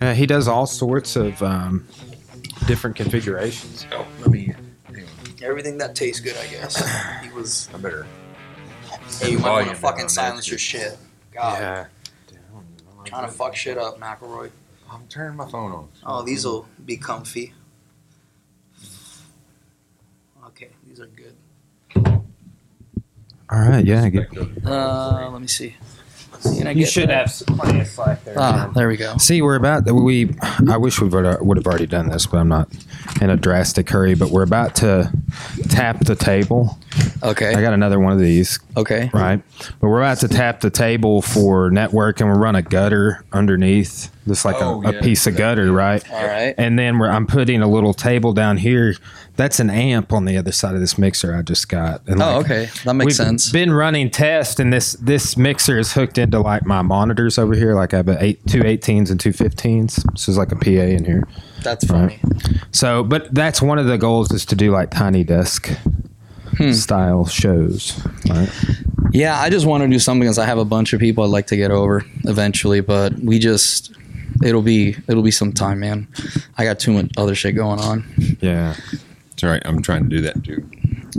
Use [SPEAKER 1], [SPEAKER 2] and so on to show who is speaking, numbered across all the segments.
[SPEAKER 1] Uh, he does all sorts of um, different configurations.
[SPEAKER 2] Oh, let me.
[SPEAKER 3] Everything that tastes good, I guess. He was.
[SPEAKER 2] I better.
[SPEAKER 3] Hey, you might want to
[SPEAKER 2] down
[SPEAKER 3] fucking silence your shit. God,
[SPEAKER 1] Yeah.
[SPEAKER 3] trying to fuck shit up, McElroy.
[SPEAKER 2] I'm turning my phone on.
[SPEAKER 3] Oh, these will be comfy. Okay, these are good.
[SPEAKER 1] All right. Yeah. Good.
[SPEAKER 3] Uh, let me see. Can I
[SPEAKER 1] You
[SPEAKER 3] get
[SPEAKER 1] should
[SPEAKER 3] that?
[SPEAKER 1] have plenty of slack there.
[SPEAKER 3] Ah, there we go.
[SPEAKER 1] See, we're about we. I wish we would would have already done this, but I'm not in a drastic hurry. But we're about to tap the table.
[SPEAKER 3] Okay.
[SPEAKER 1] I got another one of these,
[SPEAKER 3] Okay.
[SPEAKER 1] right? But we're about to tap the table for network, and we'll run a gutter underneath, just like
[SPEAKER 2] Oh,
[SPEAKER 1] a, a piece of gutter, right?
[SPEAKER 3] All right.
[SPEAKER 1] And then we're, I'm putting a little table down here. That's an amp on the other side of this mixer I just got. And
[SPEAKER 3] Oh,
[SPEAKER 1] like,
[SPEAKER 3] okay. That makes sense.
[SPEAKER 1] We've
[SPEAKER 3] sense.
[SPEAKER 1] been running tests, and this this mixer is hooked into like my monitors over here. Like I have a eight, two 18s and two 15s. This is like a PA in here.
[SPEAKER 3] That's funny.
[SPEAKER 1] So, but that's one of the goals is to do like tiny desk
[SPEAKER 3] Hmm.
[SPEAKER 1] style shows. Right?
[SPEAKER 3] Yeah, I just want to do something because I have a bunch of people I'd like to get over eventually, but we just it'll be it'll be some time, man. I got too much other shit going on.
[SPEAKER 1] Yeah,
[SPEAKER 2] It's all right. I'm trying to do that too.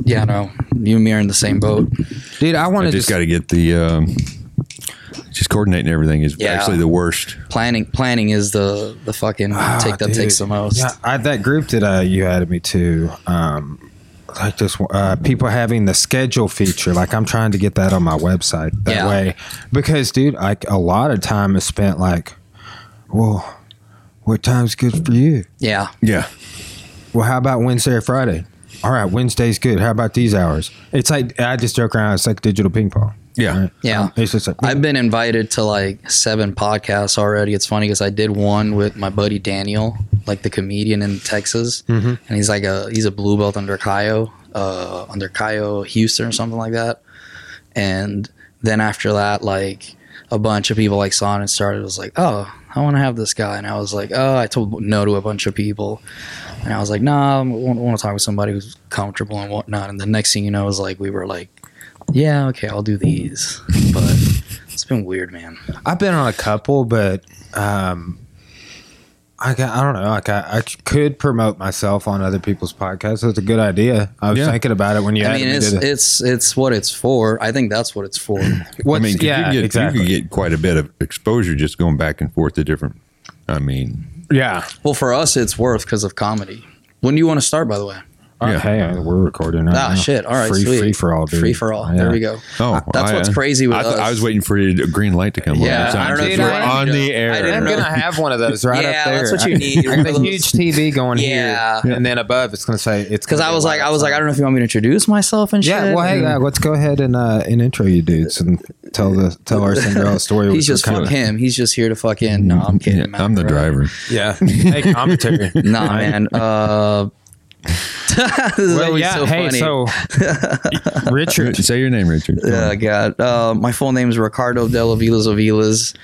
[SPEAKER 3] Yeah, no, you and me are in the same boat.
[SPEAKER 1] dude, I want
[SPEAKER 2] I
[SPEAKER 1] to
[SPEAKER 2] just
[SPEAKER 1] just
[SPEAKER 2] got to get the. Um, just coordinating everything is
[SPEAKER 3] Yeah.
[SPEAKER 2] actually the worst.
[SPEAKER 3] Planning planning is the the fucking
[SPEAKER 1] Ah,
[SPEAKER 3] take that
[SPEAKER 1] dude.
[SPEAKER 3] takes the most.
[SPEAKER 1] Yeah, I, that group that uh, you added me to, um, like this, uh, people having the schedule feature. Like I'm trying to get that on my website that
[SPEAKER 3] Yeah.
[SPEAKER 1] way, because dude, like a lot of time is spent like, well, what time's good for you?
[SPEAKER 3] Yeah.
[SPEAKER 2] Yeah.
[SPEAKER 1] Well, how about Wednesday or Friday? All right, Wednesday's good. How about these hours? It's like I just joke around. It's like digital ping pong.
[SPEAKER 2] Yeah.
[SPEAKER 1] right?
[SPEAKER 3] Yeah.
[SPEAKER 1] Um, it's just like
[SPEAKER 3] I've been invited to like seven podcasts already. It's funny because I did one with my buddy Daniel, like the comedian in Texas,
[SPEAKER 1] Mhm.
[SPEAKER 3] and he's like a he's a blue belt under Kaio, uh, under Kaio Houston or something like that. And then after that, like a bunch of people like saw it and started was like, oh, I want to have this guy, and I was like, oh, I told no to a bunch of people, and I was like, nah, I want to talk with somebody who's comfortable and whatnot. And the next thing you know, is like we were like, yeah, okay, I'll do these, but it's been weird, man.
[SPEAKER 1] I've been on a couple, but um, I got, I don't know. Like I, I could promote myself on other people's podcasts. That's a good idea. I was
[SPEAKER 2] Yeah.
[SPEAKER 1] thinking about it when you.
[SPEAKER 3] I mean, it's
[SPEAKER 1] to the-
[SPEAKER 3] it's it's what it's for. I think that's what it's for.
[SPEAKER 1] What's,
[SPEAKER 2] I mean, 'cause
[SPEAKER 1] yeah,
[SPEAKER 2] you, get,
[SPEAKER 1] exactly.
[SPEAKER 2] you could get quite a bit of exposure just going back and forth to different. I mean,
[SPEAKER 1] yeah.
[SPEAKER 3] well, for us, it's worth because of comedy. When do you want to start, by the way?
[SPEAKER 2] Yeah.
[SPEAKER 1] Okay, uh, we're recording. Right
[SPEAKER 3] Ah,
[SPEAKER 1] now.
[SPEAKER 3] shit. All right,
[SPEAKER 1] free,
[SPEAKER 3] sweet.
[SPEAKER 1] free for all, dude.
[SPEAKER 3] Free for all.
[SPEAKER 1] Yeah.
[SPEAKER 3] There we go.
[SPEAKER 2] oh,
[SPEAKER 3] That's
[SPEAKER 2] I,
[SPEAKER 3] what's
[SPEAKER 2] uh,
[SPEAKER 3] crazy with
[SPEAKER 2] I,
[SPEAKER 3] us.
[SPEAKER 2] I was waiting for the green light to come on.
[SPEAKER 3] Yeah,
[SPEAKER 2] It's
[SPEAKER 3] I don't know
[SPEAKER 2] on-
[SPEAKER 3] if
[SPEAKER 2] we're on the air.
[SPEAKER 3] I
[SPEAKER 1] I'm gonna have one of those right
[SPEAKER 3] Yeah,
[SPEAKER 1] up there.
[SPEAKER 3] that's what you need.
[SPEAKER 1] I got a huge TV going
[SPEAKER 3] Yeah.
[SPEAKER 1] here, and then above it's gonna say it's
[SPEAKER 3] Because I was like, I was like, I don't know if you want me to introduce myself and shit.
[SPEAKER 1] Yeah, well, hey, uh, let's go ahead and uh, and intro you dudes and tell the tell our Cinderella story.
[SPEAKER 3] He's just fuck him. He's just here to fuck in. No, I'm kidding.
[SPEAKER 2] Yeah. I'm the driver.
[SPEAKER 1] yeah. Hey, commentary.
[SPEAKER 3] Nah, man. Uh, this is
[SPEAKER 1] Well,
[SPEAKER 3] always
[SPEAKER 1] yeah.
[SPEAKER 3] so
[SPEAKER 1] hey,
[SPEAKER 3] funny.
[SPEAKER 1] so Richard.
[SPEAKER 2] Say your name, Richard.
[SPEAKER 3] Oh God. Uh, my full name is Ricardo de la Vilas Avilas.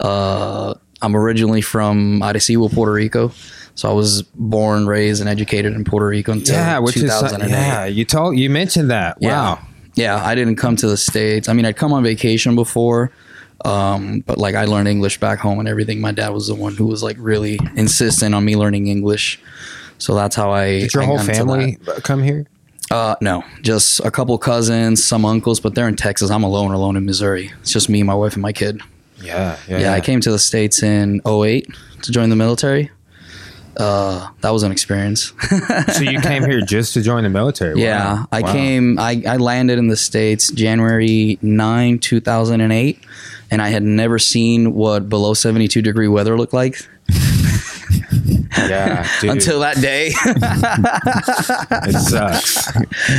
[SPEAKER 3] Uh, I'm originally from Arecibo, Puerto Rico. So I was born, raised, and educated in Puerto Rico until
[SPEAKER 1] Yeah, which is
[SPEAKER 3] 2008.
[SPEAKER 1] yeah. You told you mentioned that.
[SPEAKER 3] Yeah.
[SPEAKER 1] Wow.
[SPEAKER 3] Yeah, I didn't come to the States. I mean, I'd come on vacation before, um, but like I learned English back home and everything. My dad was the one who was like really insistent on me learning English. So that's how I.
[SPEAKER 1] Did your whole family come here?
[SPEAKER 3] Uh, no, just a couple cousins, some uncles, but they're in Texas. I'm alone, alone in Missouri. It's just me, my wife, and my kid.
[SPEAKER 1] Yeah. Yeah.
[SPEAKER 3] Yeah, I came to the States in 08 to join the military. Uh, that was an experience.
[SPEAKER 1] so you came here just to join the military? Wow.
[SPEAKER 3] Yeah, I
[SPEAKER 1] Wow.
[SPEAKER 3] came. I, I landed in the states January 9, two thousand and eight, and I had never seen what below seventy two degree weather looked like
[SPEAKER 1] Yeah. Dude,
[SPEAKER 3] until that day.
[SPEAKER 1] it sucks.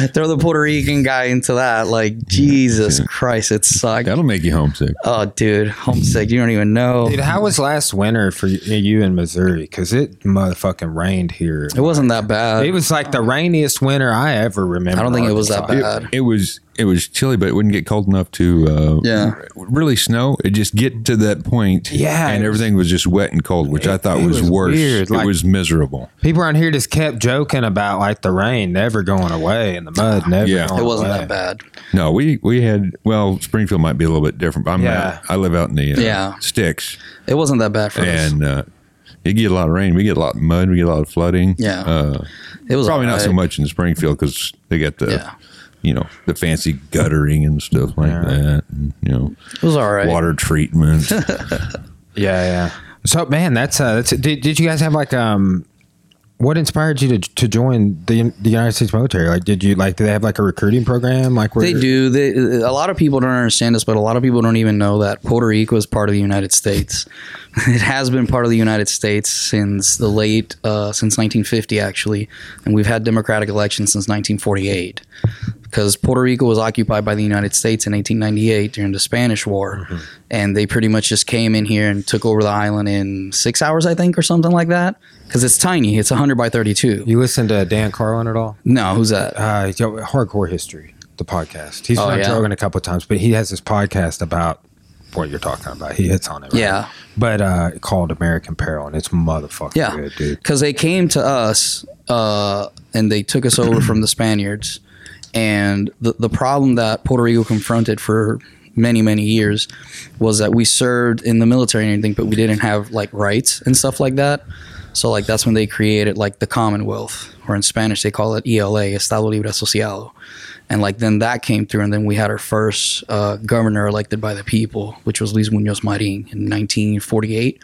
[SPEAKER 3] Throw the Puerto Rican guy into that, like Jesus Christ, it sucked.
[SPEAKER 2] That'll make you homesick.
[SPEAKER 3] Oh, dude, homesick. You don't even know.
[SPEAKER 1] Dude, how was last winter for you in Missouri? Because it motherfucking rained here.
[SPEAKER 3] It wasn't that bad.
[SPEAKER 1] It was like the rainiest winter I ever remember.
[SPEAKER 3] I don't think it was that
[SPEAKER 1] Arkansas.
[SPEAKER 3] bad.
[SPEAKER 2] It was it was chilly, but it wouldn't get cold enough to uh,
[SPEAKER 3] Yeah.
[SPEAKER 2] really snow. It just get to that point,
[SPEAKER 1] Yeah,
[SPEAKER 2] and
[SPEAKER 1] was-
[SPEAKER 2] everything was just wet and cold, which I thought was,
[SPEAKER 1] was
[SPEAKER 2] worse.
[SPEAKER 1] weird,
[SPEAKER 2] it was miserable.
[SPEAKER 1] People around here just kept joking about like the rain never going away and the mud never
[SPEAKER 2] Yeah.
[SPEAKER 1] going
[SPEAKER 3] It wasn't
[SPEAKER 1] away.
[SPEAKER 3] that bad.
[SPEAKER 2] No, we we had well, Springfield might be a little bit different, but I'm
[SPEAKER 1] Yeah.
[SPEAKER 2] I live out in the uh,
[SPEAKER 3] Yeah.
[SPEAKER 2] sticks,
[SPEAKER 3] It wasn't that bad for us.
[SPEAKER 2] and uh, you get a lot of rain. We get a lot of mud. We get a lot of flooding.
[SPEAKER 3] Yeah.
[SPEAKER 2] uh,
[SPEAKER 3] It was
[SPEAKER 2] probably not so much in Springfield because they get the
[SPEAKER 3] Yeah.
[SPEAKER 2] You know the fancy guttering and stuff like
[SPEAKER 1] Yeah.
[SPEAKER 2] that. And, you know,
[SPEAKER 3] It was all right.
[SPEAKER 2] water treatment.
[SPEAKER 1] Yeah, yeah. So man, that's uh, that's. Did, did you guys have like um, what inspired you to to join the the United States military? Like, did you like? Do they have like a recruiting program? Like, where
[SPEAKER 3] They do. They, a lot of people don't understand this, but a lot of people don't even know that Puerto Rico is part of the United States. it has been part of the United States since the late, uh, since 1950, actually, and we've had democratic elections since 1948. Because Puerto Rico was occupied by the United States in 1898 during the Spanish War, and they pretty much just came in here and took over the island in six hours, I think, or something like that. Because it's tiny. It's 100 by 32.
[SPEAKER 1] You listen to Dan Carlin at all?
[SPEAKER 3] No, who's that?
[SPEAKER 1] Uh, Hardcore History, the podcast. He's
[SPEAKER 3] Oh,
[SPEAKER 1] on
[SPEAKER 3] yeah?
[SPEAKER 1] Rogan a couple of times, but he has this podcast about what you're talking about. He hits on it. Right?
[SPEAKER 3] Yeah.
[SPEAKER 1] But uh, called American Peril, and it's motherfucking
[SPEAKER 3] Yeah,
[SPEAKER 1] good, dude.
[SPEAKER 3] Because they came to us uh, and they took us over from the Spaniards, and the the problem that Puerto Rico confronted for many many years was that we served in the military and everything, but we didn't have like rights and stuff like that. So like that's when they created like the Commonwealth, or in Spanish they call it ELA, Estado Libre Asociado. And like then that came through, and then we had our first uh, governor elected by the people, which was Luis Munoz Marin in 1948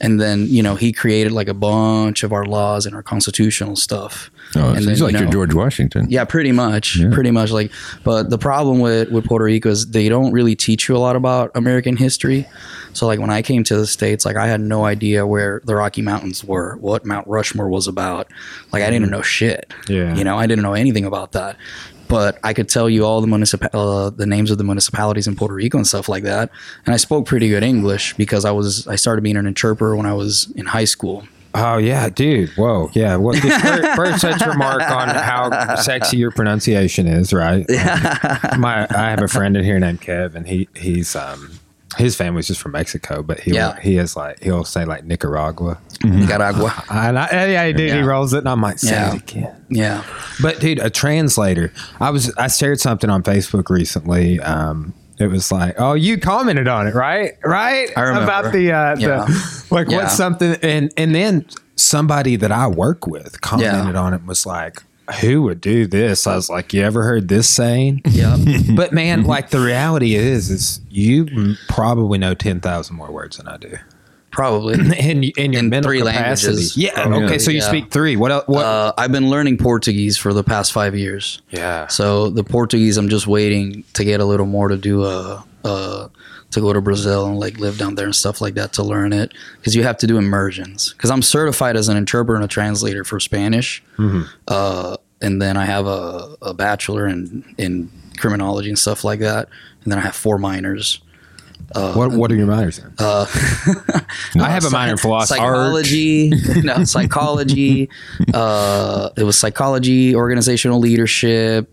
[SPEAKER 3] and then you know he created like a bunch of our laws and our constitutional stuff
[SPEAKER 2] Oh,
[SPEAKER 3] and
[SPEAKER 2] so he's like
[SPEAKER 3] you
[SPEAKER 2] your George Washington.
[SPEAKER 3] yeah pretty much
[SPEAKER 2] Yeah.
[SPEAKER 3] pretty much like but the problem with with puerto rico is they don't really teach you a lot about american history so like when i came to the states like i had no idea where the rocky mountains were what mount rushmore was about like i didn't mm-hmm. know shit
[SPEAKER 1] Yeah.
[SPEAKER 3] you know i didn't know anything about that but I could tell you all the municip- uh, the names of the municipalities in Puerto Rico and stuff like that. And I spoke pretty good English because I was I started being an interpreter when I was in high school.
[SPEAKER 1] Oh yeah, dude. Whoa, yeah. Well, first, first such remark on how sexy your pronunciation is, right? Yeah. My, I have a friend in here named Kev, and he he's um his family's just from Mexico, but he
[SPEAKER 3] Yeah.
[SPEAKER 1] he is like he'll say like Nicaragua,
[SPEAKER 3] Nicaragua.
[SPEAKER 1] and I, yeah, dude, he rolls it, and I'm like, say
[SPEAKER 3] Yeah.
[SPEAKER 1] it again.
[SPEAKER 3] Yeah.
[SPEAKER 1] But dude, a translator. I was I shared something on Facebook recently. Um, it was like, oh, you commented on it, right? Right?
[SPEAKER 3] I remember.
[SPEAKER 1] about the uh,
[SPEAKER 3] Yeah.
[SPEAKER 1] the like
[SPEAKER 3] Yeah.
[SPEAKER 1] what's something, and and then somebody that I work with commented on it and was like. Who would do this? I was like, you ever heard this saying?
[SPEAKER 3] Yeah.
[SPEAKER 1] But man, like the reality is, is you probably know ten thousand more words than I do
[SPEAKER 3] Probably.
[SPEAKER 1] in in your
[SPEAKER 3] In
[SPEAKER 1] mental
[SPEAKER 3] three
[SPEAKER 1] capacity.
[SPEAKER 3] languages,
[SPEAKER 1] Yeah.
[SPEAKER 3] probably,
[SPEAKER 1] Okay. So you
[SPEAKER 3] yeah.
[SPEAKER 1] speak three. What else? What?
[SPEAKER 3] Uh, I've been learning Portuguese for the past five years.
[SPEAKER 1] yeah.
[SPEAKER 3] So the Portuguese, I'm just waiting to get a little more to do a, uh to go to Brazil and like live down there and stuff like that to learn it because you have to do immersions. Because I'm certified as an interpreter and a translator for Spanish, uh, and then I have a, a bachelor in in criminology and stuff like that, and then I have four minors.
[SPEAKER 1] what What are your minors in?
[SPEAKER 3] Uh,
[SPEAKER 1] I have a minor in philosophy.
[SPEAKER 3] psychology no psychology uh it was psychology organizational leadership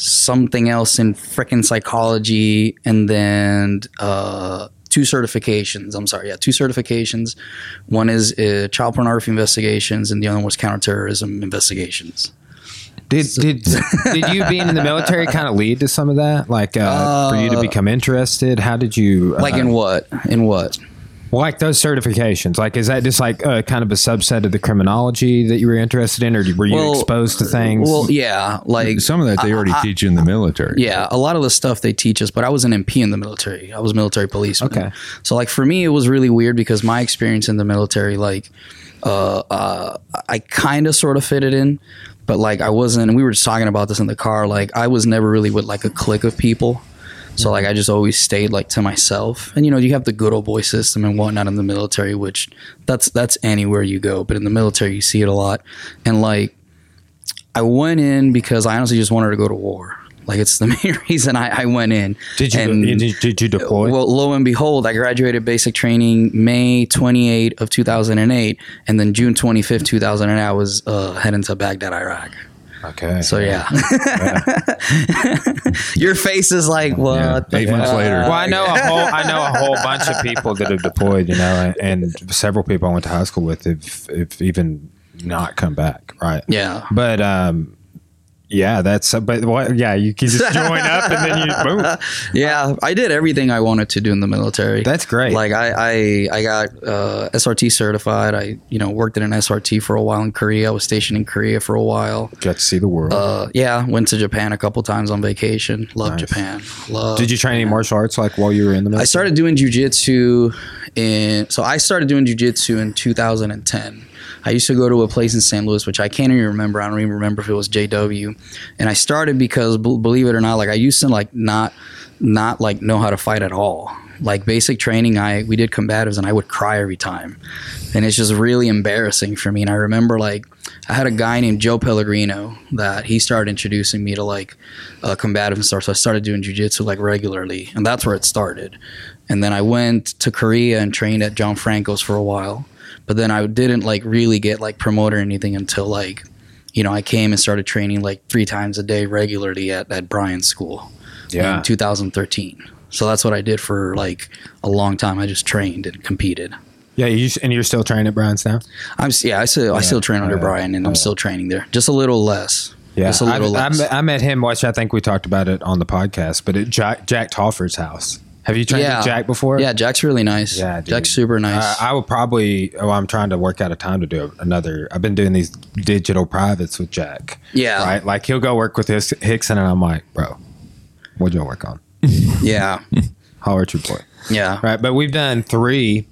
[SPEAKER 3] something else in frickin' psychology and then uh two certifications. I'm sorry yeah two certifications. One is uh, child pornography investigations and the other one was counterterrorism investigations.
[SPEAKER 1] Did did did you being in the military kind of lead to some of that? Like uh, for you to become interested? How did you uh,
[SPEAKER 3] like in what? In what
[SPEAKER 1] like those certifications? Like is that just like uh, kind of a subset of the criminology that you were interested in, or were you
[SPEAKER 3] Well,
[SPEAKER 1] exposed to things?
[SPEAKER 3] well yeah like
[SPEAKER 2] Some of that they already teach you in the military.
[SPEAKER 3] Yeah, a lot of the stuff they teach us, but I was an MP in the military. I was military police
[SPEAKER 1] Okay.
[SPEAKER 3] So like for me, it was really weird because my experience in the military, like, uh, uh, I kind of sort of fitted in, but like I wasn't. And we were just talking about this in the car. Like I was never really with like a clique of people. So like I just always stayed like to myself. And you know, you have the good old boy system and whatnot in the military, which that's that's anywhere you go. But in the military you see it a lot. And like I went in because I honestly just wanted to go to war. Like it's the main reason I, I went in.
[SPEAKER 1] did you
[SPEAKER 3] And-
[SPEAKER 1] did, did you deploy?
[SPEAKER 3] well, lo and behold, I graduated basic training May 28 of 2008, and then June 25th, 2008, I was uh, heading to Baghdad, Iraq.
[SPEAKER 1] Okay.
[SPEAKER 3] So yeah, your face is like what?
[SPEAKER 2] Yeah,
[SPEAKER 3] the
[SPEAKER 2] eight months later.
[SPEAKER 1] Well, I know a whole I know a whole bunch of people that have deployed, you know, and, and several people I went to high school with have, have even not come back, right?
[SPEAKER 3] Yeah.
[SPEAKER 1] But um, yeah, that's but what? Yeah, you can just join up and then you boom.
[SPEAKER 3] Yeah, I did everything I wanted to do in the military.
[SPEAKER 1] That's great.
[SPEAKER 3] Like I, I, I got uh, SRT certified. I, you know, worked in an SRT for a while in Korea. I was stationed in Korea for a while.
[SPEAKER 1] Got to see the world.
[SPEAKER 3] Uh, yeah, went to Japan a couple times on vacation. Love
[SPEAKER 1] Nice.
[SPEAKER 3] Japan. Love.
[SPEAKER 1] Did you train any martial arts like while you were in the
[SPEAKER 3] I started doing jujitsu in. So I started doing jujitsu in 2010. I used to go to a place in St. Louis, which I can't even remember. I don't even remember if it was JW. And I started because, b- believe it or not, like I used to like not, not like know how to fight at all. Like basic training, I we did combatives, and I would cry every time, and it's just really embarrassing for me. And I remember like I had a guy named Joe Pellegrino that he started introducing me to like uh, combative and stuff. So I started doing jujitsu like regularly, and that's where it started. And then I went to Korea and trained at John Franco's for a while. But then I didn't like really get like promoted or anything until like, you know, I came and started training like three times a day regularly at, at Bryan's school
[SPEAKER 1] Yeah.
[SPEAKER 3] in 2013. So that's what I did for like a long time. I just trained and competed.
[SPEAKER 1] yeah, you and you're still training at Brian's now.
[SPEAKER 3] I'm yeah, I still I still train under
[SPEAKER 1] yeah,
[SPEAKER 3] Brian and I'm still training there. Just a little less.
[SPEAKER 1] Yeah,
[SPEAKER 3] Just a little
[SPEAKER 1] I,
[SPEAKER 3] less.
[SPEAKER 1] met- I met him. Which I think we talked about it on the podcast, but at Jack, Jack Toffer's house. Have you trained
[SPEAKER 3] Yeah.
[SPEAKER 1] with Jack before?
[SPEAKER 3] yeah, Jack's really nice.
[SPEAKER 1] Yeah, dude.
[SPEAKER 3] Jack's super nice.
[SPEAKER 1] Uh, I would probably. Oh, I'm trying to work out a time to do another. I've been doing these digital privates with Jack.
[SPEAKER 3] Yeah.
[SPEAKER 1] right. Like he'll go work with his Hickson, and I'm like, bro, what'd y'all work on?
[SPEAKER 3] yeah.
[SPEAKER 1] Holler at your boy.
[SPEAKER 3] Yeah.
[SPEAKER 1] Right, but we've done three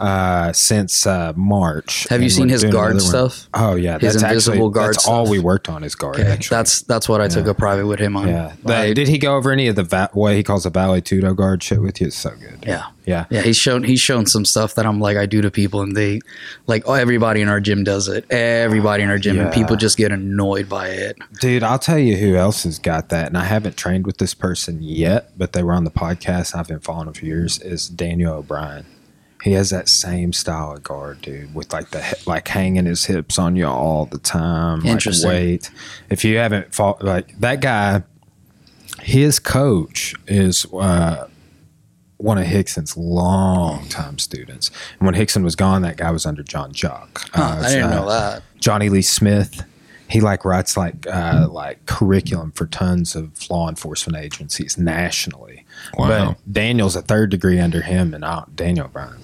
[SPEAKER 1] uh, since uh, March.
[SPEAKER 3] Have you seen his guard
[SPEAKER 1] one.
[SPEAKER 3] stuff?
[SPEAKER 1] Oh yeah,
[SPEAKER 3] His
[SPEAKER 1] that's
[SPEAKER 3] invisible
[SPEAKER 1] actually,
[SPEAKER 3] guard
[SPEAKER 1] That's all we worked on is guard.
[SPEAKER 3] Okay.
[SPEAKER 1] Actually.
[SPEAKER 3] That's that's what I took a private with him on.
[SPEAKER 1] yeah.
[SPEAKER 3] Like,
[SPEAKER 1] did he go over any of the va- what he calls the Vale Tudo guard shit with you? It's so good.
[SPEAKER 3] yeah.
[SPEAKER 1] yeah.
[SPEAKER 3] Yeah, he's shown he's shown some stuff that I'm like I do to people, and they like oh everybody in our gym does it. Everybody in our gym, and people just get annoyed by it.
[SPEAKER 1] Dude, I'll tell you who else has got that, and I haven't trained with this person yet, but they were on the podcast. I've been following him for years. Is Daniel O'Brien? He has that same style of guard, dude, with like the like hanging his hips on you all the time. like
[SPEAKER 3] Interesting.
[SPEAKER 1] weight. If you haven't fought like that guy, his coach is uh, one of Hickson's longtime students. And when Hickson was gone, that guy was under John Jock.
[SPEAKER 3] Huh,
[SPEAKER 1] Uh,
[SPEAKER 3] I didn't
[SPEAKER 1] uh,
[SPEAKER 3] know that.
[SPEAKER 1] Johnny Lee Smith. He like writes like uh, like curriculum for tons of law enforcement agencies nationally.
[SPEAKER 2] Wow.
[SPEAKER 1] But Daniel's a third degree under him, and I, Daniel Bryan.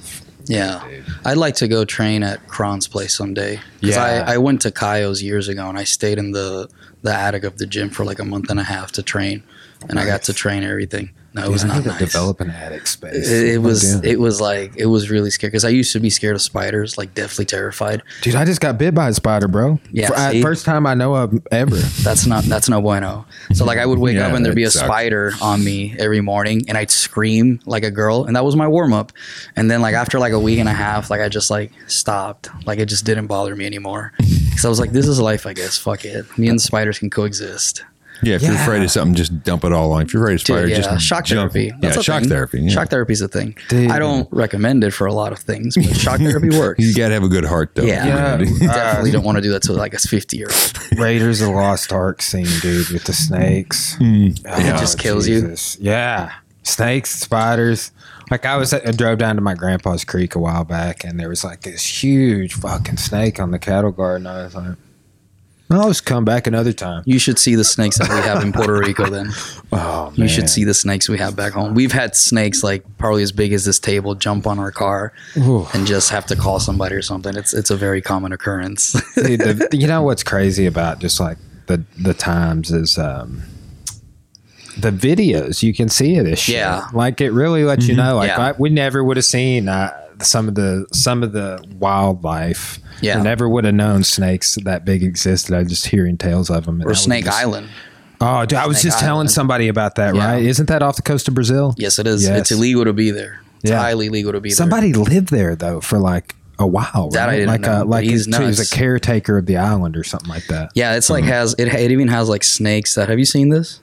[SPEAKER 3] Yeah,
[SPEAKER 1] dude.
[SPEAKER 3] I'd like to go train at Kron's place someday. Because
[SPEAKER 1] Yeah.
[SPEAKER 3] I, I went to Kaio's years ago, and I stayed in the the attic of the gym for like a month and a half to train, and I got to train everything. No, it was
[SPEAKER 1] I
[SPEAKER 3] not nice.
[SPEAKER 1] develop an attic space.
[SPEAKER 3] It, it
[SPEAKER 1] I
[SPEAKER 3] was it was like it was really scary because I used to be scared of spiders, like deathly terrified.
[SPEAKER 1] dude. I just got bit by a spider, bro.
[SPEAKER 3] Yeah,
[SPEAKER 1] For- uh,
[SPEAKER 3] see?
[SPEAKER 1] first time I know of ever.
[SPEAKER 3] That's not that's no bueno. So like I would wake
[SPEAKER 2] Yeah,
[SPEAKER 3] up and there'd be a
[SPEAKER 2] sucks.
[SPEAKER 3] spider on me every morning and I'd scream like a girl and that was my warm up. And then like after like a week and a half, like I just like stopped. Like it just didn't bother me anymore. Cause I was like, this is life, I guess. Fuck it. Me and the spiders can coexist.
[SPEAKER 2] Yeah, if you're afraid of something, just dump it all on. If you're afraid of
[SPEAKER 3] Dude,
[SPEAKER 2] spider,
[SPEAKER 3] yeah,
[SPEAKER 2] just
[SPEAKER 3] shock
[SPEAKER 2] jump.
[SPEAKER 3] therapy.
[SPEAKER 2] Yeah,
[SPEAKER 3] That's a
[SPEAKER 2] shock
[SPEAKER 3] thing.
[SPEAKER 2] therapy. Yeah.
[SPEAKER 3] Shock therapy's a thing.
[SPEAKER 1] Dude.
[SPEAKER 3] I don't recommend it for a lot of things, but shock therapy works.
[SPEAKER 2] You got to have a good heart, though.
[SPEAKER 3] Yeah.
[SPEAKER 1] Yeah.
[SPEAKER 2] dude.
[SPEAKER 3] Definitely don't want to do that to like a 50 year old.
[SPEAKER 1] Raiders of the Lost Ark scene, dude, with the snakes.
[SPEAKER 2] Mm.
[SPEAKER 1] Oh,
[SPEAKER 3] It just kills you.
[SPEAKER 1] Yeah, snakes, spiders. Like I was, I drove down to my grandpa's creek a while back, and there was like this huge fucking snake on the cattle guard, and I was like, "I'll just come back another time."
[SPEAKER 3] You should see the snakes that we have in Puerto Rico then.
[SPEAKER 1] Oh,
[SPEAKER 3] You should see the snakes we have back home. We've had snakes like probably as big as this table jump on our car
[SPEAKER 1] Ooh.
[SPEAKER 3] and just have to call somebody or something. It's it's a very common occurrence.
[SPEAKER 1] Dude, the, you know what's crazy about just like the the times is um the videos you can see of this shit.
[SPEAKER 3] Yeah.
[SPEAKER 1] like it really lets you know like
[SPEAKER 3] Yeah.
[SPEAKER 1] I, we never would have seen uh, some of the some of the wildlife
[SPEAKER 3] Yeah.
[SPEAKER 1] we never would have known snakes that big existed i just hearing tales of them
[SPEAKER 3] or Snake
[SPEAKER 1] just-
[SPEAKER 3] Island.
[SPEAKER 1] oh dude, i was
[SPEAKER 3] Snake
[SPEAKER 1] just telling somebody about that
[SPEAKER 3] Yeah.
[SPEAKER 1] right isn't that off the coast of brazil
[SPEAKER 3] Yes, it is.
[SPEAKER 1] Yes.
[SPEAKER 3] It's illegal to be there. It's
[SPEAKER 1] Yeah.
[SPEAKER 3] highly illegal to be there.
[SPEAKER 1] somebody lived there though for like a while
[SPEAKER 3] That I
[SPEAKER 1] right?
[SPEAKER 3] didn't
[SPEAKER 1] like
[SPEAKER 3] know,
[SPEAKER 1] a like
[SPEAKER 3] he's
[SPEAKER 1] he was a caretaker of the island or something like that
[SPEAKER 3] Yeah, it's
[SPEAKER 1] Mm-hmm.
[SPEAKER 3] like has it, it even has like snakes that have you seen this?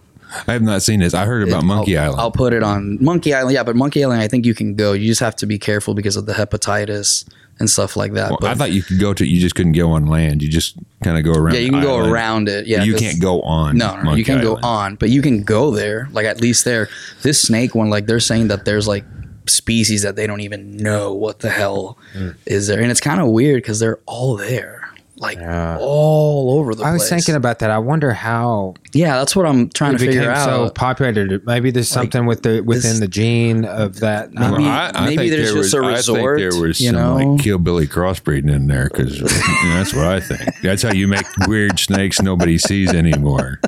[SPEAKER 2] I have not seen this. I heard about
[SPEAKER 3] It-
[SPEAKER 2] Monkey
[SPEAKER 3] I'll,
[SPEAKER 2] Island.
[SPEAKER 3] I'll put it on Monkey Island. Yeah, but Monkey Island, I think you can go. You just have to be careful because of the hepatitis and stuff like that.
[SPEAKER 2] Well,
[SPEAKER 3] but
[SPEAKER 2] I thought you could go to. You just couldn't go on land. You just kind of go around.
[SPEAKER 3] yeah, you
[SPEAKER 2] the
[SPEAKER 3] can go
[SPEAKER 2] island.
[SPEAKER 3] around it. Yeah,
[SPEAKER 2] you
[SPEAKER 3] 'cause-
[SPEAKER 2] can't go on.
[SPEAKER 3] No, no, no, you
[SPEAKER 2] Monkey
[SPEAKER 3] can go on, but you can go there. Like at least there, this snake one, like they're saying that there's like species that they don't even know what the hell
[SPEAKER 1] Mm.
[SPEAKER 3] is there, and it's kind of weird because they're all there, like
[SPEAKER 1] Yeah.
[SPEAKER 3] all over the place.
[SPEAKER 1] I was thinking about that. I wonder how
[SPEAKER 3] yeah, that's what I'm trying
[SPEAKER 1] it
[SPEAKER 3] to figure
[SPEAKER 1] became so popular. Maybe there's something with the within
[SPEAKER 3] this-
[SPEAKER 1] the gene of that.
[SPEAKER 3] Maybe-
[SPEAKER 1] know.
[SPEAKER 2] I, I
[SPEAKER 3] maybe
[SPEAKER 2] think
[SPEAKER 3] there's
[SPEAKER 2] there
[SPEAKER 3] just
[SPEAKER 2] was,
[SPEAKER 3] a
[SPEAKER 2] I think
[SPEAKER 3] resort,
[SPEAKER 2] there was
[SPEAKER 3] you
[SPEAKER 2] some
[SPEAKER 3] know?
[SPEAKER 2] like hillbilly crossbreeding in there because that's what I think. That's how you make weird snakes nobody sees anymore.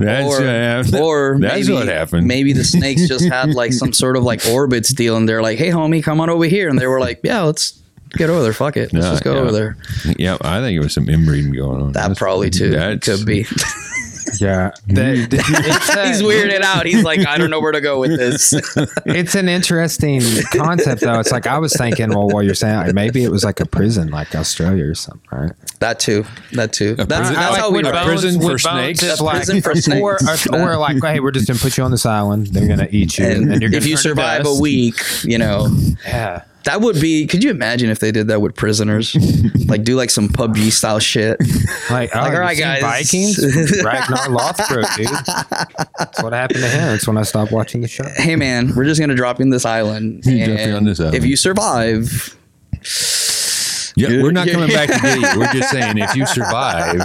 [SPEAKER 2] That's,
[SPEAKER 3] or,
[SPEAKER 2] uh,
[SPEAKER 3] or
[SPEAKER 2] that's
[SPEAKER 3] maybe,
[SPEAKER 2] what happened.
[SPEAKER 3] Maybe the snakes just had like some sort of like orbit deal, and they're like, "Hey, homie, come on over here," and they were like, "Yeah, let's get over there. Fuck it, let's
[SPEAKER 2] Yeah,
[SPEAKER 3] just go
[SPEAKER 2] yeah.
[SPEAKER 3] over there."
[SPEAKER 2] yeah, I think it was some inbreeding going on.
[SPEAKER 3] That
[SPEAKER 2] That's-
[SPEAKER 3] probably too
[SPEAKER 2] that's-
[SPEAKER 3] could be.
[SPEAKER 1] yeah, The- the- a-
[SPEAKER 3] He's weirded out. He's like, I don't know where to go with this.
[SPEAKER 1] It's an interesting concept, though. It's like I was thinking, well, what you're saying, like, maybe it was like a prison, like Australia or something, right?
[SPEAKER 3] that too. That too. That's,
[SPEAKER 2] prison-
[SPEAKER 3] that's
[SPEAKER 2] like
[SPEAKER 3] how we
[SPEAKER 2] with
[SPEAKER 3] know.
[SPEAKER 2] bones- prison for
[SPEAKER 1] with
[SPEAKER 2] snakes?
[SPEAKER 1] is
[SPEAKER 3] A prison for snakes.
[SPEAKER 1] Or, or, or like, hey, we're just gonna put you on this island. They're gonna eat you, and,
[SPEAKER 3] And
[SPEAKER 1] you're gonna
[SPEAKER 3] if you survive a week, you know,
[SPEAKER 1] yeah.
[SPEAKER 3] That would be. Could you imagine if they did that with prisoners? like do like some PUBG style shit.
[SPEAKER 1] Like, oh,
[SPEAKER 3] Like,
[SPEAKER 1] you
[SPEAKER 3] all right,
[SPEAKER 1] seen
[SPEAKER 3] guys.
[SPEAKER 1] Vikings, Ragnar Lothbrok, dude. That's what happened to him. That's when I stopped watching the show.
[SPEAKER 3] Hey man, we're just gonna drop you in this island.
[SPEAKER 2] You drop you
[SPEAKER 3] and
[SPEAKER 2] on this island.
[SPEAKER 3] If you survive,
[SPEAKER 2] Yeah, we're not coming back to get you. We're just saying if you survive,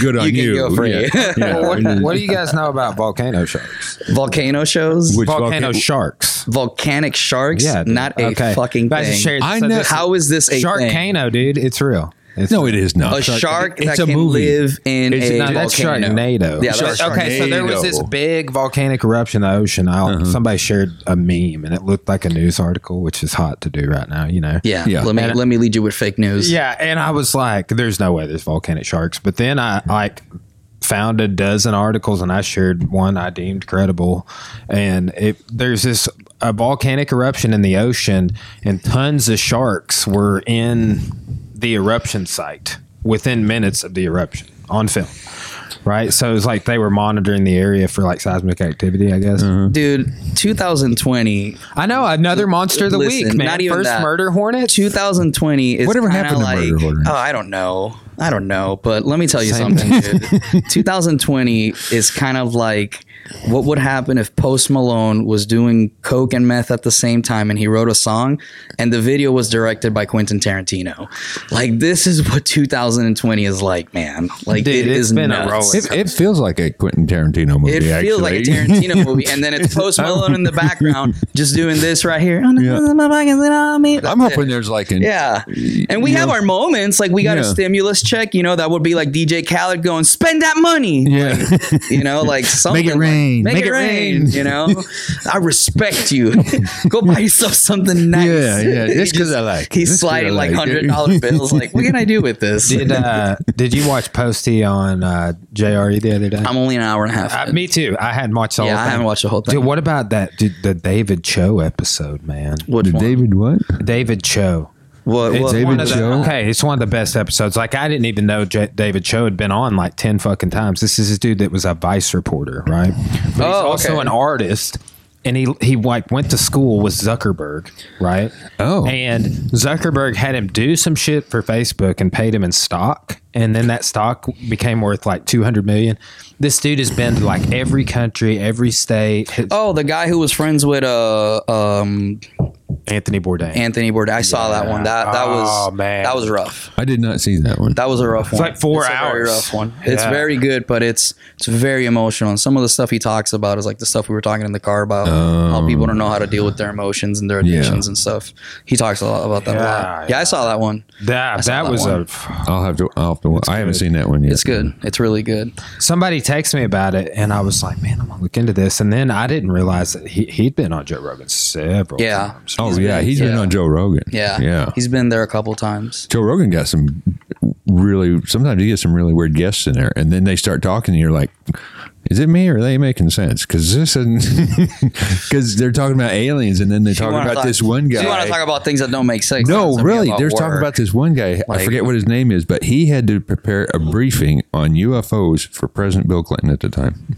[SPEAKER 2] good on
[SPEAKER 3] You
[SPEAKER 2] you.
[SPEAKER 3] go free.
[SPEAKER 2] Yeah. Yeah.
[SPEAKER 1] What, what do you guys know about volcano sharks?
[SPEAKER 3] volcano shows,
[SPEAKER 2] Which
[SPEAKER 1] volcano
[SPEAKER 2] volcano-
[SPEAKER 1] sharks.
[SPEAKER 3] volcanic sharks,
[SPEAKER 1] Yeah, dude.
[SPEAKER 3] not a
[SPEAKER 1] Okay.
[SPEAKER 3] fucking
[SPEAKER 1] Guys,
[SPEAKER 3] thing.
[SPEAKER 1] shared-
[SPEAKER 2] I know-
[SPEAKER 3] How is this a thing?
[SPEAKER 1] Dude. It's real. It's
[SPEAKER 2] No, it is not.
[SPEAKER 3] A shark
[SPEAKER 2] It's
[SPEAKER 3] that
[SPEAKER 2] a
[SPEAKER 3] can
[SPEAKER 2] movie.
[SPEAKER 3] live in
[SPEAKER 2] It's-
[SPEAKER 3] a
[SPEAKER 1] No, that's
[SPEAKER 3] volcano.
[SPEAKER 1] Sharknado.
[SPEAKER 3] Yeah, that's
[SPEAKER 1] Shark- okay, so there was this big volcanic eruption in the ocean. I,
[SPEAKER 2] Uh-huh.
[SPEAKER 1] Somebody shared a meme, and it looked like a news article, which is hot to do right now. You know.
[SPEAKER 3] Yeah,
[SPEAKER 2] Yeah.
[SPEAKER 3] Let me
[SPEAKER 1] And-
[SPEAKER 3] let me lead you with fake news.
[SPEAKER 1] Yeah, and I was like, "There's no way there's volcanic sharks." But then I like found a dozen articles, and I shared one I deemed credible. And it there's this a volcanic eruption in the ocean, and tons of sharks were in the eruption site within minutes of the eruption on film. Right, so it was like they were monitoring the area for like seismic activity. I guess. Mm-hmm.
[SPEAKER 3] dude. 2020,
[SPEAKER 1] I know another monster of the
[SPEAKER 3] Listen,
[SPEAKER 1] week, man.
[SPEAKER 3] not even
[SPEAKER 1] First
[SPEAKER 3] that.
[SPEAKER 1] murder hornet.
[SPEAKER 3] 2020 is
[SPEAKER 2] Whatever happened to
[SPEAKER 3] like,
[SPEAKER 2] murder hornets?
[SPEAKER 3] Oh, I don't know. I don't know. But let me tell you
[SPEAKER 1] Same.
[SPEAKER 3] something, dude. 2020 is kind of like what would happen if Post Malone was doing coke and meth at the same time and he wrote a song and the video was directed by Quentin Tarantino. Like this is what 2020 is like, man. Like
[SPEAKER 1] Dude,
[SPEAKER 3] it
[SPEAKER 1] it's
[SPEAKER 3] is
[SPEAKER 1] been a
[SPEAKER 3] nuts.
[SPEAKER 1] roller
[SPEAKER 2] It, it feels like a Quentin Tarantino movie.
[SPEAKER 3] It feels like a. Tarantino movie, and then it's Post Malone in the background just doing this right here.
[SPEAKER 2] Yeah.
[SPEAKER 3] I'm
[SPEAKER 2] I'm hoping there's like an
[SPEAKER 3] Yeah. And we have
[SPEAKER 2] know-
[SPEAKER 3] our moments. Like we got a stimulus check, you know, that would be like DJ Khaled going, spend that money.
[SPEAKER 2] yeah.
[SPEAKER 3] You know, like something.
[SPEAKER 2] Make it rain.
[SPEAKER 3] Like, make, it, rain. You know, I respect you. Go buy yourself something nice.
[SPEAKER 2] Yeah, yeah.
[SPEAKER 3] He
[SPEAKER 2] Just 'cause
[SPEAKER 3] just-
[SPEAKER 2] I like it.
[SPEAKER 3] He's
[SPEAKER 2] Just 'cause
[SPEAKER 3] sliding like
[SPEAKER 2] like
[SPEAKER 3] hundred dollar bills. Like, what can I do with this?
[SPEAKER 1] Did uh, did you watch Posty on uh, JRE the other day?
[SPEAKER 3] I'm only an hour and a half.
[SPEAKER 1] Uh, me too. I hadn't watched the
[SPEAKER 3] yeah,
[SPEAKER 1] whole
[SPEAKER 3] I haven't watched the whole thing.
[SPEAKER 1] Dude, what about that? Dude, the David Choe episode, man.
[SPEAKER 3] What
[SPEAKER 2] The
[SPEAKER 3] one?
[SPEAKER 2] David what?
[SPEAKER 1] David Choe.
[SPEAKER 3] What?
[SPEAKER 1] It's
[SPEAKER 2] David
[SPEAKER 1] one of the,
[SPEAKER 2] Cho?
[SPEAKER 1] okay, it's one of the best episodes. Like I didn't even know J- David Choe had been on like ten fucking times. This is a dude that was a Vice reporter, right? But he's
[SPEAKER 3] Oh,
[SPEAKER 1] also
[SPEAKER 3] okay.
[SPEAKER 1] an artist, and he he like went to school with Zuckerberg, right?
[SPEAKER 2] Oh.
[SPEAKER 1] and Zuckerberg had him do some shit for Facebook and paid him in stock, and then that stock became worth like two hundred million. This dude has been to like every country, every state.
[SPEAKER 3] Oh, the guy who was friends with uh um
[SPEAKER 1] Anthony Bourdain.
[SPEAKER 3] Anthony Bourdain. I saw that one. That that was
[SPEAKER 1] Oh, man.
[SPEAKER 3] that was rough.
[SPEAKER 2] I did not see that one.
[SPEAKER 3] That was a rough one.
[SPEAKER 1] like four
[SPEAKER 3] It's a Very rough one. It's
[SPEAKER 1] Yeah.
[SPEAKER 3] very good, but it's it's very emotional. And some of the stuff he talks about is like the stuff we were talking in the car about how people don't know how to deal with their emotions and their
[SPEAKER 2] Yeah.
[SPEAKER 3] addictions and stuff. He talks a lot about that a
[SPEAKER 1] Yeah,
[SPEAKER 3] lot. Yeah, I saw that one.
[SPEAKER 1] that that
[SPEAKER 3] that
[SPEAKER 1] was
[SPEAKER 3] one.
[SPEAKER 1] a
[SPEAKER 2] I'll have to. I'll have to. I haven't seen that one yet.
[SPEAKER 3] It's good. It's really good.
[SPEAKER 1] somebody texted me about it and I was like, man, I'm gonna look into this. And then I didn't realize that he, he'd been on Joe Rogan several
[SPEAKER 3] Yeah.
[SPEAKER 1] times.
[SPEAKER 2] Oh yeah, he's been on Joe Rogan.
[SPEAKER 3] Yeah.
[SPEAKER 2] yeah.
[SPEAKER 3] He's been there a couple times.
[SPEAKER 2] Joe Rogan got some really. Sometimes he gets some really weird guests in there, and then they start talking, and you're like, is it me or are they making sense? Because this isn't because they're talking about aliens and then they're talking about
[SPEAKER 3] talk-
[SPEAKER 2] this one guy.
[SPEAKER 3] You want to talk about things that don't make sense?
[SPEAKER 2] no, really, they're talking about this one guy. I forget what his name is, but he had to prepare a briefing on UFOs for President Bill Clinton at the time.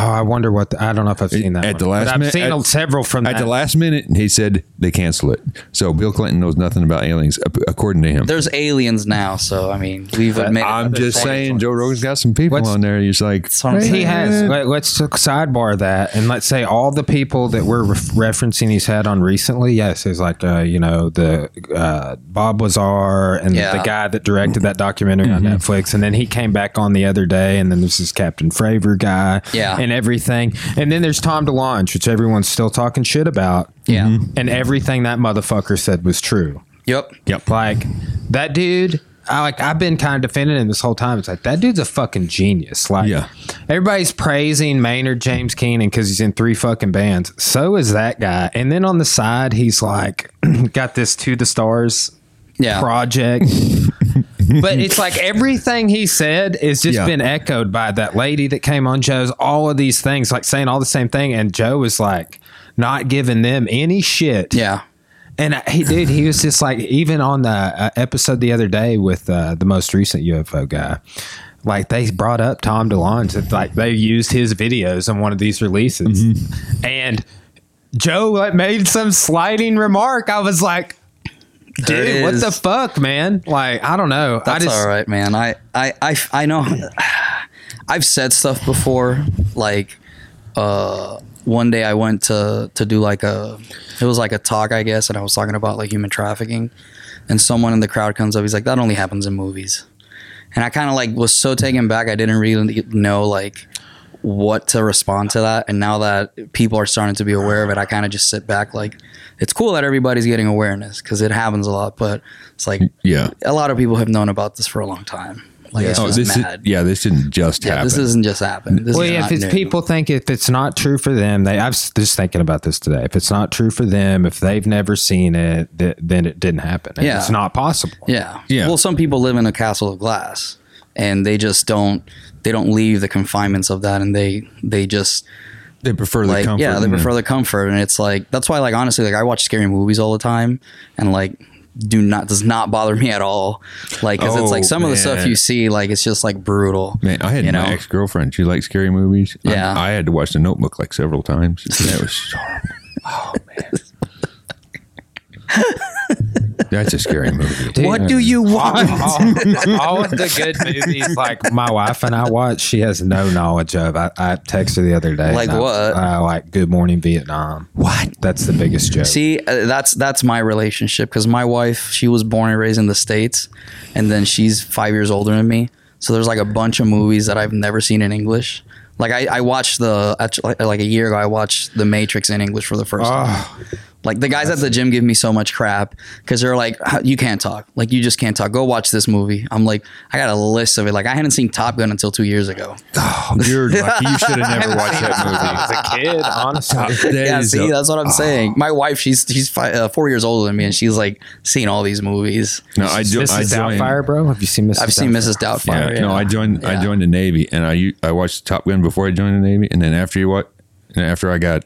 [SPEAKER 1] Oh, I wonder what. The, I don't know if I've seen that
[SPEAKER 2] At
[SPEAKER 1] one.
[SPEAKER 2] the last
[SPEAKER 1] but I've
[SPEAKER 2] minute-
[SPEAKER 1] seen
[SPEAKER 2] at-
[SPEAKER 1] several from
[SPEAKER 2] At
[SPEAKER 1] that.
[SPEAKER 2] the last minute, he said they cancel it. So Bill Clinton knows nothing about aliens, according to him.
[SPEAKER 3] There's aliens now, so I mean, we've admitted.
[SPEAKER 2] I'm just saying,
[SPEAKER 3] aliens.
[SPEAKER 2] Joe Rogan's got some people
[SPEAKER 1] What's-
[SPEAKER 2] on there. He's like,
[SPEAKER 3] That's
[SPEAKER 1] he has. Let, let's sidebar that, and let's say all the people that we're ref- referencing he's had on recently. Yes, is like uh, you know the uh, Bob Lazar and
[SPEAKER 3] Yeah.
[SPEAKER 1] the guy that directed that documentary on Netflix, and then he came back on the other day, and then there's this Captain Fravor guy,
[SPEAKER 3] Yeah.
[SPEAKER 1] and everything, and then there's Tom DeLonge, which everyone's still talking shit about,
[SPEAKER 3] Yeah. Mm-hmm.
[SPEAKER 1] and everything that motherfucker said was true.
[SPEAKER 3] Yep.
[SPEAKER 2] Yep.
[SPEAKER 1] Like that dude, I like I've been kind of defending him this whole time. It's like that dude's a fucking genius. Like
[SPEAKER 2] Yeah.
[SPEAKER 1] everybody's praising Maynard James Keenan because he's in three fucking bands. So is that guy. And then on the side, he's like got this to the stars
[SPEAKER 3] Yeah.
[SPEAKER 1] project. but it's like everything he said is just
[SPEAKER 2] Yeah.
[SPEAKER 1] been echoed by that lady that came on Joe's. All of these things, like saying all the same thing, and Joe was like not giving them any shit.
[SPEAKER 3] Yeah.
[SPEAKER 1] And he, dude, he was just like, even on the uh, episode the other day with uh, the most recent UFO guy, like they brought up Tom DeLonge, that like they used his videos on one of these releases, and Joe like made some sliding remark. I was like,
[SPEAKER 3] There
[SPEAKER 1] dude, what the fuck, man? Like, I don't know.
[SPEAKER 3] That's
[SPEAKER 1] I just,
[SPEAKER 3] all right, man. I, I, I, I know. I've said stuff before. Like, uh, one day I went to to do like a, it was like a talk, I guess, and I was talking about like human trafficking, and someone in the crowd comes up. He's like, "That only happens in movies," and I kind of like was so taken back. I didn't really know like what to respond to that. And now that people are starting to be aware of it, I kind of just sit back like, it's cool that everybody's getting awareness because it happens a lot, but it's like
[SPEAKER 2] yeah.
[SPEAKER 3] a lot of people have known about this for a long time. Like it's
[SPEAKER 2] Oh,
[SPEAKER 3] just
[SPEAKER 2] this Is, yeah, this didn't just
[SPEAKER 3] yeah,
[SPEAKER 2] happen.
[SPEAKER 3] this isn't just happened. This
[SPEAKER 1] Well,
[SPEAKER 3] is
[SPEAKER 1] yeah,
[SPEAKER 3] not
[SPEAKER 1] if it's
[SPEAKER 3] new.
[SPEAKER 1] people think if it's not true for them, they. I was just thinking about this today. If it's not true for them, if they've never seen it, th- then it didn't happen. And
[SPEAKER 3] Yeah.
[SPEAKER 1] it's not possible.
[SPEAKER 3] Yeah.
[SPEAKER 2] Yeah.
[SPEAKER 3] Well, some people live in a castle of glass, and they just don't. They don't leave the confinements of that, and they they just
[SPEAKER 2] they prefer the
[SPEAKER 3] like
[SPEAKER 2] comfort.
[SPEAKER 3] yeah, they
[SPEAKER 2] the-
[SPEAKER 3] prefer the comfort, and it's like that's why like honestly like I watch scary movies all the time, and like do not does not bother me at all. Like because it's
[SPEAKER 2] Oh,
[SPEAKER 3] like some of the stuff you see like it's just like brutal.
[SPEAKER 2] Man, I had
[SPEAKER 3] you
[SPEAKER 2] my
[SPEAKER 3] know?
[SPEAKER 2] ex girlfriend. She liked scary movies. I-
[SPEAKER 3] Yeah.
[SPEAKER 2] I, had to watch The Notebook like several times. That was horrible. Oh man, that's a scary movie.
[SPEAKER 3] What do you want?
[SPEAKER 1] all, all of the good movies, like my wife and I watch, she has no knowledge of. I, I texted her the other day.
[SPEAKER 3] Like
[SPEAKER 1] and I-
[SPEAKER 3] what?
[SPEAKER 1] Uh, like Good Morning Vietnam. What? That's the biggest joke.
[SPEAKER 3] See, uh, that's that's my relationship because my wife, she was born and raised in the states, and then she's five years older than me. So there's like a bunch of movies that I've never seen in English. Like I, I watched the like a year ago, I watched The Matrix in English for the first time. Like the guys at the gym give me so much crap because they're like, you can't talk. Like you just can't talk. Go watch this movie. I'm like, I got a list of it. Like I hadn't seen Top Gun until two years ago.
[SPEAKER 2] You're lucky. You should have never watched that movie
[SPEAKER 1] As a kid, honestly.
[SPEAKER 2] That
[SPEAKER 3] yeah, see,
[SPEAKER 2] a-
[SPEAKER 3] that's what I'm saying. My wife, she's she's fi- uh, four years older than me, and she's like seen all these movies.
[SPEAKER 2] no, I, jo- I
[SPEAKER 1] Mrs.
[SPEAKER 2] joined.
[SPEAKER 1] Doubtfire, bro. Have you seen Mrs.
[SPEAKER 3] I've seen Mrs. Doubtfire.
[SPEAKER 2] Yeah, no, I joined. I joined the Navy, and I I watched Top Gun before I joined the Navy, and then after you what, and after I got,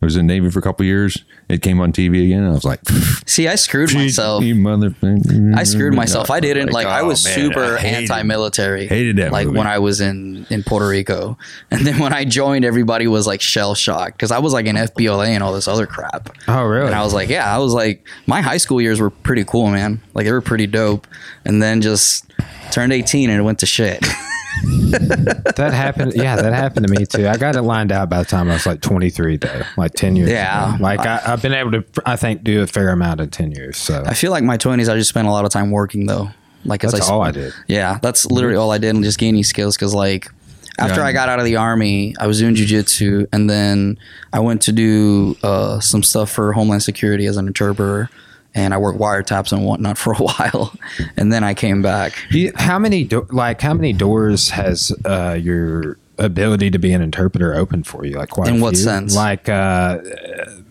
[SPEAKER 2] I was in the Navy for a couple years. It came on TV again, I was like,
[SPEAKER 3] See, I screwed myself.
[SPEAKER 2] You motherfucker!
[SPEAKER 3] I screwed myself. I didn't like. I
[SPEAKER 2] oh,
[SPEAKER 3] was
[SPEAKER 2] man,
[SPEAKER 3] super
[SPEAKER 2] I hated-
[SPEAKER 3] anti-military.
[SPEAKER 2] hated that
[SPEAKER 3] Like
[SPEAKER 2] movie.
[SPEAKER 3] when I was in in Puerto Rico, and then when I joined, everybody was like shell shocked because I was like in FBLA and all this other crap.
[SPEAKER 1] Oh, really?
[SPEAKER 3] And I was like, yeah, I was like, my high school years were pretty cool, man. Like they were pretty dope. And then just turned 18 and it went to shit.
[SPEAKER 1] that happened. Yeah, that happened to me too. I got it lined out by the time I was like 23, though, like 10 years.
[SPEAKER 3] Yeah.
[SPEAKER 1] ago. Like I, I've been able to, I think, do a fair amount in 10 years. So
[SPEAKER 3] I feel like my 20s, I just spent a lot of time working though. Like as
[SPEAKER 1] that's
[SPEAKER 3] I,
[SPEAKER 1] all I did.
[SPEAKER 3] Yeah, that's literally all I did, and just gaining skills. Because like after
[SPEAKER 2] Yeah.
[SPEAKER 3] I got out of the army, I was doing jujitsu, and then I went to do uh, some stuff for Homeland Security as an interpreter, and I worked wiretaps and whatnot for a while, and then I came back.
[SPEAKER 1] You- how many, do, like, how many doors has uh, your ability to be an interpreter opened for you? Like, quite
[SPEAKER 3] In what
[SPEAKER 1] few?
[SPEAKER 3] sense?
[SPEAKER 1] Like, uh,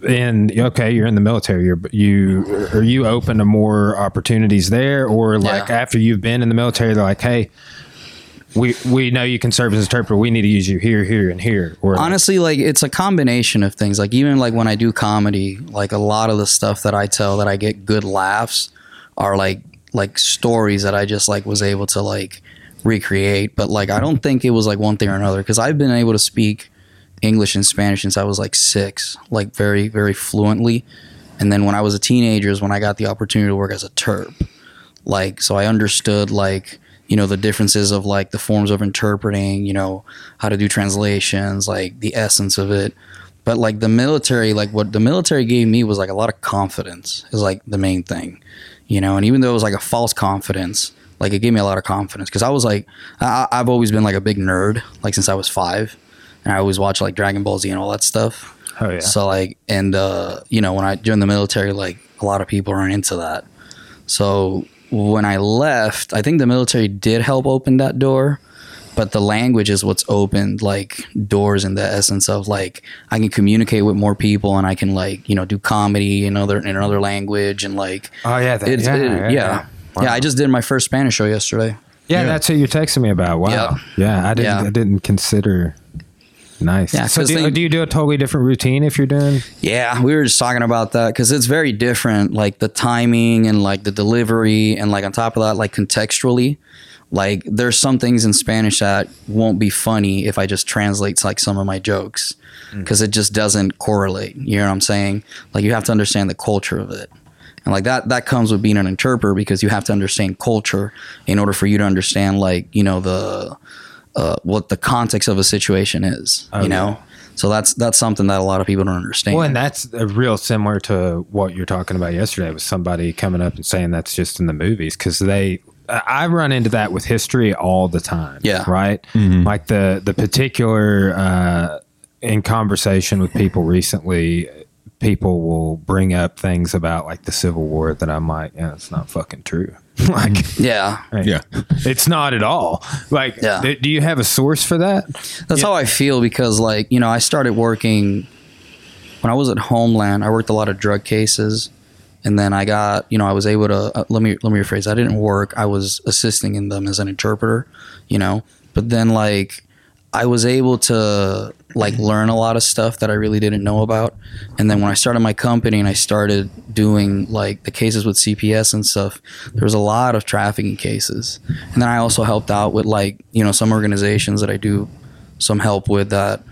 [SPEAKER 1] in okay, you're in the military. You're you are you open to more opportunities there, or like
[SPEAKER 3] Yeah.
[SPEAKER 1] after you've been in the military, they're like, hey. We we know you can serve as interpreter. We need to use you here, here, and here. Or
[SPEAKER 3] honestly like it's a combination of things like even like when i do comedy like a lot of the stuff that i tell that i get good laughs are like like stories that i just like was able to like recreate but like i don't think it was like one thing or another because i've been able to speak english and spanish since i was like six like very very fluently and then when i was a teenager is when i got the opportunity to work as a terp like so i understood like you know the differences of like the forms of interpreting you know how to do translations like the essence of it. But like the military like what the military gave me was like a lot of confidence is like the main thing you know? And even though it was like a false confidence like it gave me a lot of confidence because i was like I, i've always been like a big nerd like since i was five. And i always watched like dragon ball z and all that stuff.
[SPEAKER 1] Oh yeah,
[SPEAKER 3] so like, and uh, you know, when I joined the military, like a lot of people aren't into that. So when I left, I think the military did help open that door, but the language is what's opened like doors in the essence of like I can communicate with more people and I can like you know do comedy in other in another language and like
[SPEAKER 1] oh yeah, that, yeah,
[SPEAKER 3] it-
[SPEAKER 1] yeah,
[SPEAKER 3] yeah.
[SPEAKER 1] Wow.
[SPEAKER 3] Yeah, I just did my first Spanish show yesterday.
[SPEAKER 1] Yeah, that's what you're texting me about. Wow.
[SPEAKER 3] Yeah.
[SPEAKER 1] Yeah, I didn't.
[SPEAKER 3] Yeah.
[SPEAKER 1] I didn't consider. Nice.
[SPEAKER 3] Yeah,
[SPEAKER 1] So do,
[SPEAKER 3] they-
[SPEAKER 1] do you do a totally different routine if you're doing?
[SPEAKER 3] Yeah, we were just talking about that because it's very different, like the timing and like the delivery, and like on top of that, like contextually, like there's some things in Spanish that won't be funny if I just translate like some of my jokes mm. because it just doesn't correlate. You know what I'm saying? Like you have to understand the culture of it. And like that that comes with being an interpreter because you have to understand culture in order for you to understand like, you know, the uh, what the context of a situation is,
[SPEAKER 1] Oh,
[SPEAKER 3] you know? So that's that's something that a lot of people don't understand.
[SPEAKER 1] Well, and that's uh, real similar to what you're talking about yesterday with somebody coming up and saying that's just in the movies because they. I I run into that with history all the time.
[SPEAKER 3] Yeah.
[SPEAKER 1] Right. Like the the particular uh, in conversation with people recently, people will bring up things about like the Civil War that I'm like, yeah, it's not fucking true. like,
[SPEAKER 3] yeah.
[SPEAKER 1] right.
[SPEAKER 2] Yeah.
[SPEAKER 1] it's not at all. Like,
[SPEAKER 3] Yeah.
[SPEAKER 1] do, do you have a source for that?
[SPEAKER 3] That's how I feel because, like, you know, I started working when I was at Homeland. I worked a lot of drug cases, and then I got, you know, I was able to. Uh, let me let me rephrase. I didn't work. I was assisting in them as an interpreter, you know. But then, like, I was able to like learn a lot of stuff that I really didn't know about. And then when I started my company and I started doing like the cases with CPS and stuff, there was a lot of trafficking cases. And then I also helped out with like, you know, some organizations that I do some help with that,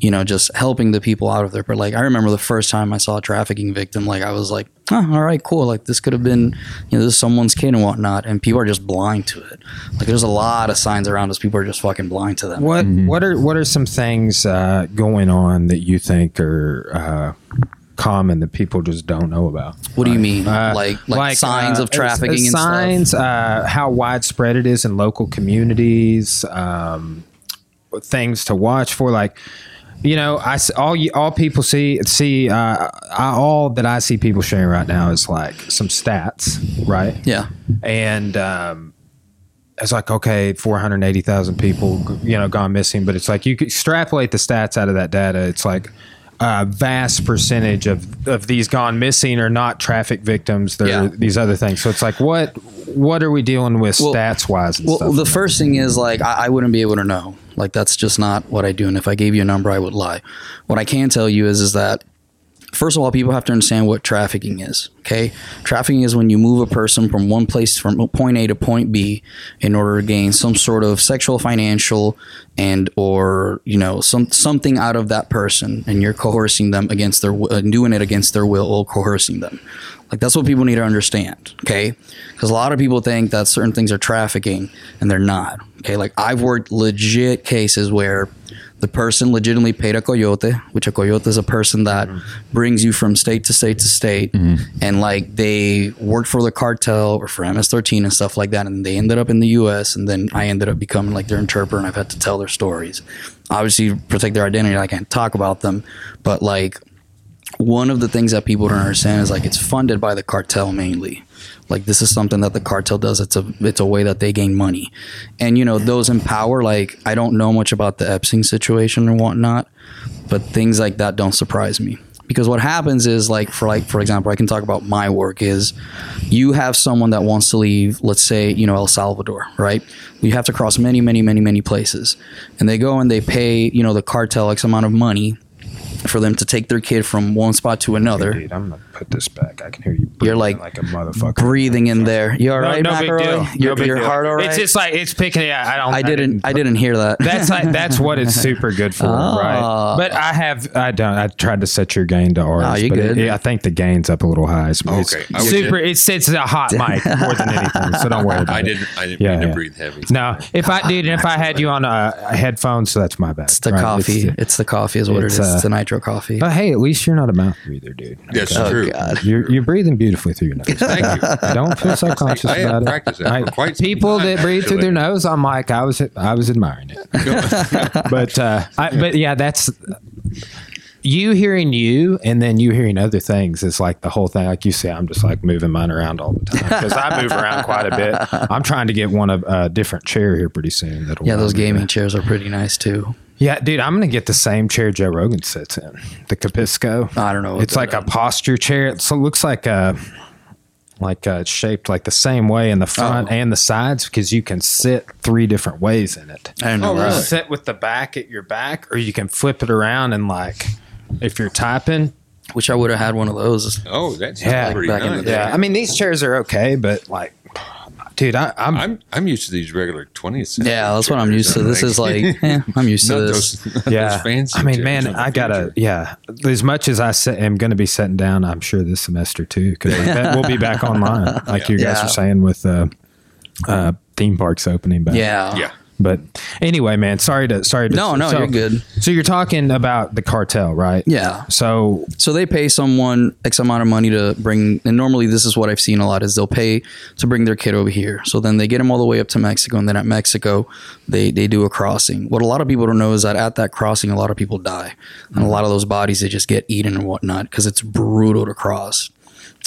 [SPEAKER 3] you know, just helping the people out of there. But like I remember the first time I saw a trafficking victim, like I was like, oh, all right, cool. Like this could have been, you know, this is someone's kid and whatnot. And people are just blind to it. Like there's a lot of signs around us. People are just fucking blind to them.
[SPEAKER 1] What what are what are some things uh, going on that you think are uh, common that people just don't know about?
[SPEAKER 3] What do you mean?
[SPEAKER 1] Uh,
[SPEAKER 3] like, like signs
[SPEAKER 1] uh,
[SPEAKER 3] of trafficking
[SPEAKER 1] uh,
[SPEAKER 3] and
[SPEAKER 1] signs,
[SPEAKER 3] stuff.
[SPEAKER 1] uh, how widespread it is in local communities, um, things to watch for, like. You know, I all you, all people see see uh, I, all that I see people sharing right now is like some stats, right?
[SPEAKER 3] Yeah.
[SPEAKER 1] and um, it's like okay, four hundred eighty thousand people, you know, gone missing. But it's like you could extrapolate the stats out of that data. It's like a vast percentage of of these gone missing are not traffic victims. They're
[SPEAKER 3] Yeah.
[SPEAKER 1] these other things. So it's like what what are we dealing with
[SPEAKER 3] Well-
[SPEAKER 1] stats wise?
[SPEAKER 3] Well,
[SPEAKER 1] stuff?
[SPEAKER 3] the first thing is like I, I wouldn't be able to know. Like that's just not what I do. And if I gave you a number, I would lie. What I can tell you is is that first of all, people have to understand what trafficking is. Okay, trafficking is when you move a person from one place from point A to point B in order to gain some sort of sexual, financial, and or you know some something out of that person, and you're coercing them against their uh, doing it against their will or coercing them. Like that's what people need to understand. Okay, because a lot of people think that certain things are trafficking and they're not. Okay, like I've worked legit cases where the person legitimately paid a coyote, which a coyote is a person that mm-hmm. brings you from state to state to state, mm-hmm. and like they worked for the cartel or for MS-13 and stuff like that, and they ended up in the U.S. and then I ended up becoming like their interpreter, and I've had to tell their stories. Obviously, protect their identity. I can't talk about them, but like one of the things that people don't understand is like it's funded by the cartel mainly. Like this is something that the cartel does. It's a it's a way that they gain money, and you know those in power. Like I don't know much about the Epstein situation or whatnot, but things like that don't surprise me because what happens is like for like for example, I can talk about my work is you have someone that wants to leave, let's say you know El Salvador, right? You have to cross many, many, many, many places, and they go and they pay you know the cartel X amount of money for them to take their kid from one spot to another.
[SPEAKER 1] Dude, I'm gonna put this back. I can hear you.
[SPEAKER 3] You're like
[SPEAKER 1] like a motherfucker.
[SPEAKER 3] Breathing in there, you all
[SPEAKER 1] No,
[SPEAKER 3] right,
[SPEAKER 1] no big
[SPEAKER 3] McElroy?
[SPEAKER 1] deal.
[SPEAKER 3] Your,
[SPEAKER 1] no big
[SPEAKER 3] your
[SPEAKER 1] deal.
[SPEAKER 3] heart all right?
[SPEAKER 1] It's just like it's picking it. I don't.
[SPEAKER 3] I didn't. I didn't hear that.
[SPEAKER 1] That's like that's what it's super good for,
[SPEAKER 3] Ah.
[SPEAKER 1] right? But I have I don't I tried to set your gain to ours.
[SPEAKER 3] Oh, you
[SPEAKER 1] but it-
[SPEAKER 3] good.
[SPEAKER 1] it- I think the gain's up a little high. It's, it's
[SPEAKER 2] Okay, I was-
[SPEAKER 1] super. It sits a hot mic more than anything, so don't worry about
[SPEAKER 2] I didn't. I didn't
[SPEAKER 1] Yeah,
[SPEAKER 2] mean to
[SPEAKER 1] yeah.
[SPEAKER 2] breathe heavy.
[SPEAKER 1] No, if I did, if I had you on uh, headphones, so that's my bad.
[SPEAKER 3] It's the
[SPEAKER 1] right?
[SPEAKER 3] coffee.
[SPEAKER 1] It's
[SPEAKER 3] It's, the coffee, is what it
[SPEAKER 1] it's, uh,
[SPEAKER 3] it's the nitro coffee.
[SPEAKER 1] but hey, at least you're not a mouth breather, dude.
[SPEAKER 2] That's
[SPEAKER 3] Oh,
[SPEAKER 2] true.
[SPEAKER 3] God.
[SPEAKER 1] You're you're breathing beautifully through your nose.
[SPEAKER 2] Thank you.
[SPEAKER 1] Don't feel self conscious
[SPEAKER 2] I have
[SPEAKER 1] about it.
[SPEAKER 2] practiced that for
[SPEAKER 1] I-
[SPEAKER 2] quite some
[SPEAKER 1] people
[SPEAKER 2] time,
[SPEAKER 1] that breathe through their
[SPEAKER 2] actually.
[SPEAKER 1] nose, I'm like, I was I was admiring it. but uh, I, but yeah, that's you hearing you, and then you hearing other things is like the whole thing. Like you say, I'm just like moving mine around all the time because I move around quite a bit. I'm trying to get one of a different chair here pretty soon. That'll
[SPEAKER 3] yeah, those
[SPEAKER 1] allow me
[SPEAKER 3] gaming chairs are pretty nice too.
[SPEAKER 1] Yeah, dude, I'm gonna get the same chair Joe Rogan sits in, the Capisco.
[SPEAKER 3] I don't know
[SPEAKER 1] It's like
[SPEAKER 3] that
[SPEAKER 1] a posture chair. It so it looks like a like uh, it's shaped like the same way in the front
[SPEAKER 3] Oh.
[SPEAKER 1] and the sides because you can sit three different ways in it.
[SPEAKER 3] I don't know.
[SPEAKER 2] Oh, really?
[SPEAKER 1] Sit with the back at your back, or you can flip it around and like if you're typing.
[SPEAKER 3] Which I would have had one of those.
[SPEAKER 2] Oh, that's
[SPEAKER 1] Yeah,
[SPEAKER 2] pretty
[SPEAKER 3] back in the day.
[SPEAKER 1] Yeah, I mean these chairs are okay, but like, dude, I, I'm,
[SPEAKER 2] I'm I'm used to these regular 20th century.
[SPEAKER 3] Yeah, that's what I'm used to. This is like, eh, I'm used to this.
[SPEAKER 2] those,
[SPEAKER 1] yeah.
[SPEAKER 2] those fancy
[SPEAKER 1] I mean, man, I gotta,
[SPEAKER 2] future.
[SPEAKER 1] yeah. As much as I sit, am going to be sitting down, I'm sure this semester too, because we'll be back online, like you guys
[SPEAKER 3] Yeah.
[SPEAKER 1] were saying with uh, uh, theme parks opening back.
[SPEAKER 3] Yeah.
[SPEAKER 2] Yeah.
[SPEAKER 1] But anyway, man, sorry to sorry to
[SPEAKER 3] No, no,
[SPEAKER 1] so,
[SPEAKER 3] you're good.
[SPEAKER 1] So you're talking about the cartel, right?
[SPEAKER 3] Yeah.
[SPEAKER 1] So
[SPEAKER 3] So they pay someone X amount of money to bring, and normally this is what I've seen a lot is they'll pay to bring their kid over here. So then they get them all the way up to Mexico, and then at Mexico, they they do a crossing. What a lot of people don't know is that at that crossing, a lot of people die, and a lot of those bodies they just get eaten and whatnot because it's brutal to cross.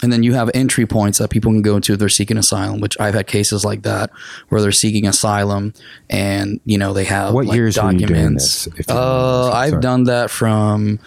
[SPEAKER 3] And then you have entry points that people can go to if they're seeking asylum, which I've had cases like that where they're seeking asylum and you know they have
[SPEAKER 1] What
[SPEAKER 3] like,
[SPEAKER 1] years were you doing
[SPEAKER 3] documents.
[SPEAKER 1] this,
[SPEAKER 3] uh? I've
[SPEAKER 1] Sorry.
[SPEAKER 3] done that from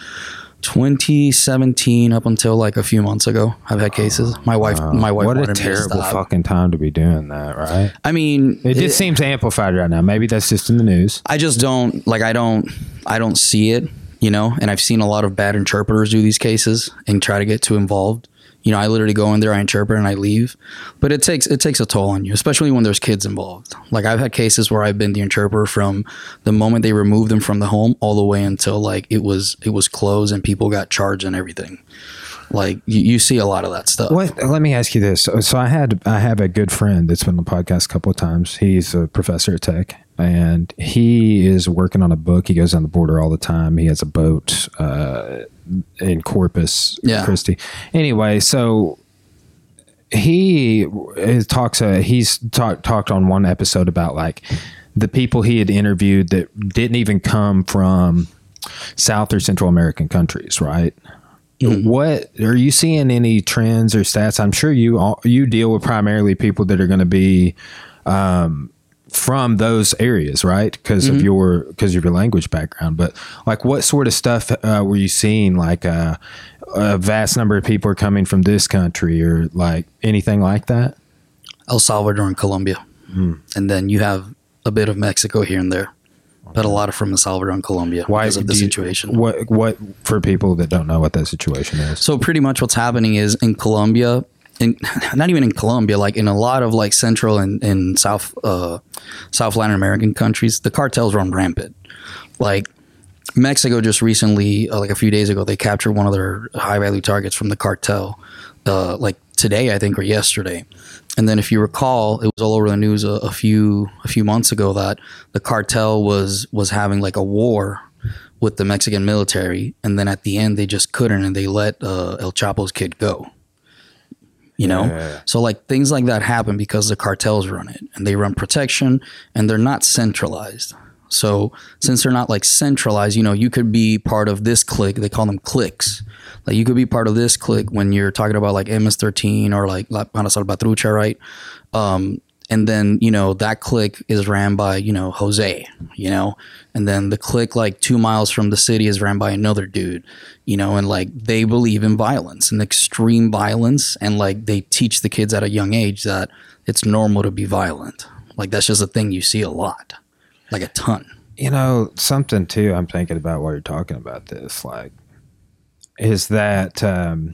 [SPEAKER 3] 2017 up until like a few months ago. I've had cases. My wife, my wife,
[SPEAKER 1] what a
[SPEAKER 3] wanted me to
[SPEAKER 1] terrible fucking time to be doing that, right?
[SPEAKER 3] I mean,
[SPEAKER 1] It just seems amplified right now. Maybe that's just in the news.
[SPEAKER 3] I just don't like. I don't. I don't see it. You know, and I've seen a lot of bad interpreters do these cases and try to get too involved. You know, I literally go in there, I interpret, and I leave. But it takes it takes a toll on you, especially when there's kids involved. Like I've had cases where I've been the interpreter from the moment they removed them from the home all the way until like it was it was closed and people got charged and everything. Like you, you see a lot of that stuff.
[SPEAKER 1] What? Let me ask you this. So, so I had I have a good friend that's been on the podcast a couple of times. He's a professor at Tech, and he is working on a book. He goes on the border all the time. He has a boat uh, in Corpus
[SPEAKER 3] Yeah.
[SPEAKER 1] Christi. Anyway, so he is, talks. Uh, he's talk, talked on one episode about like the people he had interviewed that didn't even come from South or Central American countries, right? What are you seeing any trends or stats? I'm sure you all, you deal with primarily people that are going to be um, from those areas, right? Because of your because of your language background. But like, what sort of stuff uh, were you seeing? Like, uh, a vast number of people are coming from this country, or like anything like that?
[SPEAKER 3] El Salvador and Colombia,
[SPEAKER 1] Hmm.
[SPEAKER 3] and then you have a bit of Mexico here and there, but a lot of from El Salvador and Colombia
[SPEAKER 1] Why
[SPEAKER 3] because of the
[SPEAKER 1] you-
[SPEAKER 3] situation.
[SPEAKER 1] What what for people that don't know what that situation is?
[SPEAKER 3] So pretty much what's happening is in Colombia, in not even in Colombia, like in a lot of like Central and, and South uh, South Latin American countries, the cartels run rampant. Like Mexico just recently, uh, like a few days ago, they captured one of their high value targets from the cartel. Uh, like today, I think, or yesterday. And then, if you recall, it was all over the news a, a few a few months ago that the cartel was was having like a war with the Mexican military, and then at the end they just couldn't, and they let uh, El Chapo's kid go. You know,
[SPEAKER 1] Yeah.
[SPEAKER 3] so like things like that happen because the cartels run it, and they run protection, and they're not centralized. So since they're not like centralized, you know, you could be part of this clique. They call them cliques. Like you could be part of this clique when you're talking about like MS13 or like La Mara Salvatrucha, right? Um, and then you know that click is ran by you know Jose, you know, and then the click like two miles from the city is ran by another dude, you know, and like they believe in violence and extreme violence, and like they teach the kids at a young age that it's normal to be violent. Like that's just a thing you see a lot, like a ton.
[SPEAKER 1] You know, something too, I'm thinking about while you're talking about this, like, is that um,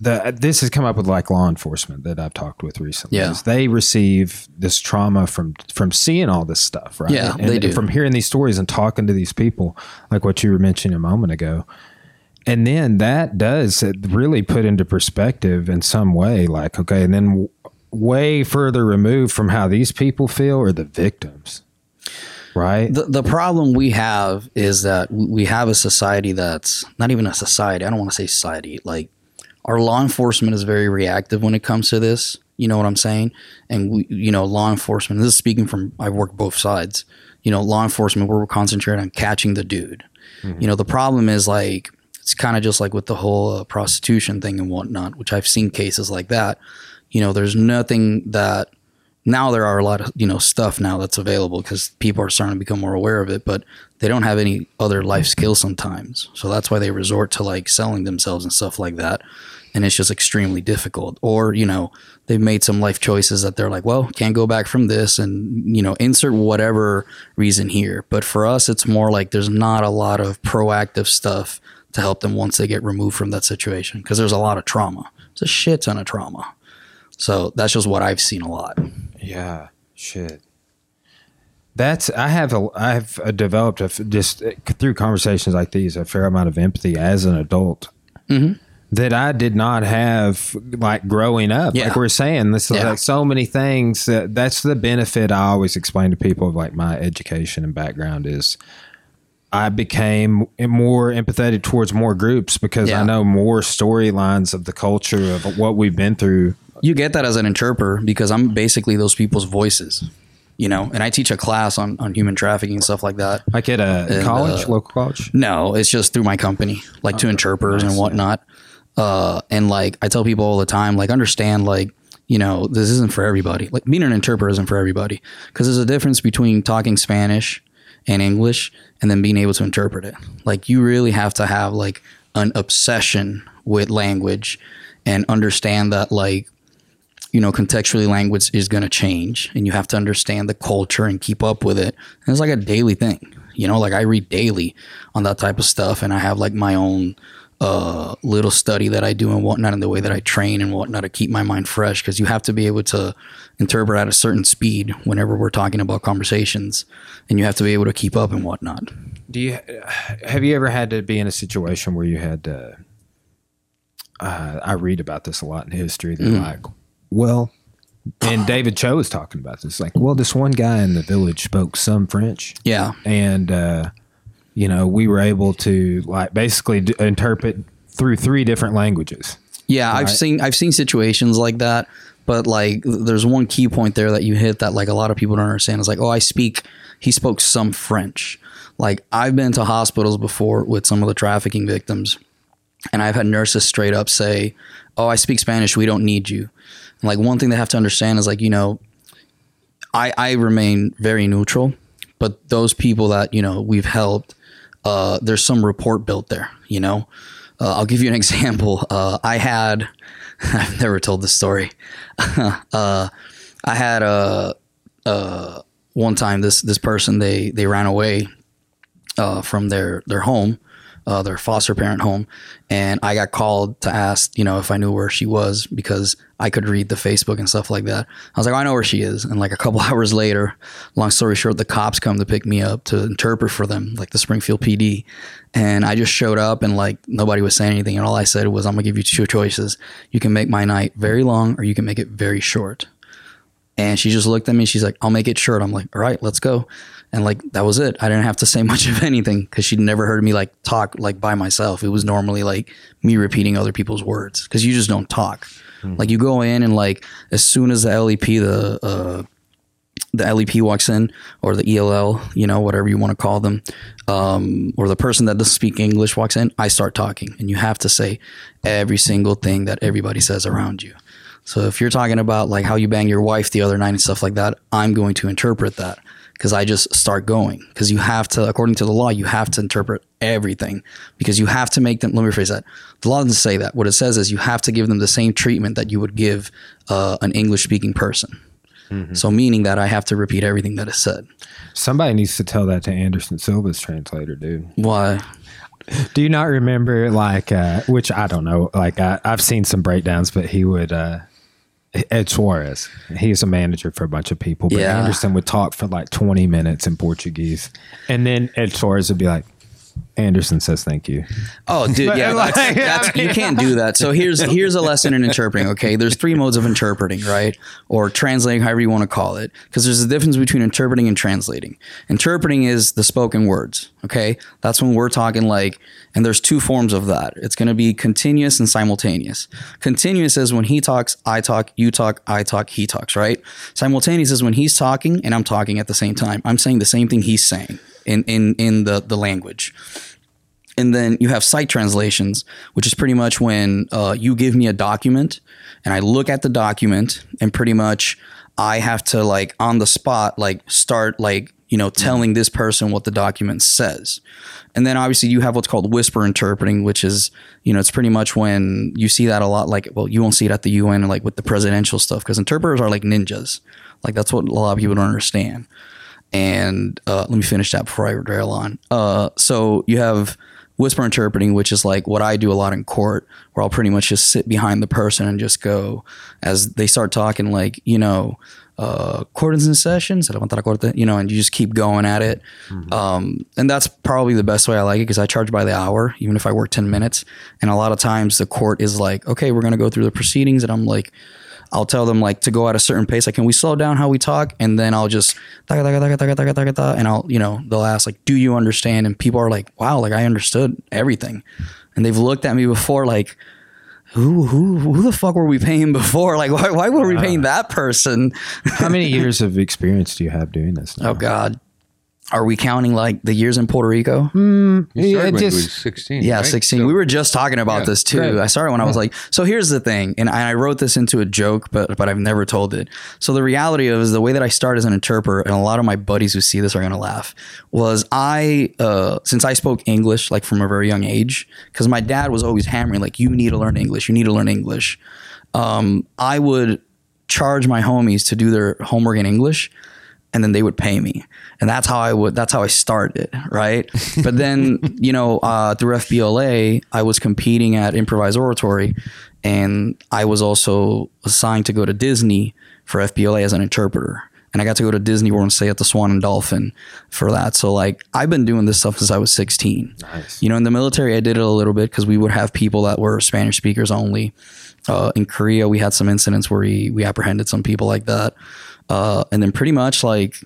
[SPEAKER 1] the this has come up with like law enforcement that I've talked with recently.
[SPEAKER 3] Yeah.
[SPEAKER 1] they receive this trauma from from seeing all this stuff, right?
[SPEAKER 3] Yeah,
[SPEAKER 1] and,
[SPEAKER 3] they do.
[SPEAKER 1] From hearing these stories and talking to these people, like what you were mentioning a moment ago. And then that does really put into perspective in some way, like, okay, and then way further removed from how these people feel are the victims, right?
[SPEAKER 3] The, the problem we have is that we have a society that's not even a society. I don't want to say society. Like our law enforcement is very reactive when it comes to this. You know what I'm saying? And we, you know, law enforcement. This is speaking from I've worked both sides. You know, law enforcement we're concentrating on catching the dude. You know, the problem is like it's kind of just like with the whole uh, prostitution thing and whatnot, which I've seen cases like that. You know, there's nothing that now there are a lot of you know stuff now that's available because people are starting to become more aware of it but they don't have any other life skills sometimes so that's why they resort to like selling themselves and stuff like that and it's just extremely difficult. Or you know they've made some life choices that they're like well can't go back from this and you know insert whatever reason here. But for us it's more like there's not a lot of proactive stuff to help them once they get removed from that situation because there's a lot of trauma. It's a shit ton of trauma. So that's just what i've seen a lot.
[SPEAKER 1] Yeah, shit. That's I have a I've uh, developed a, just uh, through conversations like these a fair amount of empathy as an adult that I did not have like growing up.
[SPEAKER 3] Yeah.
[SPEAKER 1] Like we're saying, this is
[SPEAKER 3] Yeah.
[SPEAKER 1] like so many things. That, that's the benefit I always explain to people of like my education and background is. I became more empathetic towards more groups because
[SPEAKER 3] Yeah.
[SPEAKER 1] I know more storylines of the culture of what we've been through
[SPEAKER 3] you get that as an interpreter because I'm basically those people's voices, you know. And I teach a class on on human trafficking and stuff like that.
[SPEAKER 1] Like at a college,
[SPEAKER 3] uh,
[SPEAKER 1] local college.
[SPEAKER 3] No, it's just through my company, like to interpreters and whatnot. Uh, and like I tell people all the time, like understand, like you know, this isn't for everybody. Like being an interpreter isn't for everybody because there's a difference between talking Spanish and English and then being able to interpret it. Like you really have to have like an obsession with language and understand that like you know, contextually language is going to change and you have to understand the culture and keep up with it. And it's like a daily thing, you know, like I read daily on that type of stuff and I have like my own uh, little study that I do and whatnot and the way that I train and whatnot to keep my mind fresh because you have to be able to interpret at a certain speed whenever we're talking about conversations and you have to be able to keep up and whatnot.
[SPEAKER 1] Do you have you ever had to be in a situation where you had to? Uh, I read about this a lot in history. They're like, well, and David Choe was talking about this. Like, well, this one guy in the village spoke some French,
[SPEAKER 3] Yeah.
[SPEAKER 1] and uh, you know, we were able to like basically d- interpret through three different languages.
[SPEAKER 3] Yeah, I've seen I've seen situations like that, but like there's one key point there that you hit that like a lot of people don't understand. It's like, oh, I speak. He spoke some French. Like I've been to hospitals before with some of the trafficking victims, and I've had nurses straight up say, "Oh, I speak Spanish. We don't need you." And like one thing they have to understand is like you know, I I remain very neutral, but those people that you know we've helped, uh, there's some report built there. You know, uh, I'll give you an example. Uh, I had I've never told this story. uh, I had a uh, one time this this person they they ran away uh, from their their home, uh, their foster parent home, and I got called to ask you know if I knew where she was because I could read the Facebook and stuff like that. I was like, I know where she is, and like a couple hours later, long story short, the cops come to pick me up to interpret for them, like the Springfield PD, and I just showed up and like nobody was saying anything, and all I said was, I'm gonna give you two choices. You can make my night very long, or you can make it very short. And she just looked at me. She's like, I'll make it short. I'm like, all right, let's go. And like, that was it. I didn't have to say much of anything because she'd never heard me like talk like by myself. It was normally like me repeating other people's words because you just don't talk. Like, you go in and like, as soon as the LEP, the, uh, the LEP walks in or the ELL, you know, whatever you want to call them, um, or the person that doesn't speak English walks in, I start talking. And you have to say every single thing that everybody says around you. So if you're talking about like how you bang your wife the other night and stuff like that, I'm going to interpret that because I just start going. Because you have to, according to the law, you have to interpret everything because you have to make them. Let me rephrase that. The law doesn't say that. What it says is you have to give them the same treatment that you would give uh, an English speaking person. So meaning that I have to repeat everything that is said.
[SPEAKER 1] Somebody needs to tell that to Anderson Silva's translator, dude.
[SPEAKER 3] Why?
[SPEAKER 1] Do you not remember, like, uh, which I don't know, like, I, I've seen some breakdowns, but he would, uh, Ed Suarez, he's a manager for a bunch of people, but
[SPEAKER 3] Yeah.
[SPEAKER 1] Anderson would talk for like 20 minutes in Portuguese. And then Ed Suarez would be like, Anderson says thank you.
[SPEAKER 3] Oh, dude, yeah, that's, that's, you can't do that. So here's here's a lesson in interpreting. Okay, there's three modes of interpreting, right, or translating, however you want to call it, because there's a difference between interpreting and translating. Interpreting is the spoken words. Okay, that's when we're talking like, and there's two forms of that. It's going to be continuous and simultaneous. Continuous is when he talks, I talk, you talk, I talk, he talks, right? Simultaneous is when he's talking and I'm talking at the same time. I'm saying the same thing he's saying in in in the the language. And then you have site translations, which is pretty much when uh, you give me a document and I look at the document and pretty much I have to like on the spot, like start like, you know, telling this person what the document says. And then obviously you have what's called whisper interpreting, which is, you know, it's pretty much when you see that a lot. Like, well, you won't see it at the UN like with the presidential stuff because interpreters are like ninjas. Like that's what a lot of people don't understand and uh, let me finish that before I rail on. Uh, so you have whisper interpreting, which is like what I do a lot in court, where I'll pretty much just sit behind the person and just go as they start talking, like you know, uh, court is in session, se levanta la corte, you know, and you just keep going at it. Um, and that's probably the best way I like it because I charge by the hour, even if I work ten minutes. And a lot of times the court is like, okay, we're gonna go through the proceedings, and I'm like. I'll tell them like to go at a certain pace. Like, can we slow down how we talk? And then I'll just and I'll, you know, they'll ask like, do you understand? And people are like, wow, like I understood everything. And they've looked at me before like, who, who, who the fuck were we paying before? Like, why, why were we paying uh, that person?
[SPEAKER 1] How many years of experience do you have doing this now?
[SPEAKER 3] oh God. Are we counting like the years in Puerto Rico?
[SPEAKER 2] You
[SPEAKER 1] Yeah,
[SPEAKER 2] started when
[SPEAKER 1] just-
[SPEAKER 2] was 16.
[SPEAKER 3] Yeah,
[SPEAKER 2] right?
[SPEAKER 3] 16.
[SPEAKER 2] So-
[SPEAKER 3] we were just talking about
[SPEAKER 2] Yeah,
[SPEAKER 3] this too.
[SPEAKER 1] great.
[SPEAKER 3] I started when I was like, so here's the thing, and I wrote this into a joke, but but I've never told it. So the reality of is the way that I started as an interpreter, and a lot of my buddies who see this are gonna laugh, was I uh, since I spoke English like from a very young age, because my dad was always hammering like, you need to learn English, you need to learn English. Um, I would charge my homies to do their homework in English and then they would pay me and that's how i would that's how i started right? But then you know uh, through fbla i was competing at improvised oratory and i was also assigned to go to disney for fbla as an interpreter. And i got to go to disney world and stay at the swan and dolphin for that. So like i've been doing this stuff since i was 16
[SPEAKER 1] Nice.
[SPEAKER 3] you know in the military i did it a little bit because we would have people that were spanish speakers only. Uh, in korea we had some incidents where we, we apprehended some people like that. Uh, and then pretty much like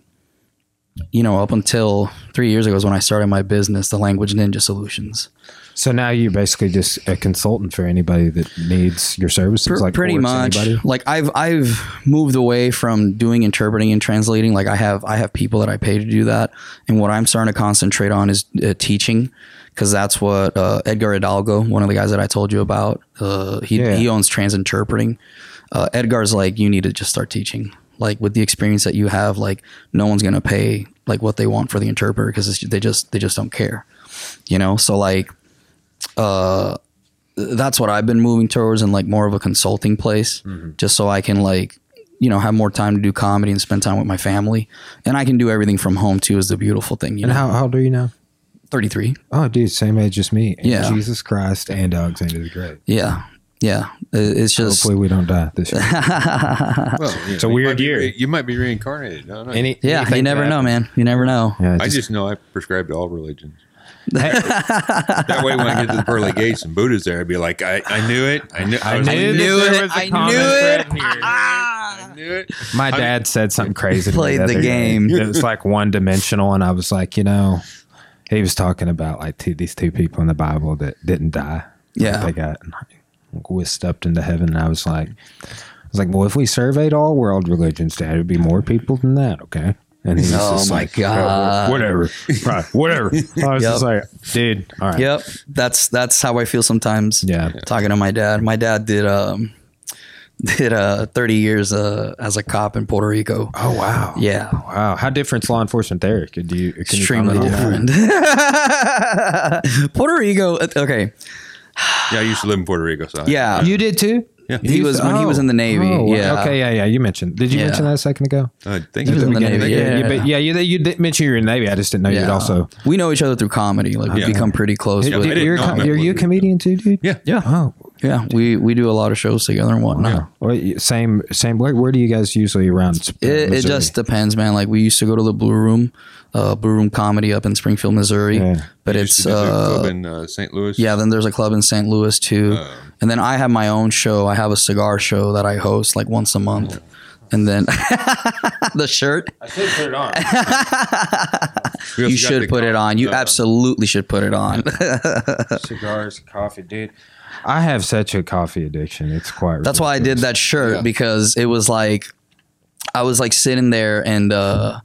[SPEAKER 3] you know up until three years ago is when i started my business the language ninja solutions.
[SPEAKER 1] So now you're basically just a consultant for anybody that needs your services,
[SPEAKER 3] Pr-
[SPEAKER 1] like
[SPEAKER 3] pretty much.
[SPEAKER 1] anybody?
[SPEAKER 3] like i've i've moved away from doing interpreting and translating. Like i have i have people that i pay to do that. And what i'm starting to concentrate on is uh, teaching because that's what uh, edgar hidalgo one of the guys that i told you about uh, he,
[SPEAKER 1] Yeah.
[SPEAKER 3] he owns trans interpreting uh, edgar's like you need to just start teaching like with the experience that you have like no one's gonna pay like what they want for the interpreter because they just they just don't care you know so like uh that's what I've been moving towards in like more of a consulting place, just so I can like, you know, have more time to do comedy and spend time with my family. And I can do everything from home too is the beautiful thing, you
[SPEAKER 1] and
[SPEAKER 3] know.
[SPEAKER 1] how, how old are you now?
[SPEAKER 3] 33.
[SPEAKER 1] Oh, dude, same age as me. And
[SPEAKER 3] Yeah.
[SPEAKER 1] Jesus Christ and Alexander the Great.
[SPEAKER 3] Yeah. Yeah. It's just
[SPEAKER 1] Hopefully, we don't die this year.
[SPEAKER 2] Well, yeah,
[SPEAKER 1] It's a
[SPEAKER 2] you
[SPEAKER 1] weird
[SPEAKER 2] might be
[SPEAKER 1] year.
[SPEAKER 2] re- you might be reincarnated. I don't.
[SPEAKER 1] Any,
[SPEAKER 3] yeah, you never know, man. You never know.
[SPEAKER 1] Yeah,
[SPEAKER 2] I
[SPEAKER 1] just,
[SPEAKER 2] just know I prescribe to all religions.
[SPEAKER 1] Hey,
[SPEAKER 2] That way, when I get to the pearly gates and Buddha's there, I'd be like, I, I knew it. I knew. I,
[SPEAKER 1] I knew
[SPEAKER 2] like,
[SPEAKER 3] knew it.
[SPEAKER 1] was a
[SPEAKER 3] I
[SPEAKER 1] common
[SPEAKER 3] knew it.
[SPEAKER 2] I knew it.
[SPEAKER 1] My dad said something crazy. to me
[SPEAKER 3] Played the
[SPEAKER 1] other day.
[SPEAKER 3] game.
[SPEAKER 1] It was like one dimensional, and I was like, you know, he was talking about like two, these two people in the Bible that didn't die.
[SPEAKER 3] Yeah.
[SPEAKER 1] like they got whisked up into heaven, and I was like, I was like, well, if we surveyed all world religions, Dad, it'd be more people than that. Okay. And he was
[SPEAKER 3] Oh
[SPEAKER 1] just
[SPEAKER 3] my
[SPEAKER 1] like,
[SPEAKER 3] God.
[SPEAKER 1] whatever, whatever. I was just like, dude, all right,
[SPEAKER 3] Yep. That's that's how I feel sometimes.
[SPEAKER 1] yeah,
[SPEAKER 3] Talking to my dad. My dad did um did uh 30 years uh as a cop in Puerto Rico.
[SPEAKER 1] Oh wow.
[SPEAKER 3] Yeah.
[SPEAKER 1] Wow. How different's law enforcement there? Could you can
[SPEAKER 3] Extremely
[SPEAKER 1] that?
[SPEAKER 3] different. Puerto Rico, uh, okay.
[SPEAKER 2] Yeah, I used to live in Puerto Rico, so I-
[SPEAKER 3] Yeah.
[SPEAKER 1] You did too?
[SPEAKER 2] Yeah.
[SPEAKER 3] He was- when he was in the oh, Navy,
[SPEAKER 1] wow.
[SPEAKER 3] yeah.
[SPEAKER 1] Okay. Yeah. Yeah. You mentioned. Did you
[SPEAKER 3] Yeah.
[SPEAKER 1] mention that a second ago?
[SPEAKER 2] I think
[SPEAKER 3] He was in the Navy,
[SPEAKER 1] Yeah.
[SPEAKER 3] yeah.
[SPEAKER 1] You, but yeah. You, you did mention you were in the Navy. I just didn't know you'd also.
[SPEAKER 3] we know each other through comedy. Like we've
[SPEAKER 2] Yeah.
[SPEAKER 3] become pretty close
[SPEAKER 2] Yeah,
[SPEAKER 3] with
[SPEAKER 2] I didn't
[SPEAKER 1] You're, a
[SPEAKER 2] know
[SPEAKER 1] com-
[SPEAKER 2] him at
[SPEAKER 1] you're you a
[SPEAKER 2] Puerto
[SPEAKER 1] comedian too, dude?
[SPEAKER 2] Yeah.
[SPEAKER 3] Yeah.
[SPEAKER 1] Oh.
[SPEAKER 3] Yeah. We we do a lot of shows together and whatnot.
[SPEAKER 2] Yeah.
[SPEAKER 1] Well, same. Same. Where, where do you guys usually around? uh,
[SPEAKER 3] It, it just depends, man. Like we used to go to the Blue Room, uh, Blue Room Comedy up in Springfield, Missouri.
[SPEAKER 1] Yeah.
[SPEAKER 3] But
[SPEAKER 2] Used
[SPEAKER 3] it's
[SPEAKER 2] to
[SPEAKER 3] uh,
[SPEAKER 2] club in uh, St. Louis.
[SPEAKER 3] yeah. Then there's a club in St. Louis too, and then I have my own show. I have a cigar show that I host like once a month, and then the shirt
[SPEAKER 1] I should put it on.
[SPEAKER 3] You should
[SPEAKER 2] the
[SPEAKER 3] put it on. You
[SPEAKER 2] uh,
[SPEAKER 3] absolutely should put it on.
[SPEAKER 1] Cigars, coffee, dude. I have such a coffee addiction. It's quite.
[SPEAKER 3] That's why I did that shirt
[SPEAKER 2] Yeah.
[SPEAKER 3] because it was like I was like sitting there and uh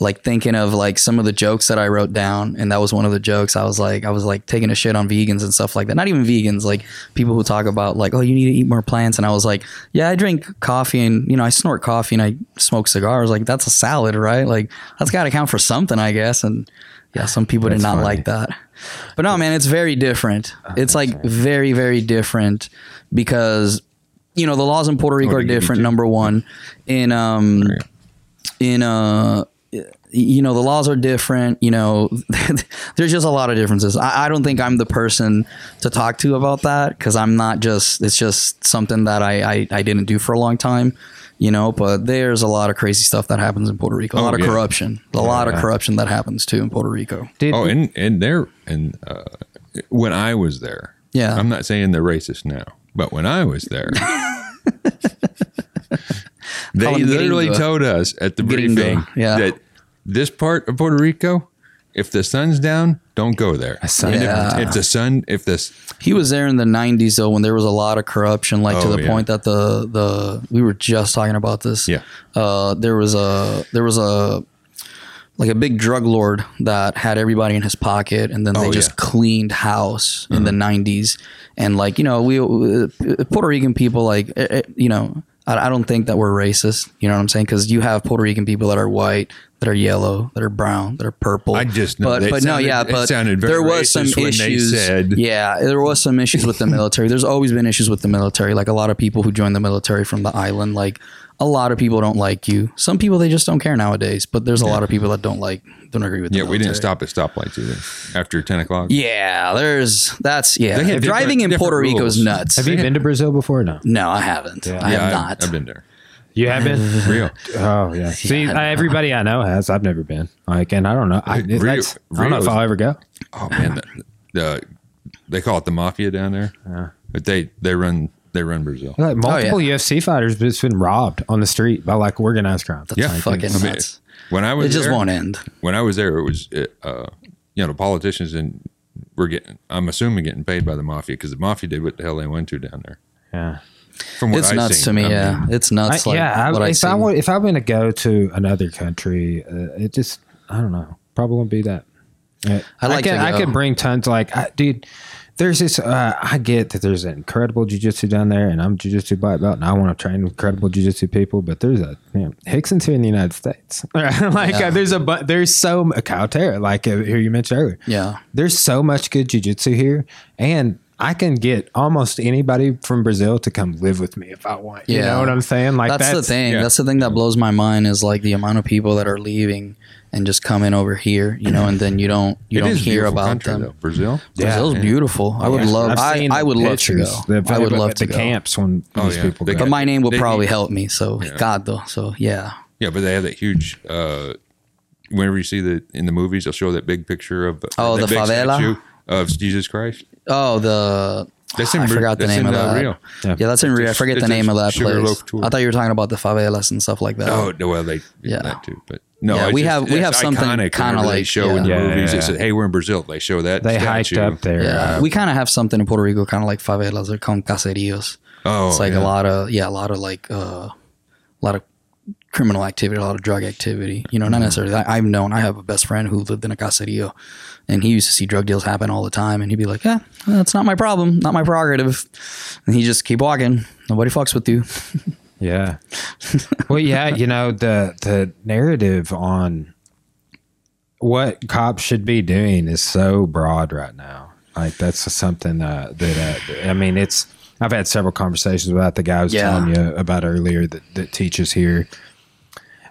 [SPEAKER 3] like thinking of like some of the jokes that I wrote down and that was one of the jokes. I was like I was like taking a shit on vegans and stuff like that. Not even vegans, like people who talk about like oh you need to eat more plants and I was like yeah, I drink coffee and you know, I snort coffee and I smoke cigars. Like that's a salad, right? Like that's got to count for something, I guess. And yeah, some people did not
[SPEAKER 1] funny.
[SPEAKER 3] like that. But no, man, it's very different. it's like very, very different because you know the laws in Puerto Rico are
[SPEAKER 2] they give you
[SPEAKER 3] different. Number one, in um, in uh, you know the laws are different. You know, there's just a lot of differences. I, I don't think I'm the person to talk to about that because I'm not just. It's just something that I, I I didn't do for a long time. You know, but there's a lot of crazy stuff that happens in Puerto Rico. A
[SPEAKER 2] Oh,
[SPEAKER 3] lot of
[SPEAKER 2] yeah.
[SPEAKER 3] corruption. A lot of corruption that happens too in Puerto Rico.
[SPEAKER 1] Did,
[SPEAKER 2] Oh, and and there and uh, when I was there,
[SPEAKER 3] Yeah.
[SPEAKER 2] I'm not saying they're racist now, but when I was there, they literally told us at the briefing
[SPEAKER 3] yeah.
[SPEAKER 2] that this part of Puerto Rico, if the sun's down, don't go there.
[SPEAKER 1] sun
[SPEAKER 3] Yeah.
[SPEAKER 2] if, if the sun, if this,
[SPEAKER 3] He was there in the '90s though, when there was a lot of corruption, like to
[SPEAKER 2] Oh,
[SPEAKER 3] the
[SPEAKER 2] yeah.
[SPEAKER 3] point that the the we were just talking about this.
[SPEAKER 2] Yeah.
[SPEAKER 3] Uh, there was a there was a like a big drug lord that had everybody in his pocket, and then they
[SPEAKER 2] Oh,
[SPEAKER 3] just
[SPEAKER 2] yeah. Mm-hmm.
[SPEAKER 3] cleaned house in the '90s. And like you know, we uh, Puerto Rican people, like eh, you know, I, I don't think that we're racist. You know what I'm saying? Because you have Puerto Rican people that are white, that are yellow, that are brown, that are purple.
[SPEAKER 2] I just know
[SPEAKER 3] but
[SPEAKER 2] that
[SPEAKER 3] but no,
[SPEAKER 2] sounded-
[SPEAKER 3] yeah,
[SPEAKER 2] it
[SPEAKER 3] but
[SPEAKER 2] sounded very
[SPEAKER 3] there was some
[SPEAKER 2] racist when they
[SPEAKER 3] issues.
[SPEAKER 2] said-
[SPEAKER 3] Yeah, there was some issues with the military. There's always been issues with the military. Like a lot of people who join the military from the island, like a lot of people don't like you. Some people they just don't care nowadays. But there's a lot of people that don't like, don't agree with.
[SPEAKER 2] yeah,
[SPEAKER 3] the
[SPEAKER 2] we didn't stop at stoplights either after 10 o'clock.
[SPEAKER 3] Yeah, there's that's yeah.
[SPEAKER 2] They have
[SPEAKER 3] Driving in Puerto
[SPEAKER 2] different
[SPEAKER 3] Rico is nuts.
[SPEAKER 1] have you been to Brazil before? No.
[SPEAKER 3] no, I haven't. I
[SPEAKER 2] Yeah,
[SPEAKER 3] have
[SPEAKER 2] I've-
[SPEAKER 3] not.
[SPEAKER 2] I've been there.
[SPEAKER 1] You have been.
[SPEAKER 2] Real.
[SPEAKER 1] Oh yeah. See,
[SPEAKER 3] Yeah.
[SPEAKER 1] I, everybody I know has. I've never been. Like, and I don't know. I,
[SPEAKER 2] Rio-
[SPEAKER 1] that's- I don't know if
[SPEAKER 2] Rio's-
[SPEAKER 1] I'll ever go.
[SPEAKER 2] Oh man, the, the they call it the mafia down there, but they they run they run Brazil.
[SPEAKER 1] Like multiple
[SPEAKER 3] Oh, yeah.
[SPEAKER 1] UFC fighters, but it's been robbed on the street by like organized crime.
[SPEAKER 2] Yeah,
[SPEAKER 3] fucking
[SPEAKER 2] I mean,
[SPEAKER 3] nuts.
[SPEAKER 2] when I was
[SPEAKER 3] It just
[SPEAKER 2] there,
[SPEAKER 3] won't end.
[SPEAKER 2] When I was there, it was uh, you know politicians and we're getting I'm assuming getting paid by the mafia because the mafia did what the hell they went to down there.
[SPEAKER 1] Yeah.
[SPEAKER 2] From what
[SPEAKER 3] It's
[SPEAKER 2] I've
[SPEAKER 3] nuts
[SPEAKER 2] seen.
[SPEAKER 3] to me.
[SPEAKER 2] I mean,
[SPEAKER 3] yeah, it's nuts.
[SPEAKER 1] I,
[SPEAKER 3] like
[SPEAKER 1] yeah,
[SPEAKER 3] what
[SPEAKER 1] I,
[SPEAKER 3] I
[SPEAKER 1] if
[SPEAKER 3] see.
[SPEAKER 1] I were, if I'm going to go to another country, uh, it just I don't know, probably won't be that. Uh,
[SPEAKER 3] I like
[SPEAKER 1] I
[SPEAKER 3] to
[SPEAKER 1] could, I
[SPEAKER 3] go.
[SPEAKER 1] could bring tons. Like, I, dude, there's this. Uh, I get that there's incredible jujitsu down there, and I'm jujitsu black belt, and I want to train incredible jujitsu people. But there's a you know, Rickson's here in the United States. like,
[SPEAKER 3] Yeah.
[SPEAKER 1] uh, there's a bu- there's so m- Caltera, like uh, who you mentioned earlier.
[SPEAKER 3] yeah,
[SPEAKER 1] There's so much good jujitsu here, and I can get almost anybody from Brazil to come live with me if I want. You
[SPEAKER 3] Yeah.
[SPEAKER 1] know what I'm saying? Like
[SPEAKER 3] that's, the thing.
[SPEAKER 2] yeah.
[SPEAKER 3] That's the thing that blows my mind is like the amount of people that are leaving and just coming over here, you know, and then you don't you
[SPEAKER 2] it
[SPEAKER 3] don't hear about
[SPEAKER 2] country,
[SPEAKER 3] them.
[SPEAKER 2] though. Brazil.
[SPEAKER 3] Brazil's
[SPEAKER 2] Yeah.
[SPEAKER 3] beautiful. I would
[SPEAKER 1] Yeah.
[SPEAKER 3] love.
[SPEAKER 1] I've
[SPEAKER 3] I, would love to go. I would love
[SPEAKER 1] the
[SPEAKER 3] to go.
[SPEAKER 1] camps when
[SPEAKER 2] Oh,
[SPEAKER 1] these
[SPEAKER 2] yeah.
[SPEAKER 1] people
[SPEAKER 2] They
[SPEAKER 1] go.
[SPEAKER 3] But my name will
[SPEAKER 2] They-
[SPEAKER 3] probably help me. So God though. So yeah.
[SPEAKER 2] Yeah, but they have that huge. Uh, whenever you see the in the movies, they'll show that big picture of
[SPEAKER 3] Oh,
[SPEAKER 2] that
[SPEAKER 3] the
[SPEAKER 2] big
[SPEAKER 3] favela?
[SPEAKER 2] statue of Jesus Christ.
[SPEAKER 3] Oh, the
[SPEAKER 2] That's in
[SPEAKER 3] I
[SPEAKER 2] Bra-
[SPEAKER 3] forgot the
[SPEAKER 2] that's
[SPEAKER 3] name
[SPEAKER 2] in,
[SPEAKER 3] of
[SPEAKER 2] uh,
[SPEAKER 3] that.
[SPEAKER 2] Rio.
[SPEAKER 3] Yeah, that's in
[SPEAKER 2] It's
[SPEAKER 3] Rio.
[SPEAKER 2] a-
[SPEAKER 3] I forget the
[SPEAKER 2] it's a
[SPEAKER 3] name of that
[SPEAKER 2] Sugarloaf
[SPEAKER 3] place.
[SPEAKER 2] tour.
[SPEAKER 3] I thought you were talking about the favelas and stuff like that.
[SPEAKER 2] Oh no, well they yeah
[SPEAKER 3] Yeah.
[SPEAKER 2] that too, but no,
[SPEAKER 3] Yeah, we
[SPEAKER 2] just-
[SPEAKER 3] have- we have something
[SPEAKER 2] iconic
[SPEAKER 3] kinda
[SPEAKER 2] whenever they
[SPEAKER 3] like-
[SPEAKER 2] show in the
[SPEAKER 1] yeah.
[SPEAKER 2] movies.
[SPEAKER 1] Yeah.
[SPEAKER 2] They said, "Hey, we're in Brazil." They show that
[SPEAKER 1] they
[SPEAKER 2] statue.
[SPEAKER 1] hiked up there.
[SPEAKER 3] Yeah, we kind of have something in Puerto Rico, kind of like favelas. They're called caseríos.
[SPEAKER 2] Oh,
[SPEAKER 3] it's like
[SPEAKER 2] yeah.
[SPEAKER 3] a lot of yeah, a lot of like uh, a lot of criminal activity, a lot of drug activity. You know, not necessarily. I, I've known. I have a best friend who lived in a caserio, and he used to see drug deals happen all the time, and he'd be like, "Yeah, that's not my problem, not my prerogative," and he just keep walking. Nobody fucks with you.
[SPEAKER 1] Yeah. well, yeah, you know the the narrative on what cops should be doing is so broad right now. Like that's something uh, that uh, I mean, it's. I've had several conversations about the guy I was
[SPEAKER 3] Yeah.
[SPEAKER 1] telling you about earlier that, that teaches here.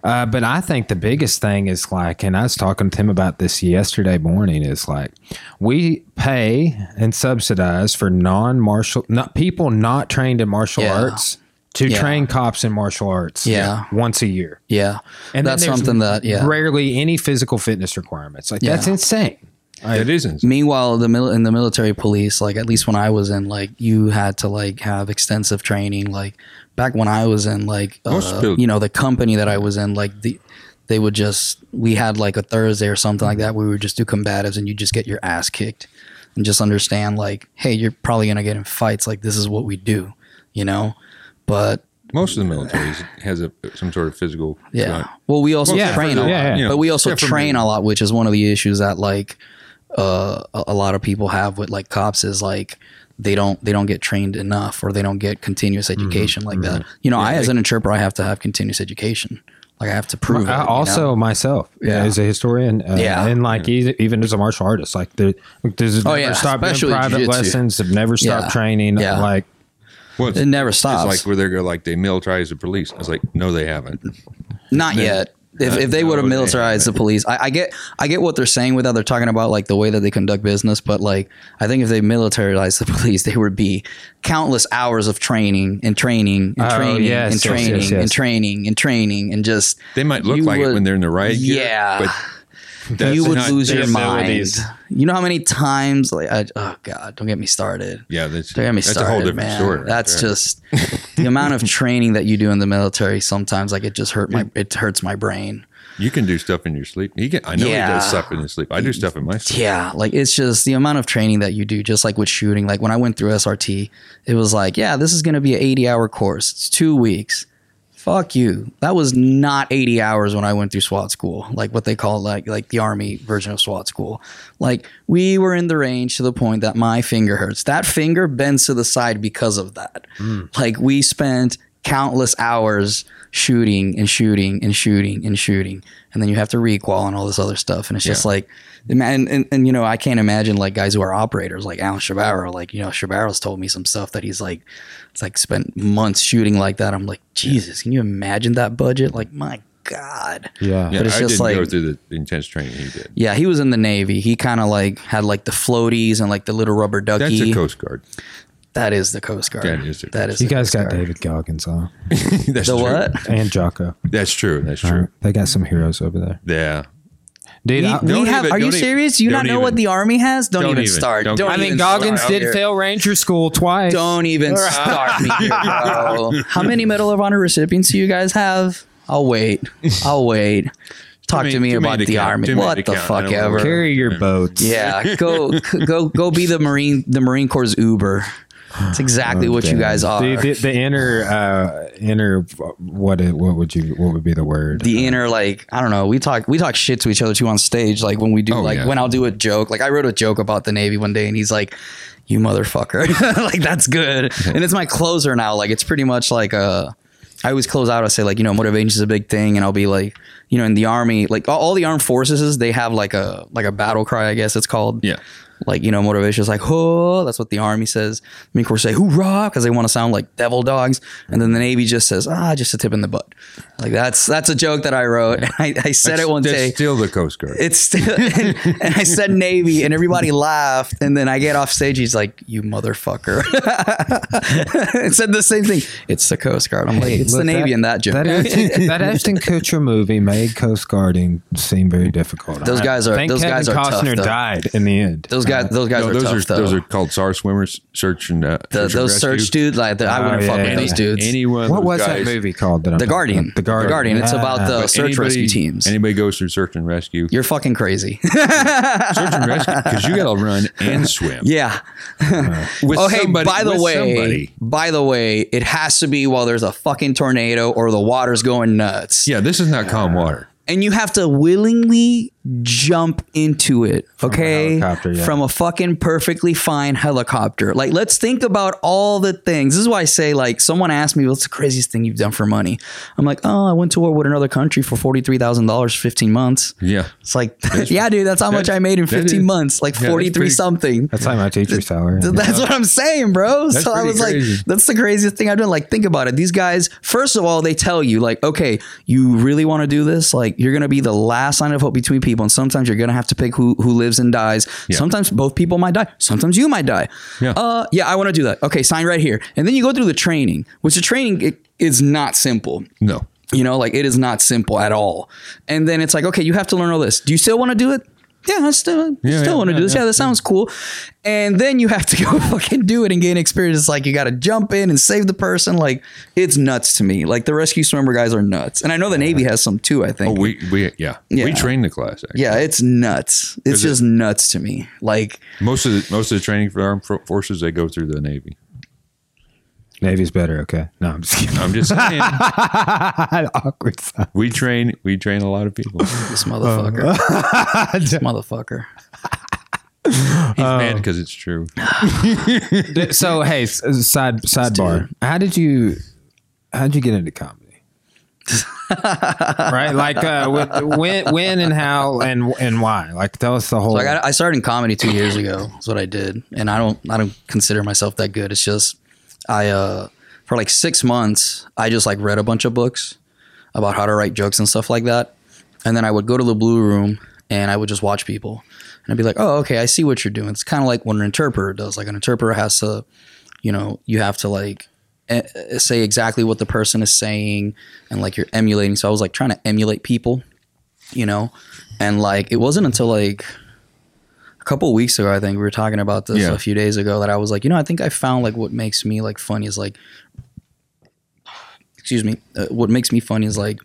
[SPEAKER 1] Uh, but I think the biggest thing is like, and I was talking to him about this yesterday morning. Is like, we pay and subsidize for non-martial, not people not trained in martial
[SPEAKER 3] Yeah.
[SPEAKER 1] arts to
[SPEAKER 3] Yeah.
[SPEAKER 1] train cops in martial arts.
[SPEAKER 3] Yeah.
[SPEAKER 1] once a year,
[SPEAKER 3] Yeah,
[SPEAKER 1] and
[SPEAKER 3] that's something that yeah.
[SPEAKER 1] rarely any physical fitness requirements. Like that's
[SPEAKER 3] Yeah.
[SPEAKER 1] insane.
[SPEAKER 2] it isn't.
[SPEAKER 3] Meanwhile, the mil- in the military police, like at least when I was in, like you had to like have extensive training. Like back when I was in, like uh, you know the company that I was in, like the they would just we had like a Thursday or something like that. where We would just do combatives, and you just get your ass kicked, and just understand like, hey, you're probably gonna get in fights. Like this is what we do, you know. But
[SPEAKER 2] Most of the military has a some sort of physical.
[SPEAKER 3] yeah. Well, we also
[SPEAKER 1] Yeah,
[SPEAKER 3] train
[SPEAKER 1] for
[SPEAKER 3] a lot,
[SPEAKER 1] yeah,
[SPEAKER 2] yeah.
[SPEAKER 3] but we also
[SPEAKER 2] Except
[SPEAKER 3] train
[SPEAKER 2] me.
[SPEAKER 3] a lot, which is one of the issues that like uh, a, a lot of people have with like cops is like they don't they don't get trained enough or they don't get continuous
[SPEAKER 1] Mm-hmm.
[SPEAKER 3] education like that. You know, I as an interpreter, I have to have continuous education. Like I have to prove. it,
[SPEAKER 1] I
[SPEAKER 3] you
[SPEAKER 1] also
[SPEAKER 3] know?
[SPEAKER 1] myself
[SPEAKER 3] Yeah.
[SPEAKER 1] as a historian, uh,
[SPEAKER 3] Yeah.
[SPEAKER 1] and like e- even as a martial artist, like the, there's
[SPEAKER 3] Oh,
[SPEAKER 1] never
[SPEAKER 3] yeah,
[SPEAKER 1] stopped doing private
[SPEAKER 3] jiu-jitsu.
[SPEAKER 1] lessons, have never stopped
[SPEAKER 3] Yeah.
[SPEAKER 1] training.
[SPEAKER 3] Yeah.
[SPEAKER 1] Like
[SPEAKER 2] well,
[SPEAKER 3] it never
[SPEAKER 2] it's
[SPEAKER 3] stops.
[SPEAKER 2] like where they're like they militarize the police. I was like, no, they haven't.
[SPEAKER 3] Not yet. If, if they would have militarized the police, I, I get I get what they're saying with that. They're talking about like the way that they conduct business, but like I think if they militarized the police, there would be countless hours of training and training and
[SPEAKER 1] Oh,
[SPEAKER 3] training
[SPEAKER 1] yes,
[SPEAKER 3] and
[SPEAKER 1] yes, yes,
[SPEAKER 3] training
[SPEAKER 1] yes.
[SPEAKER 3] and training and training and just
[SPEAKER 2] They might look
[SPEAKER 3] you
[SPEAKER 2] like it when they're in the riot gear,
[SPEAKER 3] Yeah.
[SPEAKER 2] but that's
[SPEAKER 3] you would
[SPEAKER 2] not
[SPEAKER 3] lose your mind.
[SPEAKER 2] abilities.
[SPEAKER 3] You know how many times like I, oh god, don't get me started.
[SPEAKER 2] Yeah, that's,
[SPEAKER 3] Don't get me
[SPEAKER 2] that's
[SPEAKER 3] started,
[SPEAKER 2] a whole different
[SPEAKER 3] man.
[SPEAKER 2] story. right
[SPEAKER 3] That's
[SPEAKER 2] there.
[SPEAKER 3] just the amount of training that you do in the military. Sometimes, like it just hurt my it hurts my brain.
[SPEAKER 2] you can do stuff in your sleep. He can, I know
[SPEAKER 3] Yeah.
[SPEAKER 2] he does stuff in his sleep. I do stuff in my sleep.
[SPEAKER 3] Yeah, like it's just the amount of training that you do, just like with shooting. Like when I went through SRT, it was like, yeah, this is going to be an 80 hour course. It's two weeks. Fuck you. That was not 80 hours when I went through SWAT school, like what they call like like the army version of SWAT school. Like we were in the range to the point that my finger hurts. That finger bends to the side because of that. Hmm. Like we spent countless hours shooting and shooting and shooting and shooting and then you have to requal and all this other stuff and it's just like and, and and you know I can't imagine like guys who are operators like Alan Shabaro like you know Shabaro's told me some stuff that he's like it's like spent months shooting like that I'm like Jesus can you imagine that budget like my god
[SPEAKER 1] yeah,
[SPEAKER 2] Yeah,
[SPEAKER 3] But it's
[SPEAKER 2] I
[SPEAKER 3] just
[SPEAKER 2] didn't
[SPEAKER 3] like-
[SPEAKER 2] go through the intense training he did.
[SPEAKER 3] yeah he was in the Navy he kind of like had like the floaties and like the little rubber duckies.
[SPEAKER 2] That's
[SPEAKER 3] ducky
[SPEAKER 2] a Coast Guard.
[SPEAKER 3] that is the Coast Guard
[SPEAKER 2] That is the
[SPEAKER 3] that is
[SPEAKER 1] you
[SPEAKER 3] the
[SPEAKER 1] guys
[SPEAKER 3] Coast
[SPEAKER 1] got
[SPEAKER 3] Guard.
[SPEAKER 1] David Goggins on
[SPEAKER 2] That's
[SPEAKER 3] the
[SPEAKER 2] true.
[SPEAKER 3] what
[SPEAKER 1] and Jocko.
[SPEAKER 2] That's true. That's true.
[SPEAKER 1] right. They got some heroes over there,
[SPEAKER 2] Yeah.
[SPEAKER 1] Dude.
[SPEAKER 3] we, we
[SPEAKER 2] Don't
[SPEAKER 3] have,
[SPEAKER 2] even-
[SPEAKER 3] are you
[SPEAKER 2] don't even-
[SPEAKER 3] serious? Do you not
[SPEAKER 2] don't
[SPEAKER 3] know what the army has? Don't,
[SPEAKER 2] don't
[SPEAKER 3] even
[SPEAKER 2] even.
[SPEAKER 3] start.
[SPEAKER 2] Don't-
[SPEAKER 3] Don't
[SPEAKER 2] I
[SPEAKER 1] I mean,
[SPEAKER 3] even
[SPEAKER 1] Goggins
[SPEAKER 3] start
[SPEAKER 1] did
[SPEAKER 3] here.
[SPEAKER 1] fail Ranger School twice.
[SPEAKER 3] Don't even start me, here, bro. How many Medal of Honor recipients do you guys have? I'll wait. I'll wait. Talk
[SPEAKER 2] many-
[SPEAKER 3] to me about
[SPEAKER 2] to
[SPEAKER 3] the
[SPEAKER 2] count.
[SPEAKER 3] army.
[SPEAKER 2] Too many
[SPEAKER 3] What the
[SPEAKER 2] count.
[SPEAKER 3] Fuck
[SPEAKER 2] don't know
[SPEAKER 3] ever?
[SPEAKER 1] carry your boats.
[SPEAKER 3] Yeah, go go go be the marine the Marine Corps Uber. That's exactly what you guys are.
[SPEAKER 1] The, the, the inner, uh, inner, what? it- What would you? What would be the word?
[SPEAKER 3] the inner like I don't know. We talk we talk shit to each other too on stage. Like when we do
[SPEAKER 2] Oh,
[SPEAKER 3] like
[SPEAKER 2] yeah.
[SPEAKER 3] when I'll do a joke. Like I wrote a joke about the Navy one day, and he's like, "You motherfucker!" like that's good. and it's my closer now. Like it's pretty much like a. I always close out. I say like you know motivation is a big thing, and I'll be like you know in the army like all, all the armed forces they have like a like a battle cry I guess it's called
[SPEAKER 2] Yeah.
[SPEAKER 3] Like you know motivation is like oh that's what the army says. Marine Corps say hoorah because they want to sound like devil dogs. And then the Navy just says ah just a tip in the butt like that's that's a joke that I wrote. And I, I said
[SPEAKER 2] That's,
[SPEAKER 3] it one
[SPEAKER 2] that's
[SPEAKER 3] day.
[SPEAKER 2] still the Coast Guard.
[SPEAKER 3] it's still and, and I said Navy and everybody laughed. And then I get off stage he's like you motherfucker. And said the same thing. It's the Coast Guard. I'm like it's the
[SPEAKER 1] Look,
[SPEAKER 3] Navy in that joke.
[SPEAKER 1] That Ashton, that Ashton Kutcher movie made Coast Guarding seem very difficult.
[SPEAKER 3] Those
[SPEAKER 1] I
[SPEAKER 3] guys are-
[SPEAKER 1] think
[SPEAKER 3] those
[SPEAKER 1] Kevin
[SPEAKER 3] guys are tough,
[SPEAKER 1] Costner
[SPEAKER 3] though.
[SPEAKER 1] died in the end.
[SPEAKER 3] those guys, those guys
[SPEAKER 2] No,
[SPEAKER 3] are
[SPEAKER 2] those
[SPEAKER 3] tough
[SPEAKER 2] are
[SPEAKER 3] though.
[SPEAKER 2] those are called SAR swimmers. Search and uh,
[SPEAKER 3] the,
[SPEAKER 2] search and
[SPEAKER 3] those search
[SPEAKER 2] rescue.
[SPEAKER 3] dudes. Like I wouldn't
[SPEAKER 1] Oh,
[SPEAKER 3] fuck
[SPEAKER 1] yeah,
[SPEAKER 3] with
[SPEAKER 1] yeah.
[SPEAKER 3] those dudes.
[SPEAKER 2] Anyone.
[SPEAKER 1] What was
[SPEAKER 2] guys,
[SPEAKER 1] that movie called? That
[SPEAKER 3] the Guardian.
[SPEAKER 1] The Guardian.
[SPEAKER 3] The Guardian. It's about the
[SPEAKER 2] But
[SPEAKER 3] search rescue teams.
[SPEAKER 2] Anybody goes through search and rescue.
[SPEAKER 3] You're fucking crazy.
[SPEAKER 2] search and rescue because you got to run and swim.
[SPEAKER 3] yeah.
[SPEAKER 2] With
[SPEAKER 3] oh, hey,
[SPEAKER 2] somebody-
[SPEAKER 3] by the way,
[SPEAKER 2] somebody.
[SPEAKER 3] by the way, it has to be while there's a fucking tornado or the water's going nuts.
[SPEAKER 2] Yeah, this is not calm water.
[SPEAKER 3] and you have to willingly jump into it, okay?
[SPEAKER 1] helicopter, yeah.
[SPEAKER 3] From a fucking perfectly fine helicopter. Like, let's think about all the things. This is why I say, like, someone asked me, "What's the craziest thing you've done for money?" I'm like, "Oh, I went to war with another country for forty three thousand dollars, fifteen months."
[SPEAKER 2] Yeah.
[SPEAKER 3] It's like, yeah, dude, that's how much I made in 15 months, like
[SPEAKER 2] yeah, that's
[SPEAKER 3] 43
[SPEAKER 2] pretty-
[SPEAKER 3] something.
[SPEAKER 1] That's like my teacher's salary.
[SPEAKER 3] Th- That's what I'm saying, bro. so I was
[SPEAKER 2] crazy.
[SPEAKER 3] like, that's the craziest thing I've done. Like, think about it. These guys, first of all, they tell you, like, okay, you really want to do this? Like, you're going to be the last line of hope between people. And sometimes you're going to have to pick who, who lives and dies.
[SPEAKER 2] Yeah.
[SPEAKER 3] Sometimes both people might die. Sometimes you might die.
[SPEAKER 2] Yeah.
[SPEAKER 3] Uh, yeah, I want to do that. Okay, sign right here. And then you go through the training, which the training it, is not simple.
[SPEAKER 2] No.
[SPEAKER 3] You know, like it is not simple at all. And then it's like, okay, you have to learn all this. Do you still want to do it? Yeah, I still,
[SPEAKER 2] Yeah,
[SPEAKER 3] still
[SPEAKER 2] yeah,
[SPEAKER 3] want to
[SPEAKER 2] yeah,
[SPEAKER 3] do this. Yeah, that sounds cool. And then you have to go fucking do it and gain experience. It's like you got to jump in and save the person. Like it's nuts to me. Like the rescue swimmer guys are nuts. And I know the Navy has some too. I think.
[SPEAKER 2] Oh, we we yeah. We trained the class. Actually.
[SPEAKER 3] yeah, it's nuts. It's
[SPEAKER 2] Is it-
[SPEAKER 3] just nuts to me. Like
[SPEAKER 2] Most of the most of the training for the armed forces they go through the Navy.
[SPEAKER 1] Navy's better. Okay. No, I'm just kidding.
[SPEAKER 2] I'm just saying.
[SPEAKER 1] Awkward. sound.
[SPEAKER 2] we train we train a lot of people.
[SPEAKER 3] this motherfucker.
[SPEAKER 2] Uh.
[SPEAKER 3] this motherfucker.
[SPEAKER 2] He's mad because it's true.
[SPEAKER 1] so hey, s- side sidebar. How did you how did you get into comedy? right, like uh, with, when, when, and how, and and why? Like, tell us the whole.
[SPEAKER 3] So I got I started in comedy two years ago. That's what I did, and I don't I don't consider myself that good. It's just I uh for like six months I just like read a bunch of books about how to write jokes and stuff like that, and then I would go to the blue room and I would just watch people, and I'd be like, oh okay, I see what you're doing. It's kind of like what an interpreter does. Like an interpreter has to, you know, you have to like say exactly what the person is saying, and like you're emulating. So I was like trying to emulate people, you know, and like it wasn't until like couple of weeks ago, I think we were talking about this
[SPEAKER 2] Yeah.
[SPEAKER 3] a few days ago that I was like, you know, I think I found like what makes me like funny is like, excuse me, uh, what makes me funny is like,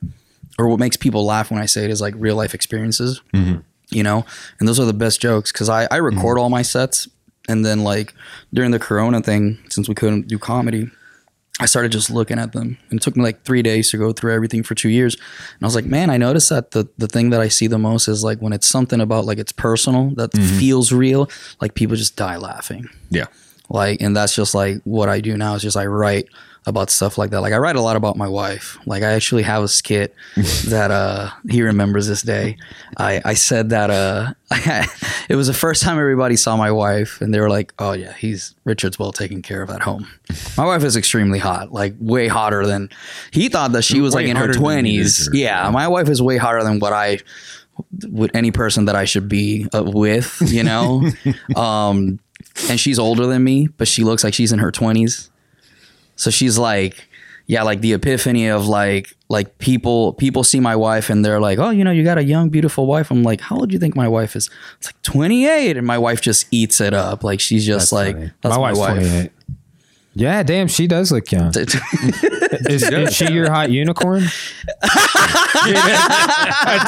[SPEAKER 3] or what makes people laugh when I say it is like real life experiences, you know, and those are the best jokes because I, I record all my sets and then like during the Corona thing, since we couldn't do comedy. I started just looking at them. And it took me like three days to go through everything for two years. And I was like, man, I noticed that the, the thing that I see the most is like when it's something about like it's personal that mm-hmm. feels real, like people just die laughing.
[SPEAKER 2] Yeah.
[SPEAKER 3] Like, and that's just like what I do now is just I write about stuff like that. Like I write a lot about my wife. Like I actually have a skit that uh he remembers this day. I I said that uh it was the first time everybody saw my wife and they were like, "Oh yeah, he's Richard's well taken care of at home." My wife is extremely hot, like way hotter than he thought that she was
[SPEAKER 2] Way
[SPEAKER 3] like in her
[SPEAKER 2] hotter than he
[SPEAKER 3] 20s.
[SPEAKER 2] is, or-
[SPEAKER 3] Yeah, my wife is way hotter than what I with any person that I should be uh, with, you know. um, and she's older than me, but she looks like she's in her twenties. So she's like, yeah, like the epiphany of like, like people, people see my wife and they're like, oh, you know, you got a young, beautiful wife. I'm like, how old do you think my wife is? It's like 28, and my wife just eats it up. Like she's just
[SPEAKER 1] That's
[SPEAKER 3] like,
[SPEAKER 1] funny.
[SPEAKER 3] that's
[SPEAKER 1] my wife's 28. Yeah, damn, she does look young. Is, is she your hot unicorn? a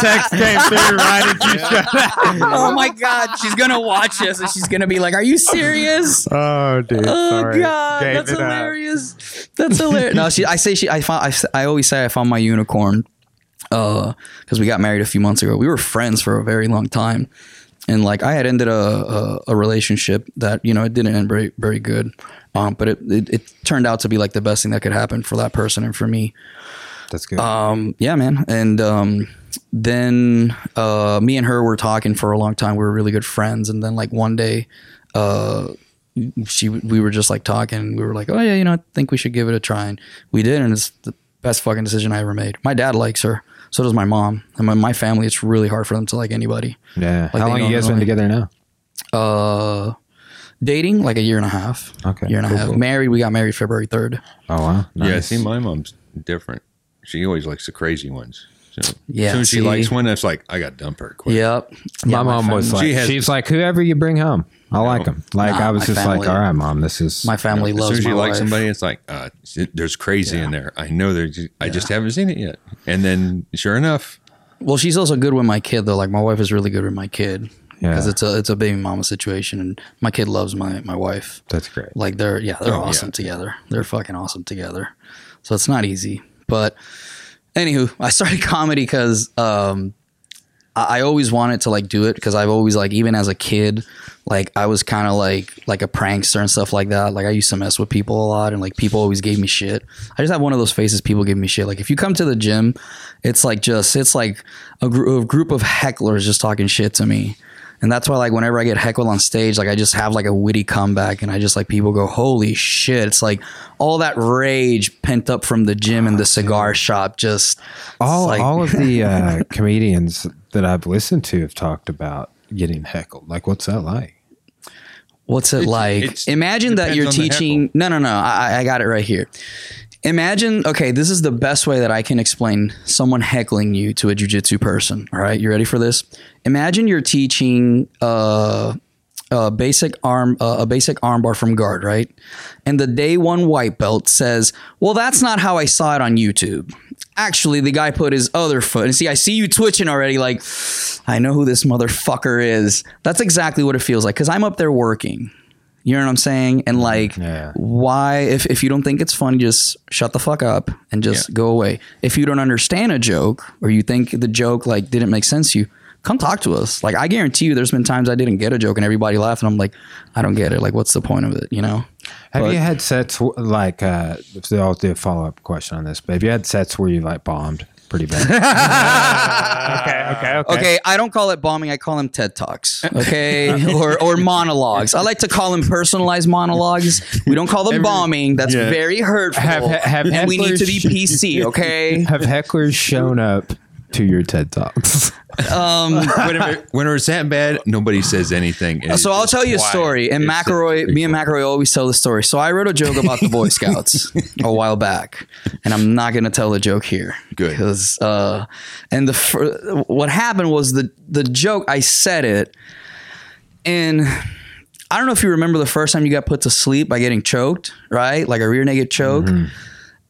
[SPEAKER 1] text came through right as you shut
[SPEAKER 3] oh my god, she's gonna watch this and she's gonna be like, "Are you serious?"
[SPEAKER 1] Oh, dude.
[SPEAKER 3] Oh
[SPEAKER 1] sorry.
[SPEAKER 3] god,
[SPEAKER 1] Gave
[SPEAKER 3] that's
[SPEAKER 1] it up.
[SPEAKER 3] hilarious. That's hilarious. no, she. I say she. I found. I, I always say I found my unicorn. Uh, because we got married a few months ago. We were friends for a very long time, and like I had ended a a, a relationship that you know it didn't end very very good. Um, but it, it it turned out to be like the best thing that could happen for that person and for me.
[SPEAKER 1] That's good.
[SPEAKER 3] Um, yeah, man. And um, then uh, me and her were talking for a long time. We were really good friends. And then like one day, uh, she we were just like talking. We were like, oh yeah, you know, I think we should give it a try. And we did, and it's the best fucking decision I ever made. My dad likes her. So does my mom. And my, my family, it's really hard for them to like anybody.
[SPEAKER 1] yeah.
[SPEAKER 3] like
[SPEAKER 1] How long you guys been together now?
[SPEAKER 3] Uh, dating like a year and a half.
[SPEAKER 1] Okay,
[SPEAKER 3] year and
[SPEAKER 1] cool,
[SPEAKER 3] a half.
[SPEAKER 1] cool.
[SPEAKER 3] Married, we got married February third.
[SPEAKER 1] Oh, wow.
[SPEAKER 2] Yeah. See, my mom's different. She always likes the crazy ones. So
[SPEAKER 3] Yeah,
[SPEAKER 2] soon as she
[SPEAKER 3] see?
[SPEAKER 2] likes one, that's like I got to dump her quick.
[SPEAKER 3] Yep.
[SPEAKER 1] My
[SPEAKER 3] Yeah,
[SPEAKER 1] mom was like,
[SPEAKER 2] She has-
[SPEAKER 1] she's like, whoever you bring home. I like them. Like
[SPEAKER 3] Nah,
[SPEAKER 1] I was just
[SPEAKER 3] family-
[SPEAKER 1] like, all right, mom, this is
[SPEAKER 3] My family
[SPEAKER 2] as
[SPEAKER 3] loves
[SPEAKER 2] soon as
[SPEAKER 3] my
[SPEAKER 2] you like somebody, it's like uh, there's crazy in there. I know there's. I just haven't seen it yet. And then, sure enough,
[SPEAKER 3] Well, she's also good with my kid though. Like my wife is really good with my kid
[SPEAKER 1] Yeah.
[SPEAKER 3] because it's a it's a baby mama situation, and my kid loves my my wife.
[SPEAKER 1] that's great.
[SPEAKER 3] Like they're yeah they're
[SPEAKER 2] Oh, yeah.
[SPEAKER 3] awesome together. They're fucking awesome together. So it's not easy. But anywho, I started comedy because um, I, I always wanted to like do it because I've always like even as a kid, like I was kind of like like a prankster and stuff like that. Like I used to mess with people a lot, and like people always gave me shit. I just have one of those faces people give me shit. Like if you come to the gym, it's like just it's like a, gr- a group of hecklers just talking shit to me. And that's why, like, whenever I get heckled on stage, like, I just have like a witty comeback, and I just like people go, "Holy shit!" It's like all that rage pent up from the gym and the cigar shop. Just
[SPEAKER 1] all
[SPEAKER 3] like-
[SPEAKER 1] all of the uh, comedians that I've listened to have talked about getting heckled. Like, what's that like?
[SPEAKER 3] What's it like?
[SPEAKER 2] it's-
[SPEAKER 3] Imagine that you're teaching. No, no, no. I, I got it right here. Imagine, okay, this is the best way that I can explain someone heckling you to a jujitsu person. All right, you ready for this? Imagine you're teaching uh, a basic arm, uh, a basic armbar from guard, right? And the day one white belt says, "Well, that's not how I saw it on YouTube." Actually, the guy put his other foot. And see, I see you twitching already. Like, I know who this motherfucker is. That's exactly what it feels like because I'm up there working. You know what I'm saying? And like,
[SPEAKER 1] Yeah.
[SPEAKER 3] why, if, if you don't think it's funny, just shut the fuck up and just
[SPEAKER 2] Yeah.
[SPEAKER 3] go away. If you don't understand a joke or you think the joke like didn't make sense to you, come talk to us. Like, I guarantee you there's been times I didn't get a joke and everybody laughed and I'm like, I don't get it. Like, what's the point of it? You know?
[SPEAKER 1] Have
[SPEAKER 3] But-
[SPEAKER 1] you had sets like? Uh, I'll do a follow up question on this. But have you had sets where you like bombed pretty bad? okay, okay, okay.
[SPEAKER 3] Okay, I don't call it bombing. I call them TED Talks. Okay, or or monologues. I like to call them personalized monologues. We don't call them bombing. That's
[SPEAKER 2] yeah.
[SPEAKER 3] very hurtful.
[SPEAKER 1] Have- have
[SPEAKER 3] and we need to be
[SPEAKER 1] hecklers-
[SPEAKER 3] PC. Okay.
[SPEAKER 1] Have hecklers shown up to your TED talks?
[SPEAKER 3] Um,
[SPEAKER 2] whenever, whenever it's that bad, nobody says anything. It's
[SPEAKER 3] so I'll tell you a
[SPEAKER 2] quiet.
[SPEAKER 3] story. And
[SPEAKER 2] It's
[SPEAKER 3] McElroy, me and
[SPEAKER 2] quiet.
[SPEAKER 3] McElroy always tell the story. So I wrote a joke about the Boy Scouts a while back, and I'm not going to tell the joke here.
[SPEAKER 2] Good.
[SPEAKER 3] because uh, and the fir- what happened was the the joke. I said it, and I don't know if you remember the first time you got put to sleep by getting choked, right? Like a rear naked choke.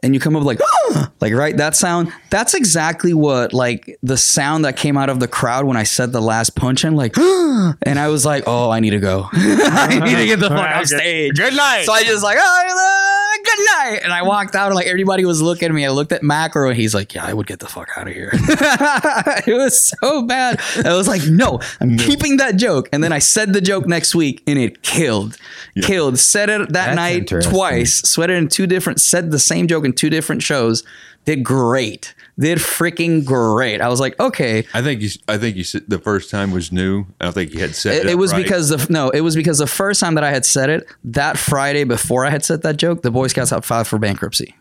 [SPEAKER 3] And you come up like, ah! like right that sound. That's exactly what like the sound that came out of the crowd when I said the last punch and like, ah! and I was like, oh, I need to go. I need to get the fuck off stage.
[SPEAKER 1] Good night.
[SPEAKER 3] So I just like, oh, good night. And I walked out and like everybody was looking at me. I looked at Macro and he's like, yeah, I would get the fuck out of here. it was so bad. I was like, no, I'm keeping that joke. And then I said the joke next week and it killed. Killed. Said it that
[SPEAKER 1] That's
[SPEAKER 3] night twice. Sweat it in two different, said the same joke in two different shows. Did great. Did freaking great. I was like, okay.
[SPEAKER 2] I think you. I think you. said The first time was new. I don't think you had said
[SPEAKER 3] It,
[SPEAKER 2] it.
[SPEAKER 3] it was
[SPEAKER 2] right.
[SPEAKER 3] because the no, it was because the first time that I had said it, that Friday before I had said that joke, the Boy Scouts had filed for bankruptcy.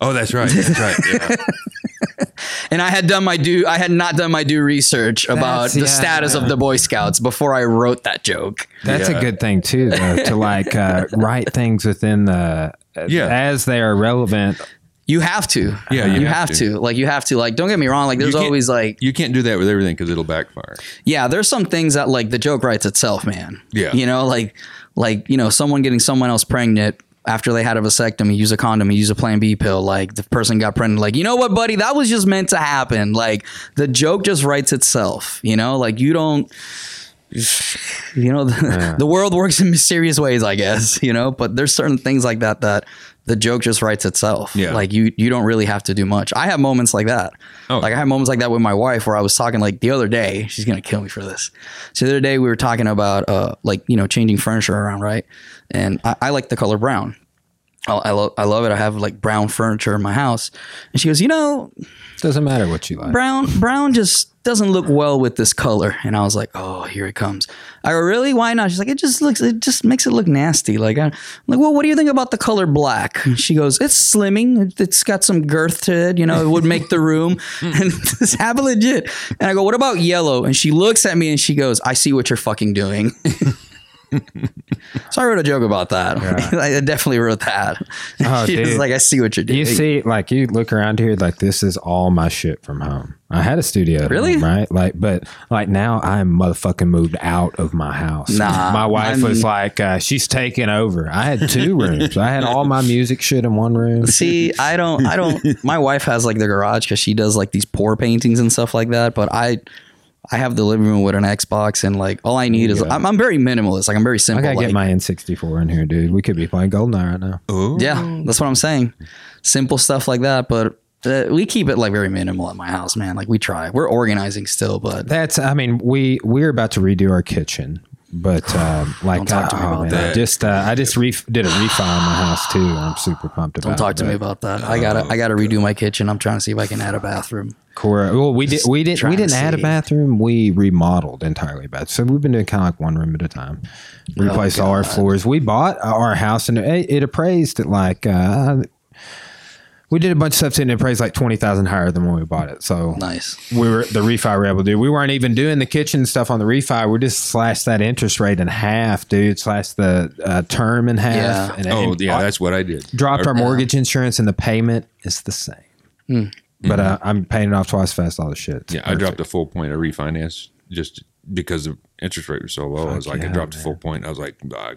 [SPEAKER 2] Oh, that's right. That's right. Yeah.
[SPEAKER 3] And I had done my due I had not done my due research about
[SPEAKER 1] That's-
[SPEAKER 3] the
[SPEAKER 1] yeah,
[SPEAKER 3] status
[SPEAKER 1] yeah.
[SPEAKER 3] of the Boy Scouts before I wrote that joke.
[SPEAKER 1] That's
[SPEAKER 2] Yeah.
[SPEAKER 1] a good thing too, though, to like uh, write things within the
[SPEAKER 2] Yeah.
[SPEAKER 1] as they are relevant.
[SPEAKER 3] You have to.
[SPEAKER 2] Yeah,
[SPEAKER 3] you,
[SPEAKER 2] you
[SPEAKER 3] have,
[SPEAKER 2] have
[SPEAKER 3] to.
[SPEAKER 2] to.
[SPEAKER 3] Like you have to. Like don't get me wrong, like there's always like
[SPEAKER 2] You can't do that with everything because it'll backfire.
[SPEAKER 3] yeah, there's some things that like the joke writes itself, man.
[SPEAKER 2] Yeah.
[SPEAKER 3] You know, like like, you know, someone getting someone else pregnant after they had a vasectomy, use a condom, use a plan B pill. Like the person got pregnant, like, you know what, buddy, that was just meant to happen. Like the joke just writes itself, you know, like you don't you know, the, the world works in mysterious ways, I guess, you know, but there's certain things like that that the joke just writes itself.
[SPEAKER 2] Yeah.
[SPEAKER 3] Like you you don't really have to do much. I have moments like that.
[SPEAKER 2] Oh.
[SPEAKER 3] Like I have moments like that with my wife where I was talking like the other day, she's gonna kill me for this. So the other day we were talking about uh like, you know, changing furniture around, right? And I, I like the color brown. I, I, lo- I love it. I have like brown furniture in my house. And she goes, you know,
[SPEAKER 1] Doesn't matter what you like.
[SPEAKER 3] brown brown just doesn't look well with this color. And i was like oh here it comes. I go really? Why not? She's like it just looks it just makes it look nasty. Like i'm like well what do you think about the color black? And she goes it's slimming. It- it's got some girth to it. You know it would make the room. And this happened legit. And i go what about yellow? And she looks at me and she goes i see what you're fucking doing so I wrote a joke about that. I definitely wrote that.
[SPEAKER 1] Oh,
[SPEAKER 3] She was like, I see what you're doing.
[SPEAKER 1] You see, like you look around here, like this is all my shit from home. I had a studio,
[SPEAKER 3] Really?
[SPEAKER 1] home, right? Like, but like now I'm motherfucking moved out of my house.
[SPEAKER 3] Nah,
[SPEAKER 1] my wife
[SPEAKER 3] I'm-
[SPEAKER 1] was like, uh, she's taking over. I had two rooms. I had all my music shit in one room.
[SPEAKER 3] See, I don't, I don't. My wife has like the garage because she does like these pour paintings and stuff like that. But I, I have the living room with an Xbox and like all I need is
[SPEAKER 1] Yeah.
[SPEAKER 3] I'm, I'm very minimalist. Like I'm very simple.
[SPEAKER 1] I
[SPEAKER 3] simple.
[SPEAKER 1] gotta
[SPEAKER 3] like,
[SPEAKER 1] get my N64 in here, dude. We could be playing GoldenEye right now.
[SPEAKER 2] Oh,
[SPEAKER 3] yeah, that's what I'm saying. Simple stuff like that, but. Uh, we keep it like very minimal at my house, man. Like we try. We're organizing still, but
[SPEAKER 1] That's. I mean, we we're about to redo our kitchen, but um, like,
[SPEAKER 3] to me
[SPEAKER 1] oh, man. I just uh, I just ref- did a refi on my house too. I'm super pumped about.
[SPEAKER 3] don't talk to
[SPEAKER 1] it,
[SPEAKER 3] me about that. I gotta, I gotta redo my kitchen. I'm trying to see if I can add a bathroom.
[SPEAKER 1] Cora. Well, we did. We didn't. We didn't add a bathroom. We remodeled entirely bath. So we've been doing kind of like one room at a time. Replaced all our
[SPEAKER 3] Oh,
[SPEAKER 1] floors. We bought our house and it, it appraised at like. Uh, we did a bunch of stuff and it appraised like twenty thousand higher than when we bought it. So
[SPEAKER 3] Nice.
[SPEAKER 1] we were the refi we were able to do. We weren't even doing the kitchen stuff on the refi. We just slashed that interest rate in half, dude. Slashed the uh, term in half.
[SPEAKER 3] Yeah.
[SPEAKER 1] And,
[SPEAKER 2] Oh,
[SPEAKER 1] and
[SPEAKER 2] yeah, that's what I did.
[SPEAKER 1] dropped
[SPEAKER 2] I-
[SPEAKER 1] our mortgage insurance and the payment is the same. But uh, I'm paying it off twice fast. All the shit. It's
[SPEAKER 2] Mm-hmm. Yeah, I dropped a full point of refinance just because the interest rate was so low. I was like,
[SPEAKER 1] yeah,
[SPEAKER 2] I dropped a full point. I was like, uh,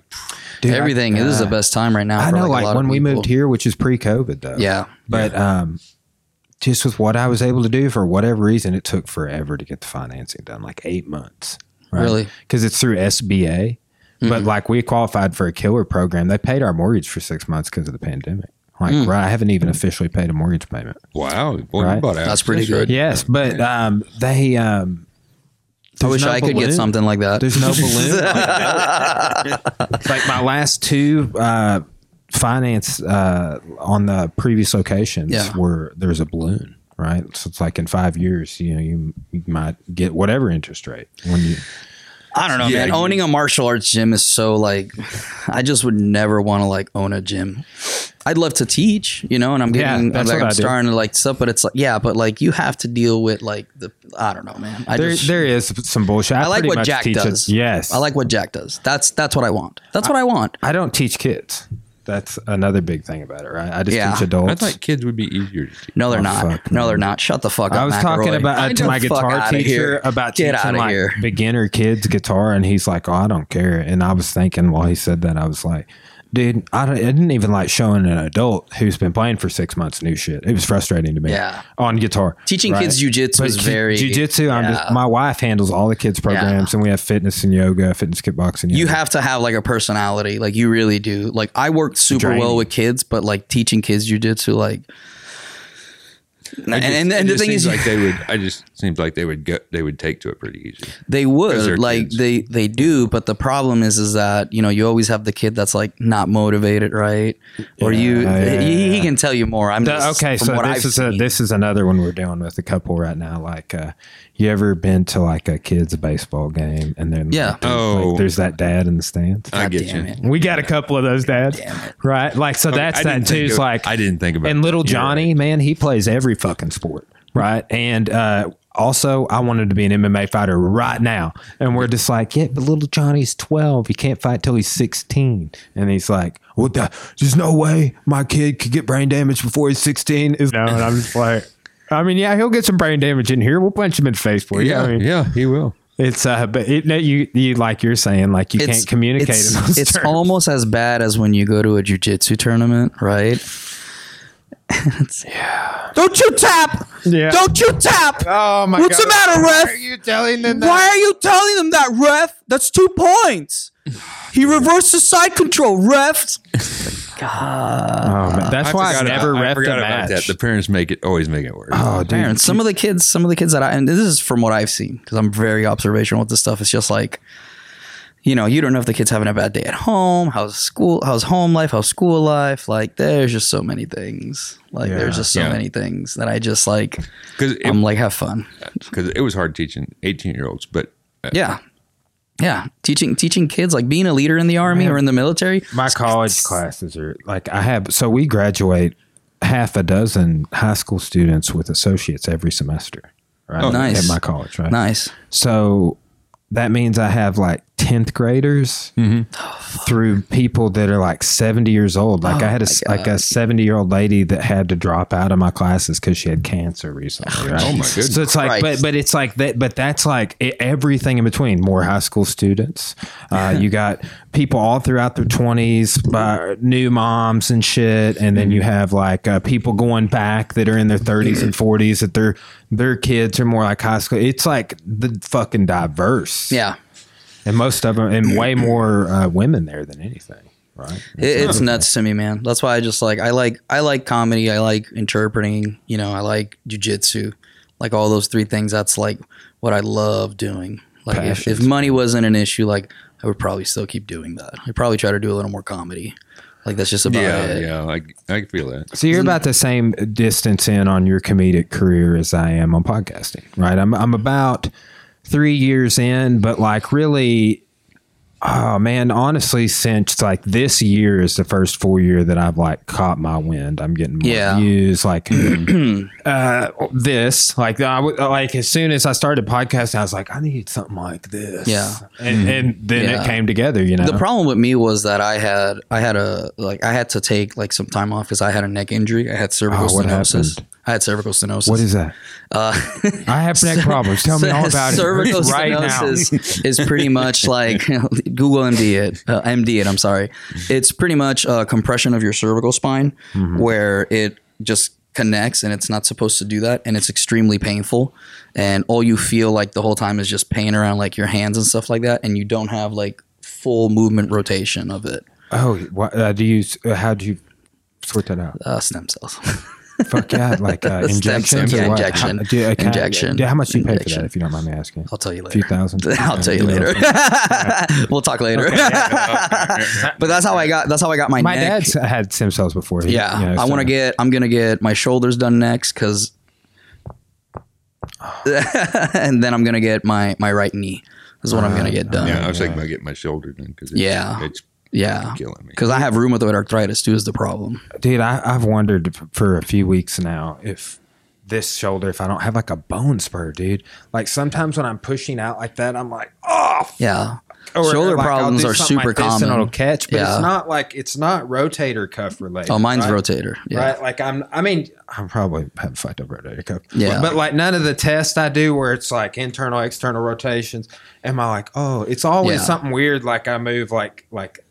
[SPEAKER 1] Dude, I-
[SPEAKER 3] Everything. this is the
[SPEAKER 1] uh,
[SPEAKER 3] best time right now.
[SPEAKER 1] I
[SPEAKER 3] for,
[SPEAKER 1] know,
[SPEAKER 3] like, a
[SPEAKER 1] like,
[SPEAKER 3] lot
[SPEAKER 1] when we
[SPEAKER 3] people.
[SPEAKER 1] moved here, which is pre-COVID though.
[SPEAKER 3] Yeah.
[SPEAKER 1] But um, just with what I was able to do, for whatever reason, it took forever to get the financing done, like eight months.
[SPEAKER 3] Really?
[SPEAKER 1] Because it's through SBA.
[SPEAKER 3] Mm-hmm.
[SPEAKER 1] But like we qualified for a killer program. They paid our mortgage for six months because of the pandemic. Like,
[SPEAKER 3] Mm.
[SPEAKER 1] right, I haven't even officially paid a mortgage payment.
[SPEAKER 2] wow, boy,
[SPEAKER 1] Right.
[SPEAKER 2] you bought
[SPEAKER 3] That's pretty good.
[SPEAKER 1] Yes, but um, they um,
[SPEAKER 3] I wish
[SPEAKER 1] no
[SPEAKER 3] I could get something like that.
[SPEAKER 1] There's no balloon. like my last two uh, finance uh, on the previous locations
[SPEAKER 3] Yeah.
[SPEAKER 1] were there's a balloon, right? So it's like in five years, you know, you, you might get whatever interest rate when you.
[SPEAKER 3] I don't know,
[SPEAKER 2] Yeah,
[SPEAKER 3] man. Owning a martial arts gym is so like, I just would never want to like own a gym. I'd love to teach, you know, and I'm
[SPEAKER 1] Yeah,
[SPEAKER 3] getting,
[SPEAKER 1] that's
[SPEAKER 3] like, I'm starting to like stuff, but it's like, yeah, but like you have to deal with like the, I don't know, man. I
[SPEAKER 1] There,
[SPEAKER 3] just,
[SPEAKER 1] there is some bullshit. I,
[SPEAKER 3] I like what Jack
[SPEAKER 1] teach it-
[SPEAKER 3] does.
[SPEAKER 1] Yes,
[SPEAKER 3] I like what Jack does. That's that's what I want. That's what I want.
[SPEAKER 1] I don't teach kids. That's another big thing about it, right? I just
[SPEAKER 3] Yeah.
[SPEAKER 1] teach adults.
[SPEAKER 2] I thought kids would be easier to teach.
[SPEAKER 3] No, they're
[SPEAKER 1] Oh,
[SPEAKER 3] not.
[SPEAKER 1] fuck,
[SPEAKER 3] no,
[SPEAKER 1] man.
[SPEAKER 3] they're not. Shut the fuck up.
[SPEAKER 1] I was talking
[SPEAKER 3] McElroy.
[SPEAKER 1] about uh,
[SPEAKER 3] Get
[SPEAKER 1] to
[SPEAKER 3] the
[SPEAKER 1] my
[SPEAKER 3] fuck
[SPEAKER 1] guitar
[SPEAKER 3] outta
[SPEAKER 1] teacher
[SPEAKER 3] here.
[SPEAKER 1] about
[SPEAKER 3] Get
[SPEAKER 1] teaching
[SPEAKER 3] outta
[SPEAKER 1] like
[SPEAKER 3] here.
[SPEAKER 1] beginner kids guitar, and he's like, "Oh, I don't care." And I was thinking while he said that, I was like, "Dude, I, don't, I didn't even like showing an adult who's been playing for six months new shit. It was frustrating to me.
[SPEAKER 3] Yeah.
[SPEAKER 1] on guitar,
[SPEAKER 3] Teaching kids jujitsu is very-
[SPEAKER 1] jujitsu. I'm just my wife handles all the kids programs, and we have fitness and yoga, fitness kickboxing.
[SPEAKER 3] you have to have like a personality like you really do like i worked super
[SPEAKER 1] Draining.
[SPEAKER 3] well with kids but like teaching kids jujitsu like and,
[SPEAKER 2] just-
[SPEAKER 3] and,
[SPEAKER 2] it
[SPEAKER 3] and the thing is
[SPEAKER 2] like they would. I just seems like they would go. They would take to it pretty easy. they're
[SPEAKER 3] would like
[SPEAKER 2] kids.
[SPEAKER 3] they they do but the problem is is that you know you always have the kid that's like not motivated right or you
[SPEAKER 1] Yeah,
[SPEAKER 3] he, he can tell you more i'm
[SPEAKER 1] The-
[SPEAKER 3] just,
[SPEAKER 1] okay,
[SPEAKER 3] from
[SPEAKER 1] so
[SPEAKER 3] what
[SPEAKER 1] this
[SPEAKER 3] I've
[SPEAKER 1] is a, this is another one we're dealing with a couple right now. Like, uh, you ever been to like a kids baseball game and then
[SPEAKER 3] Yeah.
[SPEAKER 1] like, there's,
[SPEAKER 2] Oh.
[SPEAKER 1] like, there's that dad in the stands.
[SPEAKER 2] I
[SPEAKER 3] God
[SPEAKER 2] get
[SPEAKER 3] damn
[SPEAKER 2] you.
[SPEAKER 3] it.
[SPEAKER 1] We got a couple of those dads, right? Like, so that's
[SPEAKER 2] I
[SPEAKER 1] that too. It's like,
[SPEAKER 2] I didn't think about.
[SPEAKER 1] and little
[SPEAKER 2] You're
[SPEAKER 1] Johnny, man, he plays every fucking sport, right? And uh, also, I wanted to be an MMA fighter right now, and we're just like, yeah, but little Johnny's twelve. He can't fight till he's sixteen, and he's like, what the? There's no way my kid could get brain damage before he's sixteen. Is no, and I'm just like. I mean, yeah, he'll get some brain damage in here. We'll punch him in the face for you.
[SPEAKER 2] Yeah,
[SPEAKER 1] I mean,
[SPEAKER 2] yeah, he will.
[SPEAKER 1] it's uh, but it, no, you, you like you're saying, like you can't communicate
[SPEAKER 3] it's,
[SPEAKER 1] in those
[SPEAKER 3] it's
[SPEAKER 1] terms.
[SPEAKER 3] almost as bad as when you go to a jujitsu tournament right Don't you tap!
[SPEAKER 1] Yeah.
[SPEAKER 3] Don't you tap!
[SPEAKER 1] Oh my
[SPEAKER 3] What's the matter, ref?
[SPEAKER 1] Why are you telling them that?
[SPEAKER 3] Why are you telling them that, ref? That's two points. He reversed the side control, ref.
[SPEAKER 1] Oh, man. That's why I
[SPEAKER 2] forgot
[SPEAKER 1] never
[SPEAKER 2] about- I
[SPEAKER 1] a match.
[SPEAKER 2] that. The parents make it always make it worse.
[SPEAKER 1] oh, dude.
[SPEAKER 3] Parents, some of the kids, some of the kids that I, and this is from what I've seen, because I'm very observational with this stuff. It's just like, you know, you don't know if the kid's having a bad day at home, how's school, how's home life, how's school life. Like, there's just so many things. Like,
[SPEAKER 1] Yeah.
[SPEAKER 3] there's just so
[SPEAKER 2] Yeah.
[SPEAKER 3] many things that I just like.
[SPEAKER 2] Because
[SPEAKER 3] I'm like, have fun.
[SPEAKER 2] because it was hard teaching 18 year olds, but uh,
[SPEAKER 3] Yeah. Yeah. Teaching teaching kids, like being a leader in the army or in the military.
[SPEAKER 1] My college classes are like I have. So we graduate half a dozen high school students with associates every semester. Right.
[SPEAKER 2] Oh,
[SPEAKER 3] nice.
[SPEAKER 1] At my college, right?
[SPEAKER 3] Nice.
[SPEAKER 1] So that means I have like 10th graders through people that are like 70 years old. Like I had a s-
[SPEAKER 3] my
[SPEAKER 1] like a 70 year old lady that had to drop out of my classes because she had cancer recently. Right?
[SPEAKER 2] Oh, my goodness.
[SPEAKER 1] So it's like, but
[SPEAKER 3] Christ.
[SPEAKER 1] but it's like that. But that's like everything in between. More high school students. Uh, you got people all throughout their 20s, uh, new moms and shit, and then you have like uh, people going back that are in their 30s and 40s that their their kids are more like high school. It's like the fucking diverse.
[SPEAKER 3] Yeah.
[SPEAKER 1] And most of them, and way more uh, women there than anything. Right.
[SPEAKER 3] It, it's nuts to me, man. That's why I just like I like I like comedy. I like interpreting. You know, I like jujitsu. Like all those three things. That's like what I love doing. Like if, if money wasn't an issue, like I would probably still keep doing that. I'd probably try to do a little more comedy. Like that's just about
[SPEAKER 2] Yeah,
[SPEAKER 3] it.
[SPEAKER 2] yeah, I I feel that.
[SPEAKER 1] So you're about the same distance in on your comedic career as I am on podcasting, right? I'm I'm about three years in, but like really, oh man, honestly, since like this year is the first full year that I've like caught my wind. I'm getting more
[SPEAKER 3] Yeah.
[SPEAKER 1] views, like uh, this, like I would like as soon as I started podcasting, I was like, I need something like this,
[SPEAKER 3] Yeah.
[SPEAKER 1] and, and then
[SPEAKER 3] Yeah.
[SPEAKER 1] it came together, you know.
[SPEAKER 3] The problem with me was that I had I had a like I had to take like some time off because I had a neck injury. I had cervical
[SPEAKER 1] Oh, what
[SPEAKER 3] stenosis.
[SPEAKER 1] happened?
[SPEAKER 3] I had cervical stenosis.
[SPEAKER 1] what is that?
[SPEAKER 3] Uh,
[SPEAKER 1] I have neck problems. Tell me all about
[SPEAKER 3] cervical
[SPEAKER 1] it right now.
[SPEAKER 3] stenosis is pretty much like Google MD it, uh, MD it. I'm sorry. It's pretty much a compression of your cervical spine
[SPEAKER 1] Mm-hmm.
[SPEAKER 3] where it just connects and it's not supposed to do that and it's extremely painful and all you feel like the whole time is just pain around like your hands and stuff like that and you don't have like full movement rotation of it
[SPEAKER 1] Oh, what uh, do you? Uh, how do you sort that out?
[SPEAKER 3] uh, stem cells
[SPEAKER 1] Fuck yeah, like uh,
[SPEAKER 3] Stem
[SPEAKER 1] injections.
[SPEAKER 3] yeah, injection.
[SPEAKER 1] How, do, uh, can I-
[SPEAKER 3] Injection.
[SPEAKER 1] yeah, how much do you pay for that? If you don't mind me asking,
[SPEAKER 3] I'll tell you later.
[SPEAKER 1] a few
[SPEAKER 3] later
[SPEAKER 1] thousand.
[SPEAKER 3] I'll tell you later. we'll talk later. but that's how I got. That's how I got my,
[SPEAKER 1] My
[SPEAKER 3] neck.
[SPEAKER 1] dad's had stem cells before. He-
[SPEAKER 3] Yeah,
[SPEAKER 1] you know,
[SPEAKER 3] I
[SPEAKER 1] so-
[SPEAKER 3] want to get. I'm gonna get my shoulders done next because, and then I'm gonna get my my right knee. Is what I'm gonna get done.
[SPEAKER 2] Yeah, I
[SPEAKER 3] Yeah,
[SPEAKER 2] was thinking about getting my shoulder done because it's,
[SPEAKER 3] Yeah.
[SPEAKER 2] it's
[SPEAKER 3] yeah.
[SPEAKER 2] killing me.
[SPEAKER 3] Because I have rheumatoid arthritis too. Is the problem?
[SPEAKER 1] dude. I, I've wondered for a few weeks now if this shoulder, if I don't have like a bone spur, dude. Like sometimes when I'm pushing out like that, I'm like, oh,
[SPEAKER 3] Yeah.
[SPEAKER 1] or,
[SPEAKER 3] Shoulder
[SPEAKER 1] like,
[SPEAKER 3] problems are super
[SPEAKER 1] like this and
[SPEAKER 3] common.
[SPEAKER 1] it'll catch, but
[SPEAKER 3] Yeah.
[SPEAKER 1] it's not like it's not rotator cuff related.
[SPEAKER 3] Oh, mine's
[SPEAKER 1] right?
[SPEAKER 3] rotator. Yeah.
[SPEAKER 1] Right, like I'm. I mean, I'm probably have fucked up rotator cuff.
[SPEAKER 3] Yeah.
[SPEAKER 1] but like none of the tests I do where it's like internal, external rotations. Am I like, oh, it's always
[SPEAKER 3] Yeah.
[SPEAKER 1] something weird. Like I move like like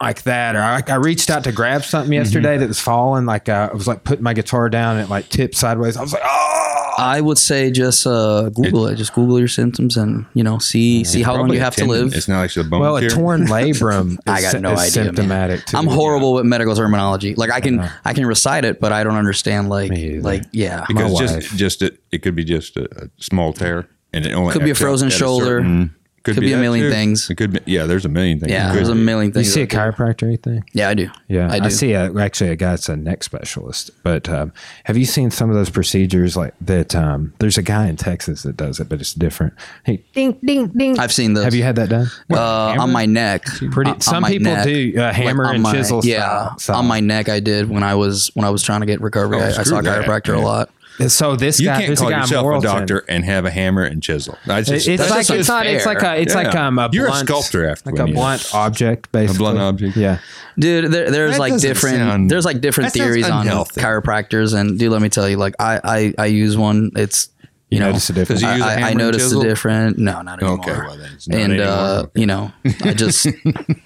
[SPEAKER 1] like that, or I, I reached out to grab something
[SPEAKER 3] Mm-hmm.
[SPEAKER 1] yesterday that was falling. Like uh, I was like putting my guitar down and it like tipped sideways. I was like, oh,
[SPEAKER 3] I would say just uh, Google it. Just Google your symptoms and you know see see how long you
[SPEAKER 2] a
[SPEAKER 3] have to live.
[SPEAKER 2] It's not actually a bone
[SPEAKER 1] well, a torn labrum.
[SPEAKER 3] I got no idea.
[SPEAKER 1] Symptomatic. Too.
[SPEAKER 3] I'm horrible with medical terminology. Like I can I can recite it, but I don't understand like like yeah.
[SPEAKER 2] because
[SPEAKER 1] my
[SPEAKER 2] just just it, it could be just a, a small tear, and it only
[SPEAKER 3] Could be a frozen
[SPEAKER 2] at a
[SPEAKER 3] shoulder.
[SPEAKER 2] certain- could,
[SPEAKER 3] Could be a million
[SPEAKER 2] too.
[SPEAKER 3] things.
[SPEAKER 2] It could be yeah. There's a million things.
[SPEAKER 3] Yeah,
[SPEAKER 2] It could
[SPEAKER 3] there's a million things.
[SPEAKER 1] You see a chiropractor or anything?
[SPEAKER 3] Yeah, I do.
[SPEAKER 1] Yeah,
[SPEAKER 3] I
[SPEAKER 1] I, see. A, actually, a guy that's a neck specialist. But um, have you seen some of those procedures like that? Um, there's a guy in Texas that does it, but it's different. Hey, ding, ding, ding.
[SPEAKER 3] I've seen those.
[SPEAKER 1] Have you had that done?
[SPEAKER 3] uh, on my neck?
[SPEAKER 1] Pretty.
[SPEAKER 3] Uh,
[SPEAKER 1] some people
[SPEAKER 3] neck.
[SPEAKER 1] do uh, hammer
[SPEAKER 3] Like,
[SPEAKER 1] and
[SPEAKER 3] my-
[SPEAKER 1] chisel.
[SPEAKER 3] Yeah,
[SPEAKER 1] style- style.
[SPEAKER 3] on my neck, I did when I was when I was trying to get recovery.
[SPEAKER 2] Oh,
[SPEAKER 3] I, I
[SPEAKER 2] screw
[SPEAKER 3] saw a
[SPEAKER 2] that.
[SPEAKER 3] chiropractor a lot.
[SPEAKER 1] So this
[SPEAKER 2] You
[SPEAKER 1] guy,
[SPEAKER 2] can't
[SPEAKER 1] there's
[SPEAKER 2] call
[SPEAKER 1] guy in
[SPEAKER 2] yourself a doctor and have a hammer and chisel. That's just,
[SPEAKER 1] It's
[SPEAKER 2] that's
[SPEAKER 1] like
[SPEAKER 2] just
[SPEAKER 1] it's not. It's like a. It's
[SPEAKER 2] Yeah.
[SPEAKER 1] like um a
[SPEAKER 2] You're a sculptor after
[SPEAKER 1] like a
[SPEAKER 2] when you-
[SPEAKER 1] blunt object, basically.
[SPEAKER 2] A blunt object?
[SPEAKER 1] Yeah.
[SPEAKER 3] Dude, there, there's
[SPEAKER 2] That
[SPEAKER 3] like different
[SPEAKER 2] sound-
[SPEAKER 3] there's like different theories on chiropractors, and dude, let me tell you, like I I, I use one. It's you,
[SPEAKER 1] You
[SPEAKER 3] know,
[SPEAKER 1] notice the difference?
[SPEAKER 2] Does he use a
[SPEAKER 3] I, I, I
[SPEAKER 2] and
[SPEAKER 3] noticed the
[SPEAKER 2] chisel?
[SPEAKER 3] different. No, not anymore.
[SPEAKER 2] Okay, well, not
[SPEAKER 3] and
[SPEAKER 2] anymore.
[SPEAKER 3] uh,
[SPEAKER 2] Okay.
[SPEAKER 3] you know, I just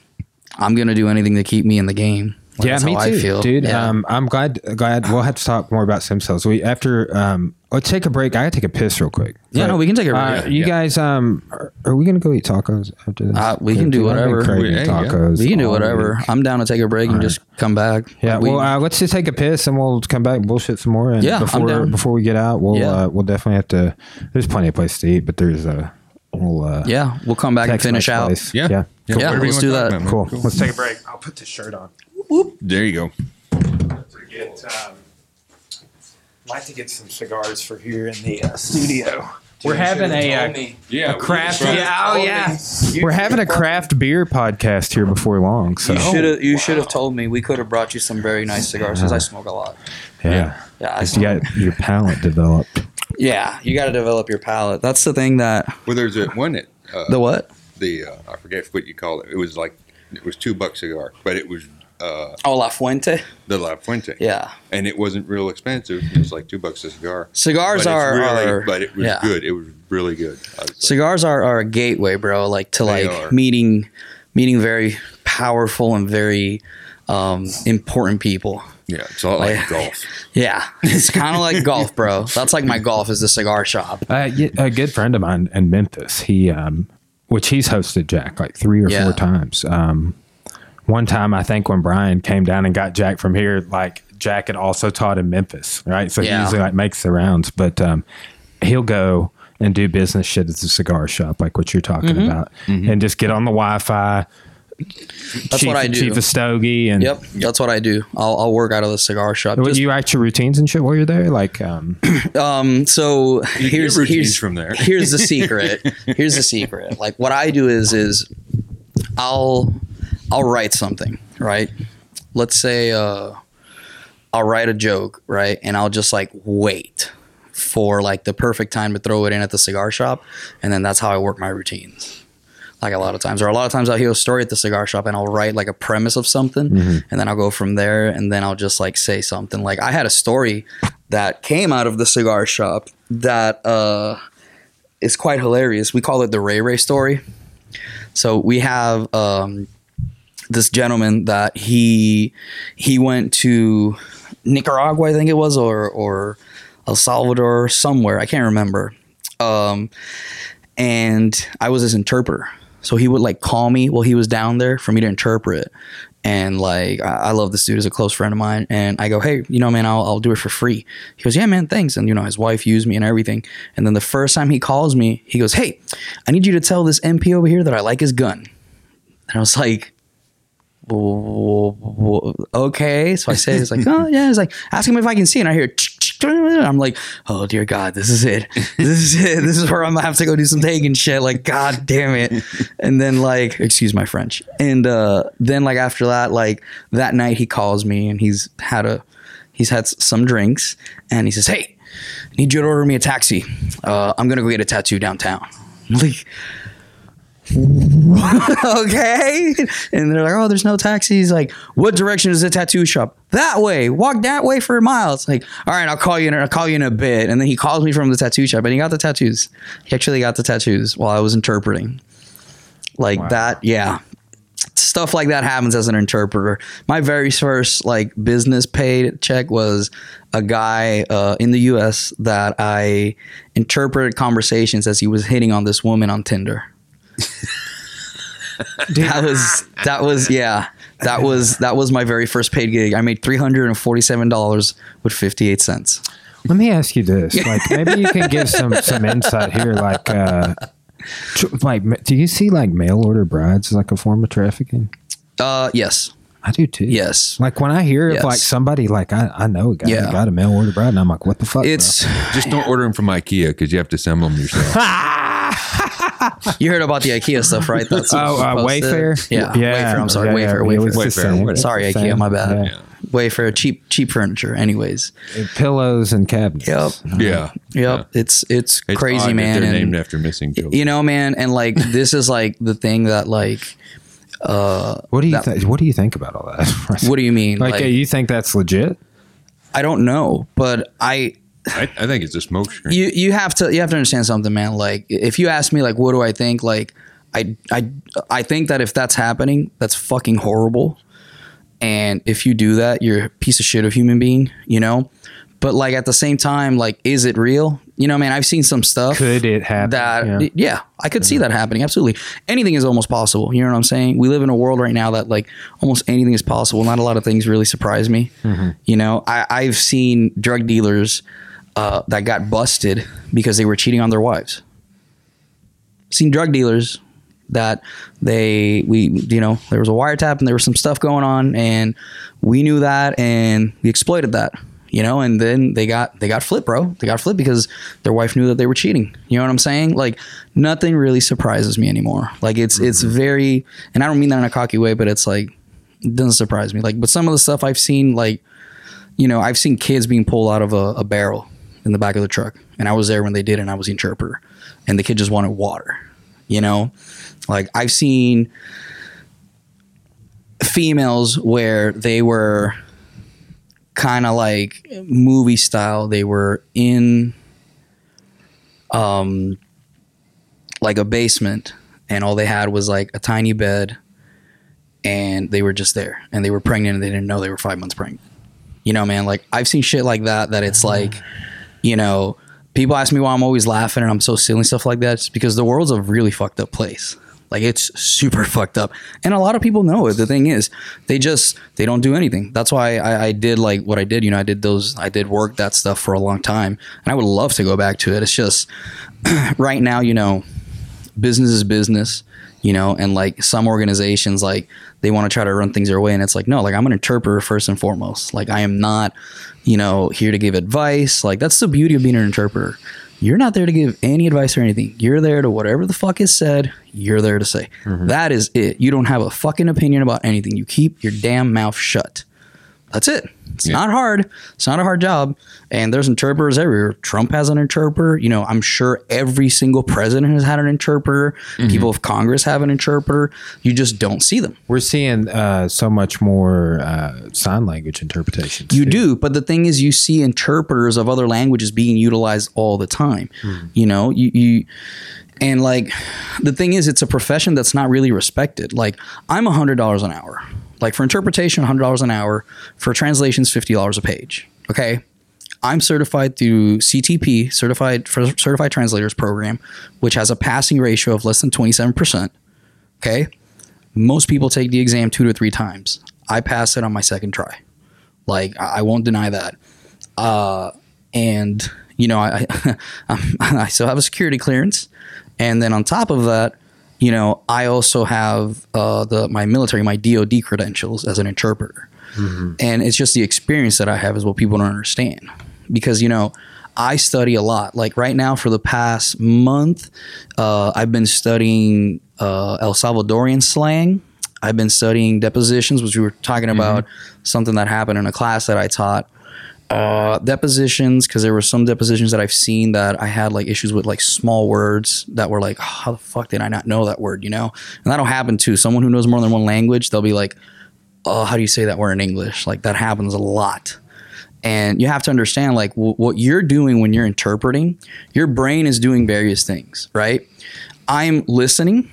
[SPEAKER 3] I'm gonna do anything to keep me in the game. Like,
[SPEAKER 1] yeah, me too,
[SPEAKER 3] I feel.
[SPEAKER 1] dude.
[SPEAKER 3] Yeah.
[SPEAKER 1] Um, I'm glad. Glad we'll have to talk more about stem cells. We after um, let's take a break. I gotta take a piss real quick.
[SPEAKER 3] Yeah, no, we can take a
[SPEAKER 1] Uh,
[SPEAKER 3] break.
[SPEAKER 1] you
[SPEAKER 2] Yeah.
[SPEAKER 1] guys, um, are, are we gonna go eat tacos after this?
[SPEAKER 3] Uh, we can do
[SPEAKER 1] I've
[SPEAKER 3] whatever.
[SPEAKER 2] We- hey, yeah.
[SPEAKER 1] tacos.
[SPEAKER 3] we can do whatever.
[SPEAKER 1] week.
[SPEAKER 3] I'm down to take a break and just come back.
[SPEAKER 1] Yeah,
[SPEAKER 3] We-
[SPEAKER 1] well, uh, let's just take a piss and we'll come back and bullshit some more. And
[SPEAKER 3] Yeah, I'm
[SPEAKER 1] before
[SPEAKER 3] down.
[SPEAKER 1] before we get out, we'll
[SPEAKER 3] Yeah.
[SPEAKER 1] uh, we'll definitely have to. There's plenty of places to eat, but there's a we'll uh,
[SPEAKER 3] yeah, we'll come back and finish out.
[SPEAKER 1] place.
[SPEAKER 2] yeah,
[SPEAKER 1] yeah.
[SPEAKER 3] Yeah, let's do that.
[SPEAKER 1] Cool. Let's take a break. I'll put this shirt on.
[SPEAKER 2] There you go.
[SPEAKER 1] Get, um, like to get some cigars for here in the uh, studio. We're having a, uh,
[SPEAKER 2] Yeah,
[SPEAKER 1] a craft. Yeah, oh yeah. We're having a craft beer podcast here before long. So
[SPEAKER 3] You should have. You should have told me. We could have brought you some very nice cigars because I smoke a lot.
[SPEAKER 1] yeah,
[SPEAKER 3] Yeah, I
[SPEAKER 1] you got your palate developed.
[SPEAKER 3] yeah. You got to develop your palate. That's the thing that
[SPEAKER 2] Well, there's a one that uh,
[SPEAKER 3] the what?
[SPEAKER 2] the uh, I forget what you call it. It was like it was two bucks cigar, but it was uh,
[SPEAKER 3] Oh, La Fuente.
[SPEAKER 2] the La Fuente.
[SPEAKER 3] Yeah.
[SPEAKER 2] and it wasn't real expensive. It was like two bucks a cigar.
[SPEAKER 3] Cigars
[SPEAKER 2] but
[SPEAKER 3] are,
[SPEAKER 2] really,
[SPEAKER 3] are
[SPEAKER 2] but it was
[SPEAKER 3] yeah.
[SPEAKER 2] good. It was really good. I was like,
[SPEAKER 3] Cigars are, are a gateway, bro. Like to like
[SPEAKER 2] are.
[SPEAKER 3] meeting meeting very powerful and very um, important people.
[SPEAKER 2] yeah, it's all like
[SPEAKER 3] Like-
[SPEAKER 2] golf.
[SPEAKER 3] Yeah, it's kind of like golf, bro. That's like my golf is the cigar shop.
[SPEAKER 1] Uh, y- a good friend of mine in Memphis, he, um, which he's hosted Jack like three or
[SPEAKER 3] Yeah.
[SPEAKER 1] four times. Um, one time, I think when Brian came down and got Jack from here, like Jack had also taught in Memphis, right? So he usually like makes the rounds, but um, he'll go and do business shit at the cigar shop, like what you're talking
[SPEAKER 3] Mm-hmm.
[SPEAKER 1] about, and just get on the Wi-Fi.
[SPEAKER 3] That's what I do.
[SPEAKER 1] Chief of Stogie and
[SPEAKER 3] Yep, that's what I do. I'll, I'll work out of the cigar shop.
[SPEAKER 1] What,
[SPEAKER 3] Just-
[SPEAKER 1] you write your routines and shit while you're there, like um,
[SPEAKER 3] um, so here's here's
[SPEAKER 2] from there.
[SPEAKER 3] here's the secret. Here's the secret. Like what I do is is I'll I'll write something, right? Let's say uh, I'll write a joke, right? And I'll just like wait for like the perfect time to throw it in at the cigar shop, and then that's how I work my routines. Like a lot of times, or a lot of times I'll hear a story at the cigar shop and I'll write like a premise of something, and then I'll go from there, and then I'll just like say something. Like I had a story that came out of the cigar shop that uh, is quite hilarious. We call it the Ray Ray story. So we have um, this gentleman that he he went to Nicaragua, I think it was, or or El Salvador, somewhere I can't remember. Um, and I was his interpreter, so he would like call me while he was down there for me to interpret. And like I, I love this dude as a close friend of mine, and I go, hey, you know, man, I'll, I'll do it for free. He goes, yeah, man, thanks. And you know, his wife used me and everything. And then the first time he calls me, he goes, hey, I need you to tell this MP over here that I like his gun. And I was like, "Wh- wh- okay. So I say, it's like, oh yeah. It's like, ask him if I can see. And I hear, I'm like, oh dear God, this is it. This is it. This is where I'm gonna have to go do some taking shit. Like, God damn it. And then like, excuse my French. And uh, then like after that, like that night he calls me and he's had a, he's had some drinks and he says, hey, need you to order me a taxi. Uh, I'm gonna go get a tattoo downtown. Like, okay. And they're like, oh, there's no taxis. Like, what direction is the tattoo shop? That way. Walk that way for a mile. It's like, all right, I'll call you in. I'll call you in a bit. And then he calls me from the tattoo shop, and he got the tattoos. He actually got the tattoos while I was interpreting. Like
[SPEAKER 1] Wow.
[SPEAKER 3] that, yeah. Stuff like that happens as an interpreter. My very first like business paid check was a guy uh, in the U.S. that I interpreted conversations as he was hitting on this woman on Tinder that was that was yeah that was that was my very first paid gig i made $347 with 58 cents
[SPEAKER 1] Let me ask you this: like, maybe you can give some some insight here. Like, uh, tr- like, do you see like mail order brides as like a form of trafficking?
[SPEAKER 3] uh yes
[SPEAKER 1] I do too.
[SPEAKER 3] yes
[SPEAKER 1] Like when I hear of
[SPEAKER 3] Yes.
[SPEAKER 1] like somebody like I, I know a guy
[SPEAKER 3] Yeah.
[SPEAKER 1] got a mail order bride, and I'm like, what the fuck? bro?
[SPEAKER 3] it's
[SPEAKER 2] Just don't order them from IKEA because you have to assemble them yourself.
[SPEAKER 3] you heard about the ikea stuff right that's
[SPEAKER 1] oh uh. Wayfair.
[SPEAKER 3] yeah, wayfair i'm sorry
[SPEAKER 1] Yeah,
[SPEAKER 3] wayfair
[SPEAKER 1] yeah, it
[SPEAKER 3] wayfair,
[SPEAKER 1] was the
[SPEAKER 2] Wayfair,
[SPEAKER 1] same.
[SPEAKER 2] whatever.
[SPEAKER 1] It's
[SPEAKER 3] sorry ikea
[SPEAKER 1] same.
[SPEAKER 3] my bad
[SPEAKER 1] Yeah.
[SPEAKER 3] wayfair cheap cheap furniture anyways
[SPEAKER 1] Pillows and cabinets.
[SPEAKER 3] yep
[SPEAKER 2] yeah,
[SPEAKER 3] yep it's it's,
[SPEAKER 2] It's
[SPEAKER 3] crazy
[SPEAKER 2] odd that
[SPEAKER 3] man
[SPEAKER 2] They're
[SPEAKER 3] and-
[SPEAKER 2] named after missing children.
[SPEAKER 3] you know man and like this is like the thing that like uh
[SPEAKER 1] What do you
[SPEAKER 3] that-
[SPEAKER 1] think? What do you think about all that?
[SPEAKER 3] what do you mean
[SPEAKER 1] like,
[SPEAKER 3] like,
[SPEAKER 1] uh, you think that's legit?
[SPEAKER 3] i don't know but i
[SPEAKER 2] I, I think it's a smoke screen.
[SPEAKER 3] you you have to you have to understand something, man. Like if you ask me, like, what do I think? Like, I I I think that if that's happening, that's fucking horrible. And if you do that, you're a piece of shit of human being, you know. But like at the same time, like, is it real? You know, man. I've seen some stuff
[SPEAKER 1] Could it happen?
[SPEAKER 3] that
[SPEAKER 1] Yeah.
[SPEAKER 3] yeah. I could see that happening. Absolutely, anything is almost possible. You know what I'm saying? We live in a world right now that like almost anything is possible. Not a lot of things really surprise me. Mm-hmm. You know, I, I've seen drug dealers uh, that got busted because they were cheating on their wives. Seen drug dealers that they we you know there was a wiretap and there was some stuff going on and we knew that and we exploited that you know and then they got they got flipped bro. They got flipped because their wife knew that they were cheating. You know what i'm saying? Like nothing really surprises me anymore. Like it's it's very and i don't mean that in a cocky way but it's like it doesn't surprise me. Like but some of the stuff i've seen like you know i've seen kids being pulled out of a, a barrel in the back of the truck. And i was there when they did and i was the interpreter. And the kid just wanted water you know? Like I've seen females where they were kind of like movie style. They were in um like a basement and all they had was like a tiny bed and they were just there. And they were pregnant and they didn't know they were 5 months pregnant. You know, man, like I've seen shit like that that it's like, you know, people ask me why I'm always laughing and I'm so silly and stuff like that. It's because the world's a really fucked up place. Like it's super fucked up, and a lot of people know it. The thing is, they just they don't do anything. That's why I, I did like what I did. You know, I did those. I did work that stuff for a long time, and I would love to go back to it. It's just right now, you know, business is business. You know, and like some organizations, like they want to try to run things their way, and it's like no, like I'm an interpreter first and foremost. Like I am not, you know, here to give advice. Like that's the beauty of being an interpreter you're not there to give any advice or anything. You're there to whatever the fuck is said, you're there to say. Mm-hmm. That is it. You don't have a fucking opinion about anything. You keep your damn mouth shut. That's it. It's
[SPEAKER 2] Yeah.
[SPEAKER 3] not hard. It's not a hard job. And there's interpreters everywhere. Trump has an interpreter. You know, I'm sure every single president has had an interpreter. People of Congress have an interpreter. You just don't see them.
[SPEAKER 1] We're seeing uh, so much more uh, sign language interpretations.
[SPEAKER 3] You
[SPEAKER 1] too.
[SPEAKER 3] do, but the thing is, you see interpreters of other languages being utilized all the time. You know, you, you and like the thing is, it's a profession that's not really respected. Like I'm a hundred dollars an hour. Like for interpretation, hundred dollars an hour. For translations, fifty dollars a page. Okay. I'm certified through CTP, Certified for Certified Translators Program, which has a passing ratio of less than 27%. Okay. Most people take the exam two to three times. I pass it on my second try. Like I I won't deny that. Uh, and you know, I I, I still have a security clearance, and then on top of that, you know, I also have uh, the my military, my DoD credentials as an interpreter, and it's just the experience that I have is what people don't understand, because you know. I study a lot. Like right now, for the past month, uh, I've been studying uh, El Salvadorian slang. I've been studying depositions, which we were talking about something that happened in a class that I taught. Uh, depositions, because there were some depositions that I've seen that I had like issues with like small words that were like, how the fuck did I not know that word, you know? And that'll happen too. Someone who knows more than one language, they'll be like, oh, how do you say that word in English? Like that happens a lot. And you have to understand, like, w- what you're doing when you're interpreting, your brain is doing various things, right? I'm listening,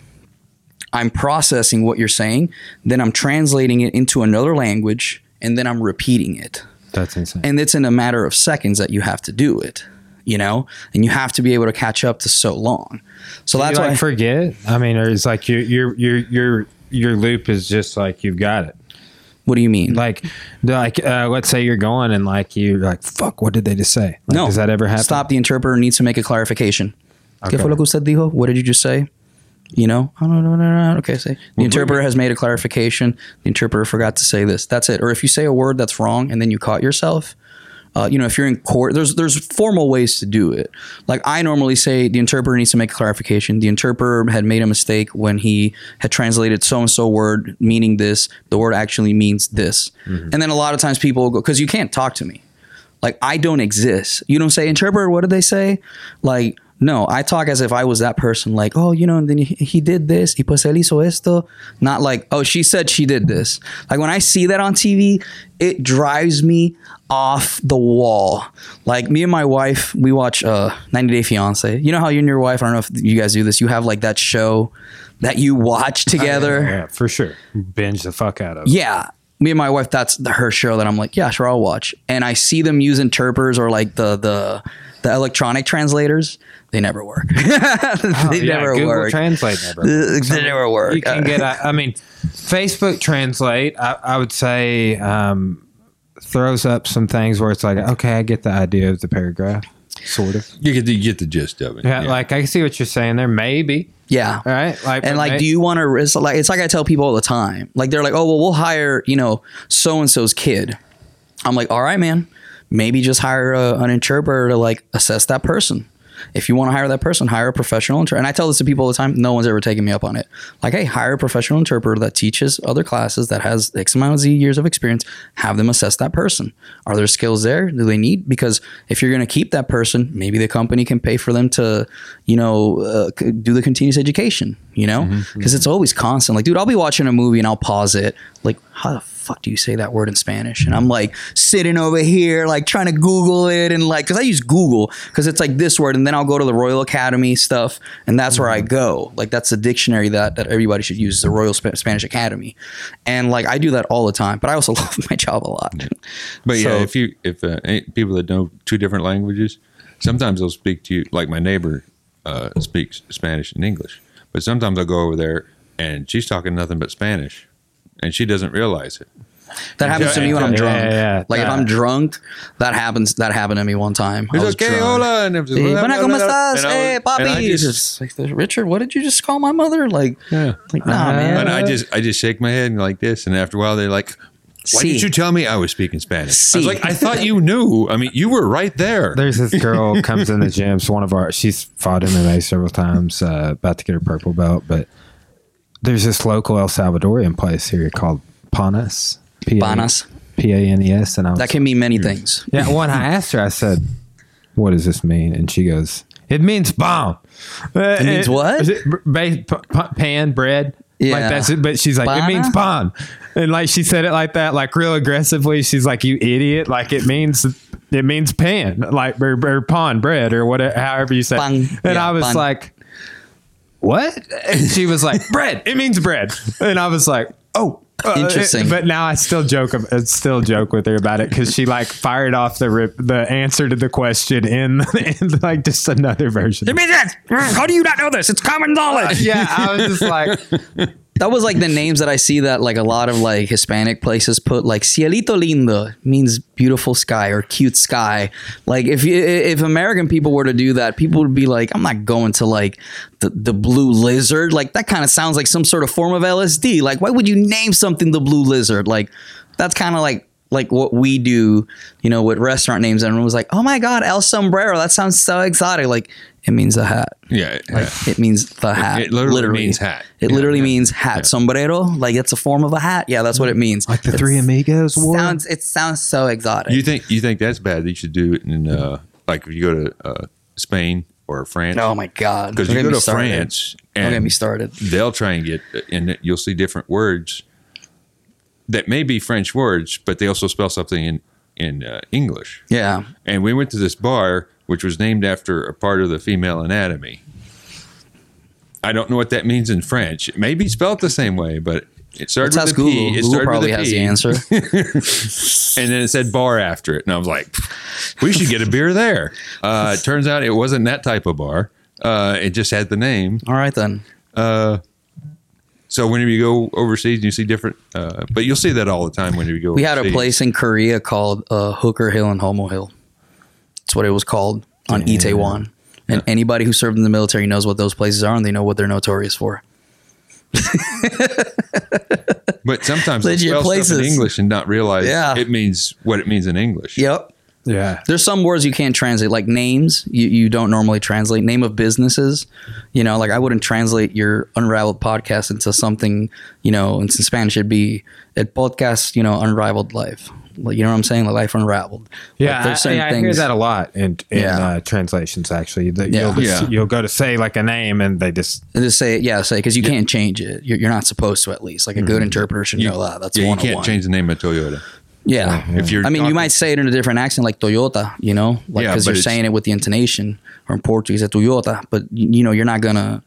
[SPEAKER 3] I'm processing what you're saying, then I'm translating it into another language, and then I'm repeating it.
[SPEAKER 1] That's insane.
[SPEAKER 3] And it's in a matter of seconds that you have to do it, you know? And you have to be able to catch up to so long. So that's
[SPEAKER 1] you
[SPEAKER 3] why
[SPEAKER 1] like forget. I mean, or it's like your your your your your loop is just like you've got it.
[SPEAKER 3] what do you mean?
[SPEAKER 1] Like, like uh, let's say you're going and like you're like, fuck, what did they just say? Like,
[SPEAKER 3] no.
[SPEAKER 1] does that ever happen?
[SPEAKER 3] Stop. The interpreter needs to make a clarification. ¿Qué
[SPEAKER 1] Okay.
[SPEAKER 3] fue lo que usted dijo? What did you just say? You know, no, no, no, no. Okay, say the interpreter has made a clarification. The interpreter forgot to say this. That's it. Or if you say a word that's wrong and then you caught yourself, uh, you know, if you're in court, there's there's formal ways to do it. Like I normally say, the interpreter needs to make a clarification. The interpreter had made a mistake when he had translated so and so word meaning this. The word actually means this. And then a lot of times people go because you can't talk to me. Like I don't exist. You don't say interpreter. What did they say? Like no, I talk as if I was that person. Like oh, you know, and then he, he did this. Y pues él hizo esto. Not like oh, she said she did this. Like when I see that on TV, it drives me off the wall. Like me and my wife, we watch uh 90 Day Fiance. You know how you and your wife, I don't know if you guys do this, you have like that show that you watch together.
[SPEAKER 1] Yeah, for sure. Binge the fuck out of. it.
[SPEAKER 3] Yeah. Me and my wife, that's the, her show that I'm like, yeah, sure, I'll watch. And I see them use interpreters or like the the the electronic translators. They never work. they
[SPEAKER 1] Oh, yeah,
[SPEAKER 3] never
[SPEAKER 1] Google
[SPEAKER 3] work.
[SPEAKER 1] Translate never.
[SPEAKER 3] they never work.
[SPEAKER 1] You can get. I I mean, Facebook Translate. I, I would say um, throws up some things where it's like, okay, I get the idea of the paragraph, sort of.
[SPEAKER 2] You get the, you get the gist of it.
[SPEAKER 1] Yeah, like I can see what you're saying there. Maybe.
[SPEAKER 3] yeah.
[SPEAKER 1] All right. Like,
[SPEAKER 3] And like,
[SPEAKER 1] may-
[SPEAKER 3] do you want to? It's like it's like I tell people all the time. Like they're like, oh well, we'll hire you know so and so's kid. I'm like, all right, man. Maybe just hire a, an interpreter to like assess that person. If you want to hire that person, hire a professional interpreter. And I tell this to people all the time. No one's ever taken me up on it. Like, hey, hire a professional interpreter that teaches other classes that has X amount of Z years of experience. Have them assess that person. Are there skills there? Do they need? Because if you're going to keep that person, maybe the company can pay for them to, you know, uh, do the continuous education. You know, because it's always constant. Like, dude, I'll be watching a movie and I'll pause it. Like, how the fuck do you say that word in Spanish? And I'm like sitting over here, like trying to Google it and like, cause I use Google because it's like this word. And then I'll go to the Royal Academy stuff and that's where I go. Like, that's the dictionary that, that everybody should use, the Royal Sp- Spanish Academy. And like, I do that all the time, but I also love my job a lot.
[SPEAKER 2] But
[SPEAKER 3] So-
[SPEAKER 2] yeah, if you if uh, people that know two different languages, sometimes they'll speak to you. Like my neighbor uh, speaks Spanish and English, but sometimes I'll go over there and she's talking nothing but Spanish, and she doesn't realize it.
[SPEAKER 3] That happens to me when I'm drunk.
[SPEAKER 1] yeah, yeah.
[SPEAKER 3] Like, if I'm drunk, that happens. That happened to me one time. I
[SPEAKER 2] It's
[SPEAKER 3] was
[SPEAKER 2] okay,
[SPEAKER 3] drunk.
[SPEAKER 2] hola, and it was-
[SPEAKER 3] Hey, "Buena, ¿cómo estás?
[SPEAKER 2] and I
[SPEAKER 3] Hey,
[SPEAKER 2] was- and I
[SPEAKER 3] papi.
[SPEAKER 2] just-
[SPEAKER 3] It's like, Richard, what did you just call my mother? Like,
[SPEAKER 2] Yeah.
[SPEAKER 3] like nah,
[SPEAKER 1] Uh-huh.
[SPEAKER 3] man.
[SPEAKER 2] And I just I just shake my head and like this, and after a while they're like, "Why
[SPEAKER 3] See.
[SPEAKER 2] did you tell me I was speaking Spanish?" I
[SPEAKER 3] See.
[SPEAKER 2] was like, "I thought you knew. I mean, you were right there."
[SPEAKER 1] There's this girl comes in the gym. It's one of our. She's fought MMA several times. Uh, about to get her purple belt, but there's this local El Salvadorian place here called Panas. P A-
[SPEAKER 3] Panas.
[SPEAKER 1] P A N E S. And I was
[SPEAKER 3] That can mean many things.
[SPEAKER 1] yeah. When I asked her, I said, "What does this mean?" And she goes, "It means bomb." Uh, it
[SPEAKER 3] means what?
[SPEAKER 1] pan bread.
[SPEAKER 3] Yeah.
[SPEAKER 1] Like that's it. But she's like,
[SPEAKER 3] Bana?
[SPEAKER 1] it means pan. And like she said it like that, like real aggressively. She's like, you idiot. Like it means it means pan, like or, or pan bread or whatever, however you say. it.
[SPEAKER 3] Pan.
[SPEAKER 1] And
[SPEAKER 3] Yeah,
[SPEAKER 1] I was
[SPEAKER 3] pan.
[SPEAKER 1] like, what? And she was like, bread. It means bread. And I was like, oh. Uh,
[SPEAKER 3] Interesting.
[SPEAKER 1] but now I still joke. I still joke with her about it because she like fired off the rip, the answer to the question in, in like just another version.
[SPEAKER 3] It means that. How do you not know this? It's common knowledge.
[SPEAKER 1] yeah, I was just like,
[SPEAKER 3] That was like the names that I see that like a lot of like Hispanic places put like cielito lindo means beautiful sky or cute sky. Like if you, if American people were to do that, people would be like, I'm not going to like the, the blue lizard. Like that kind of sounds like some sort of form of LSD. Like why would you name something the blue lizard? Like that's kind of like like what we do, you know, with restaurant names. Everyone was like, "Oh my god, El Sombrero! That sounds so exotic." Like it means the hat.
[SPEAKER 2] yeah,
[SPEAKER 3] Like it means the hat.
[SPEAKER 2] it literally means hat.
[SPEAKER 3] It
[SPEAKER 2] Yeah,
[SPEAKER 3] literally
[SPEAKER 2] yeah,
[SPEAKER 3] means hat. Sombrero, like it's a form of a hat. Yeah, that's what it means.
[SPEAKER 1] like the
[SPEAKER 3] It
[SPEAKER 1] three amigos wore.
[SPEAKER 3] sounds. It sounds so exotic.
[SPEAKER 2] You think you think that's bad? That You should do it in uh, like if you go to uh, Spain or France.
[SPEAKER 3] oh my god!
[SPEAKER 2] because you
[SPEAKER 3] get
[SPEAKER 2] go
[SPEAKER 3] me
[SPEAKER 2] to
[SPEAKER 3] started.
[SPEAKER 2] France
[SPEAKER 3] Don't get
[SPEAKER 2] and
[SPEAKER 3] me started.
[SPEAKER 2] they'll try and get and you'll see different words that may be French words, but they also spell something in in uh, English.
[SPEAKER 3] Yeah,
[SPEAKER 2] And we went to this bar which was named after a part of the female anatomy. I don't know what that means in French. It may be spelled the same way, but it started
[SPEAKER 3] let's
[SPEAKER 2] with
[SPEAKER 3] ask
[SPEAKER 2] a P.
[SPEAKER 3] Google.
[SPEAKER 2] It
[SPEAKER 3] Google probably has
[SPEAKER 2] P,
[SPEAKER 3] the answer.
[SPEAKER 2] and then it said bar after it, and I was like, "We should get a beer there." Uh, it turns out it wasn't that type of bar. Uh, it just had the name.
[SPEAKER 3] All right then.
[SPEAKER 2] So whenever you go overseas, you see different. Uh, but you'll see that all the time whenever you go.
[SPEAKER 3] We had a place in Korea called uh, Hooker Hill and Homo Hill. That's what it was called on Itaewon. And anybody who served in the military knows what those places are, and they know what they're notorious for.
[SPEAKER 2] But sometimes they
[SPEAKER 3] Legit
[SPEAKER 2] spell stuff in. English and not realize
[SPEAKER 3] Yeah.
[SPEAKER 2] it means what it means in English.
[SPEAKER 3] Yep.
[SPEAKER 1] Yeah.
[SPEAKER 3] There's some words you can't translate, like names. You, you don't normally translate name of businesses. You know, like I wouldn't translate your unraveled podcast into something. You know, in Spanish it'd be a podcast. You know, unrivaled life. Like you know what I'm saying? Like life unraveled.
[SPEAKER 1] Yeah,
[SPEAKER 3] like, there's
[SPEAKER 1] I,
[SPEAKER 3] certain
[SPEAKER 1] yeah, I hear that a lot in, in
[SPEAKER 3] Yeah.
[SPEAKER 1] uh, translations. Actually, that
[SPEAKER 3] Yeah.
[SPEAKER 1] you'll, just,
[SPEAKER 2] Yeah.
[SPEAKER 1] you'll go to say like a name, and they just
[SPEAKER 3] And just say it, yeah, say because you can't change it. You're, you're not supposed to at least. Like a good interpreter should
[SPEAKER 2] You,
[SPEAKER 3] know that. That's
[SPEAKER 2] yeah, you can't change the name of Toyota.
[SPEAKER 3] Yeah.
[SPEAKER 2] If you're
[SPEAKER 3] I mean, you might say it in a different accent, like Toyota, you know, like because
[SPEAKER 2] but
[SPEAKER 3] you're saying it with the intonation, or in Portuguese, a Toyota. But you, you know, you're not gonna.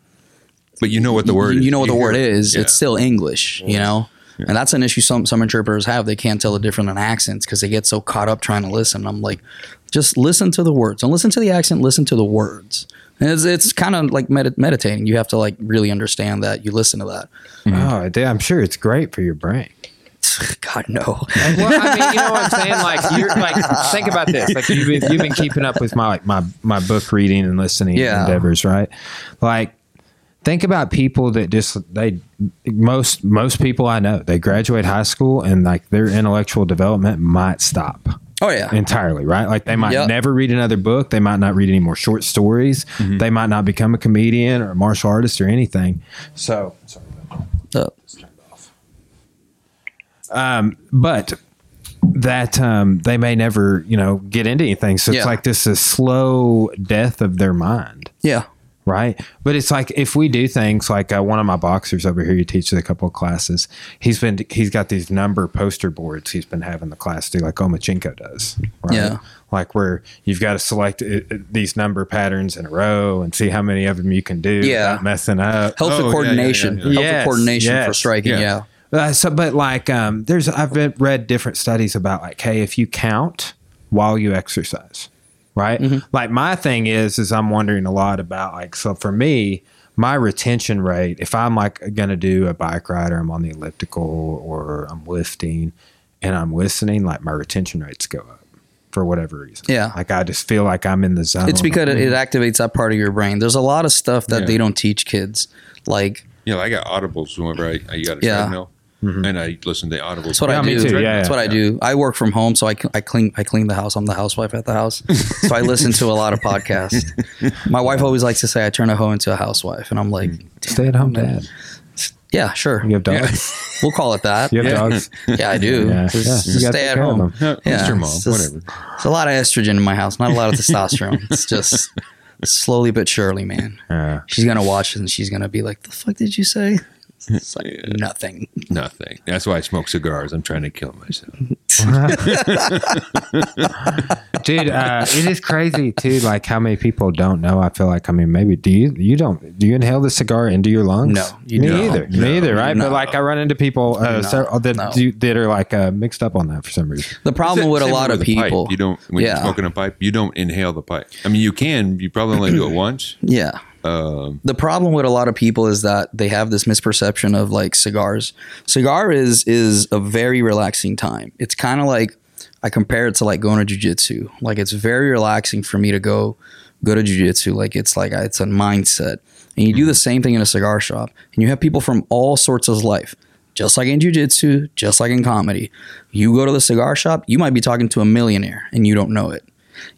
[SPEAKER 2] but you know what the word
[SPEAKER 3] you,
[SPEAKER 2] is.
[SPEAKER 3] you know what the word
[SPEAKER 2] it.
[SPEAKER 3] is.
[SPEAKER 2] Yeah.
[SPEAKER 3] It's still English, you know, and that's an issue some some interpreters have. They can't tell the difference in accents because they get so caught up trying to listen. I'm like, just listen to the words. Don't listen to the accent. Listen to the words. And it's it's kind of like medit- meditating. You have to like really understand that. You listen to that.
[SPEAKER 1] Mm-hmm. oh, I'm sure it's great for your brain.
[SPEAKER 3] God no.
[SPEAKER 1] well, I mean, you know what I'm saying? Like, you're like, think about this. Like, you've been, you've been keeping up with my like my my book reading and listening
[SPEAKER 3] Yeah.
[SPEAKER 1] endeavors, right? Like, think about people that just they most most people I know they graduate high school and like their intellectual development might stop.
[SPEAKER 3] Oh yeah.
[SPEAKER 1] entirely, right? Like they might
[SPEAKER 3] Yep.
[SPEAKER 1] never read another book. They might not read any more short stories. Mm-hmm. They might not become a comedian or a martial artist or anything. So, sorry about that.
[SPEAKER 3] Uh,
[SPEAKER 1] but that um, they may never, you know, get into anything. So it's
[SPEAKER 3] Yeah.
[SPEAKER 1] like this is slow death of their mind.
[SPEAKER 3] yeah.
[SPEAKER 1] right? But it's like if we do things like uh, one of my boxers over here, he teaches a couple of classes. He's been he's got these number poster boards. He's been having the class do like Lomachenko does, right?
[SPEAKER 3] Yeah.
[SPEAKER 1] Like where you've got to select uh, uh, these number patterns in a row and see how many of them you can do
[SPEAKER 3] Yeah.
[SPEAKER 1] without messing up.
[SPEAKER 3] Helps
[SPEAKER 2] Oh, yeah,
[SPEAKER 3] with
[SPEAKER 2] yeah,
[SPEAKER 3] coordination.
[SPEAKER 2] yeah, yeah.
[SPEAKER 3] Helps
[SPEAKER 1] Yes,
[SPEAKER 3] with coordination for
[SPEAKER 1] yes.
[SPEAKER 3] striking.
[SPEAKER 2] Yeah.
[SPEAKER 3] Yeah.
[SPEAKER 1] Uh, so, but like, um, there's I've been, read different studies about like, hey, if you count while you exercise, right?
[SPEAKER 3] Mm-hmm.
[SPEAKER 1] Like my thing is, is I'm wondering a lot about like, so for me, my retention rate, if I'm like gonna do a bike ride or I'm on the elliptical or I'm lifting and I'm listening, like my retention rates go up for whatever reason.
[SPEAKER 3] Yeah.
[SPEAKER 1] like I just feel like I'm in the zone.
[SPEAKER 3] It's because it, it activates that part of your brain. There's a lot of stuff that
[SPEAKER 2] Yeah.
[SPEAKER 3] they don't teach kids. Like
[SPEAKER 2] You know, I got audibles whenever I, I got a
[SPEAKER 3] Yeah.
[SPEAKER 2] treadmill, Mm-hmm. and I listen to audibles.
[SPEAKER 3] that's what
[SPEAKER 1] Yeah,
[SPEAKER 3] I
[SPEAKER 1] me
[SPEAKER 3] do.
[SPEAKER 1] too. Yeah,
[SPEAKER 3] that's
[SPEAKER 1] yeah.
[SPEAKER 3] what I do. I work from home, so I, I clean I clean the house. I'm the housewife at the house, so I listen to a lot of podcasts. My wife always likes to say I turn a hoe into a housewife, and I'm like, mm.
[SPEAKER 1] stay at home dad.
[SPEAKER 3] yeah, sure,
[SPEAKER 1] You have dogs.
[SPEAKER 2] Yeah.
[SPEAKER 3] we'll call it that.
[SPEAKER 1] You have
[SPEAKER 2] Yeah.
[SPEAKER 1] dogs.
[SPEAKER 3] Yeah, I do.
[SPEAKER 1] Yeah,
[SPEAKER 3] Just,
[SPEAKER 1] yeah.
[SPEAKER 3] just stay at home.
[SPEAKER 1] them.
[SPEAKER 2] Yeah, Mr. Mom,
[SPEAKER 3] it's just-
[SPEAKER 2] whatever.
[SPEAKER 3] It's a lot of estrogen in my house, not a lot of testosterone. It's just slowly but surely, man.
[SPEAKER 1] Yeah.
[SPEAKER 3] She's gonna watch it and she's gonna be like, "The fuck did you say?" It's like
[SPEAKER 2] Yeah.
[SPEAKER 3] nothing.
[SPEAKER 2] Nothing. That's why I smoke cigars. I'm trying to kill myself.
[SPEAKER 1] dude uh, it is crazy too like how many people don't know i feel like i mean maybe do you you don't do you inhale the cigar into your lungs
[SPEAKER 3] No, you
[SPEAKER 1] me
[SPEAKER 3] don't.
[SPEAKER 1] either
[SPEAKER 2] No,
[SPEAKER 1] me either right
[SPEAKER 3] no.
[SPEAKER 1] but like i run into people uh,
[SPEAKER 3] No,
[SPEAKER 1] several that
[SPEAKER 3] no.
[SPEAKER 1] do, that are like uh, mixed up on that for some reason
[SPEAKER 3] The problem with a
[SPEAKER 2] Same
[SPEAKER 3] lot of
[SPEAKER 2] with a pipe.
[SPEAKER 3] people,
[SPEAKER 2] You don't when
[SPEAKER 3] Yeah.
[SPEAKER 2] you're smoking a pipe, you don't inhale the pipe. I mean, you can. You probably only do it once.
[SPEAKER 3] yeah.
[SPEAKER 2] Um,
[SPEAKER 3] The problem with a lot of people is that they have this misperception of like cigars. Cigar is is a very relaxing time. It's kind of like I compare it to like going to jujitsu. Like it's very relaxing for me to go go to jujitsu. Like it's like it's a mindset. And you do the same thing in a cigar shop, and you have people from all sorts of life. Just like in jujitsu, just like in comedy, you go to the cigar shop, you might be talking to a millionaire and you don't know it.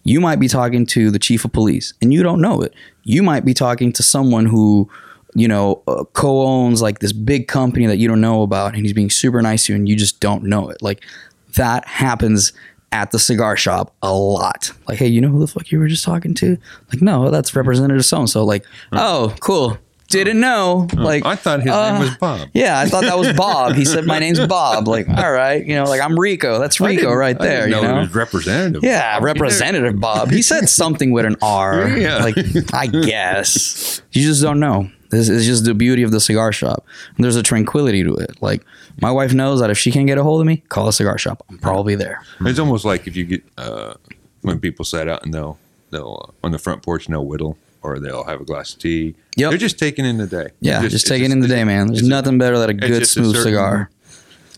[SPEAKER 3] You might be talking to the chief of police and you don't know it. You might be talking to someone who, you know, uh, co-owns like this big company that you don't know about and he's being super nice to you and you just don't know it. Like that happens at the cigar shop a lot. Like, hey, you know who the fuck you were just talking to? Like, no, that's Representative so and so. Like, oh, cool. Didn't know. Like,
[SPEAKER 2] I thought his
[SPEAKER 3] uh,
[SPEAKER 2] name was Bob.
[SPEAKER 3] yeah, I thought that was Bob. He said my name's Bob. Like, all right, you know, like I'm Rico. That's Rico right there. You
[SPEAKER 2] know
[SPEAKER 3] know,
[SPEAKER 2] it was representative.
[SPEAKER 3] yeah, Representative Bob. He said something with an R.
[SPEAKER 2] Yeah.
[SPEAKER 3] Like, I guess. You just don't know. This is just the beauty of the cigar shop. There's a tranquility to it. Like, my wife knows that if she can't get a hold of me, call a cigar shop. I'm probably there.
[SPEAKER 2] It's almost like if you get uh, when people sit out and they'll they'll uh, on the front porch and they'll whittle or they'll have a glass of tea.
[SPEAKER 3] Yep.
[SPEAKER 2] They're just taking in the day.
[SPEAKER 3] Yeah, just,
[SPEAKER 2] it's
[SPEAKER 3] taking in the day, man. There's nothing better than a good,
[SPEAKER 2] just a
[SPEAKER 3] smooth
[SPEAKER 2] certain-
[SPEAKER 3] cigar.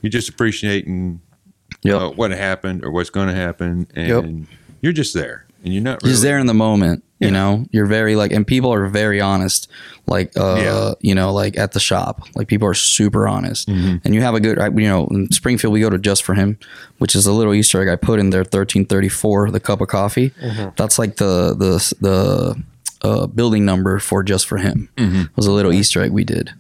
[SPEAKER 2] You're just appreciating
[SPEAKER 3] Yep.
[SPEAKER 2] uh, what happened or what's going to happen, and you're just there, and you're not really,
[SPEAKER 3] just there in the moment you know you're very like and people are very honest like uh
[SPEAKER 2] Yeah.
[SPEAKER 3] you know like at the shop like people are super honest
[SPEAKER 2] Mm-hmm.
[SPEAKER 3] and you have a good you know in springfield we go to just for him which is a little easter egg i put in there 1334 the cup of coffee
[SPEAKER 2] Mm-hmm.
[SPEAKER 3] that's like the the the uh, building number for just for him
[SPEAKER 2] Mm-hmm.
[SPEAKER 3] it was a little easter egg we did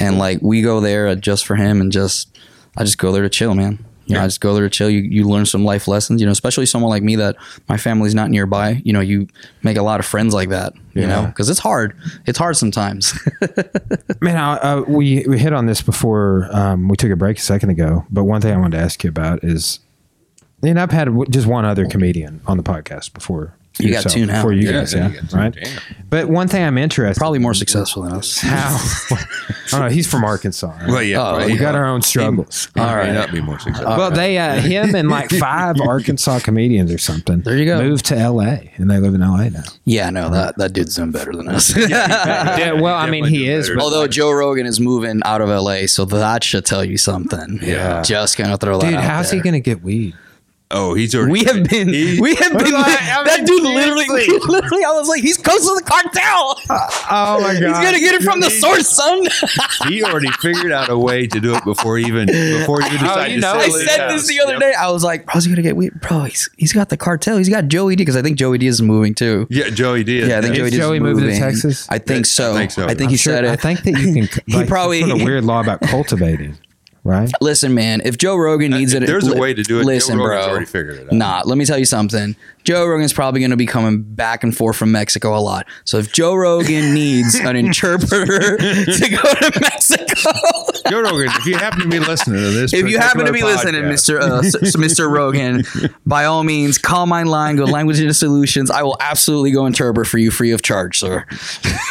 [SPEAKER 3] and like we go there at just for him and just i just go there to chill man you know,
[SPEAKER 2] Yeah.
[SPEAKER 3] I just go there to chill. You, you learn some life lessons, you know, especially someone like me that my family's not nearby. You know, you make a lot of friends like that, you know, because it's hard. It's hard sometimes.
[SPEAKER 1] Man, I, uh, we we hit on this before um, we took a break a second ago. But one thing I wanted to ask you about is, and I've had just one other comedian on the podcast before.
[SPEAKER 3] You got
[SPEAKER 1] yourself,
[SPEAKER 3] two now.
[SPEAKER 1] Before you
[SPEAKER 2] Yeah,
[SPEAKER 1] guys,
[SPEAKER 2] yeah,
[SPEAKER 1] yeah,
[SPEAKER 2] you got two.
[SPEAKER 1] right.
[SPEAKER 2] Damn.
[SPEAKER 1] But one thing I'm interested
[SPEAKER 3] Probably more successful than us.
[SPEAKER 1] how. I don't know. He's from Arkansas. Right?
[SPEAKER 2] Well, yeah,
[SPEAKER 3] Oh,
[SPEAKER 2] right.
[SPEAKER 1] we got our own struggles.
[SPEAKER 2] He, he
[SPEAKER 3] All
[SPEAKER 2] may
[SPEAKER 3] right.
[SPEAKER 2] not be more successful.
[SPEAKER 1] well, they uh, him and like five Arkansas comedians or something.
[SPEAKER 3] There you go.
[SPEAKER 1] Moved to L.A. and they live in L.A. now.
[SPEAKER 3] Yeah, no, that, that dude's done better than us.
[SPEAKER 1] Yeah, well, I mean, he is. but-
[SPEAKER 3] Although Joe Rogan is moving out of LA, so that should tell you something.
[SPEAKER 2] Yeah.
[SPEAKER 3] Just gonna throw that
[SPEAKER 1] dude,
[SPEAKER 3] out
[SPEAKER 1] how's
[SPEAKER 3] there.
[SPEAKER 1] he going to get weed?
[SPEAKER 2] Oh, he's already.
[SPEAKER 3] We have been,
[SPEAKER 2] he-
[SPEAKER 3] we have been.
[SPEAKER 1] like, I
[SPEAKER 3] that
[SPEAKER 1] mean,
[SPEAKER 3] dude literally, literally, I was like, he's close to the cartel.
[SPEAKER 1] Uh, oh my god!
[SPEAKER 3] He's gonna get it from the
[SPEAKER 2] He-
[SPEAKER 3] source, son.
[SPEAKER 2] he already figured out a way to do it before even before you decide
[SPEAKER 1] you
[SPEAKER 2] to
[SPEAKER 1] know
[SPEAKER 2] sell
[SPEAKER 3] I said this the other
[SPEAKER 2] Yep.
[SPEAKER 3] day. I was like, bro's gonna get weird. Bro, he's he's got the cartel. He's got Joey D because I think Joey D is moving too.
[SPEAKER 2] Yeah, Joey did.
[SPEAKER 3] Yeah, I think
[SPEAKER 1] Is
[SPEAKER 3] Joey D is
[SPEAKER 1] Joey moving to. Texas?
[SPEAKER 3] I think so.
[SPEAKER 2] I think so.
[SPEAKER 3] I think
[SPEAKER 1] I'm
[SPEAKER 3] he
[SPEAKER 1] sure-
[SPEAKER 3] said it.
[SPEAKER 1] I think that you can.
[SPEAKER 3] He
[SPEAKER 1] like,
[SPEAKER 3] probably-
[SPEAKER 1] some sort of weird law about cultivating, right?
[SPEAKER 3] Listen, man, if Joe Rogan uh, needs it,
[SPEAKER 2] There's a way to do it.
[SPEAKER 3] Listen,
[SPEAKER 2] Rogan's
[SPEAKER 3] bro.
[SPEAKER 2] already figured it out.
[SPEAKER 3] Nah, let me tell you something. Joe Rogan's probably going to be coming back and forth from Mexico a lot. So if Joe Rogan needs an interpreter to go to Mexico,
[SPEAKER 2] Joe Rogan, if you happen to be listening to this,
[SPEAKER 3] if you happen to be
[SPEAKER 2] particular
[SPEAKER 3] listening, Mister uh, Mister Rogan, by all means, call my line. Go Language into Solutions. I will absolutely go interpret for you free of charge, sir.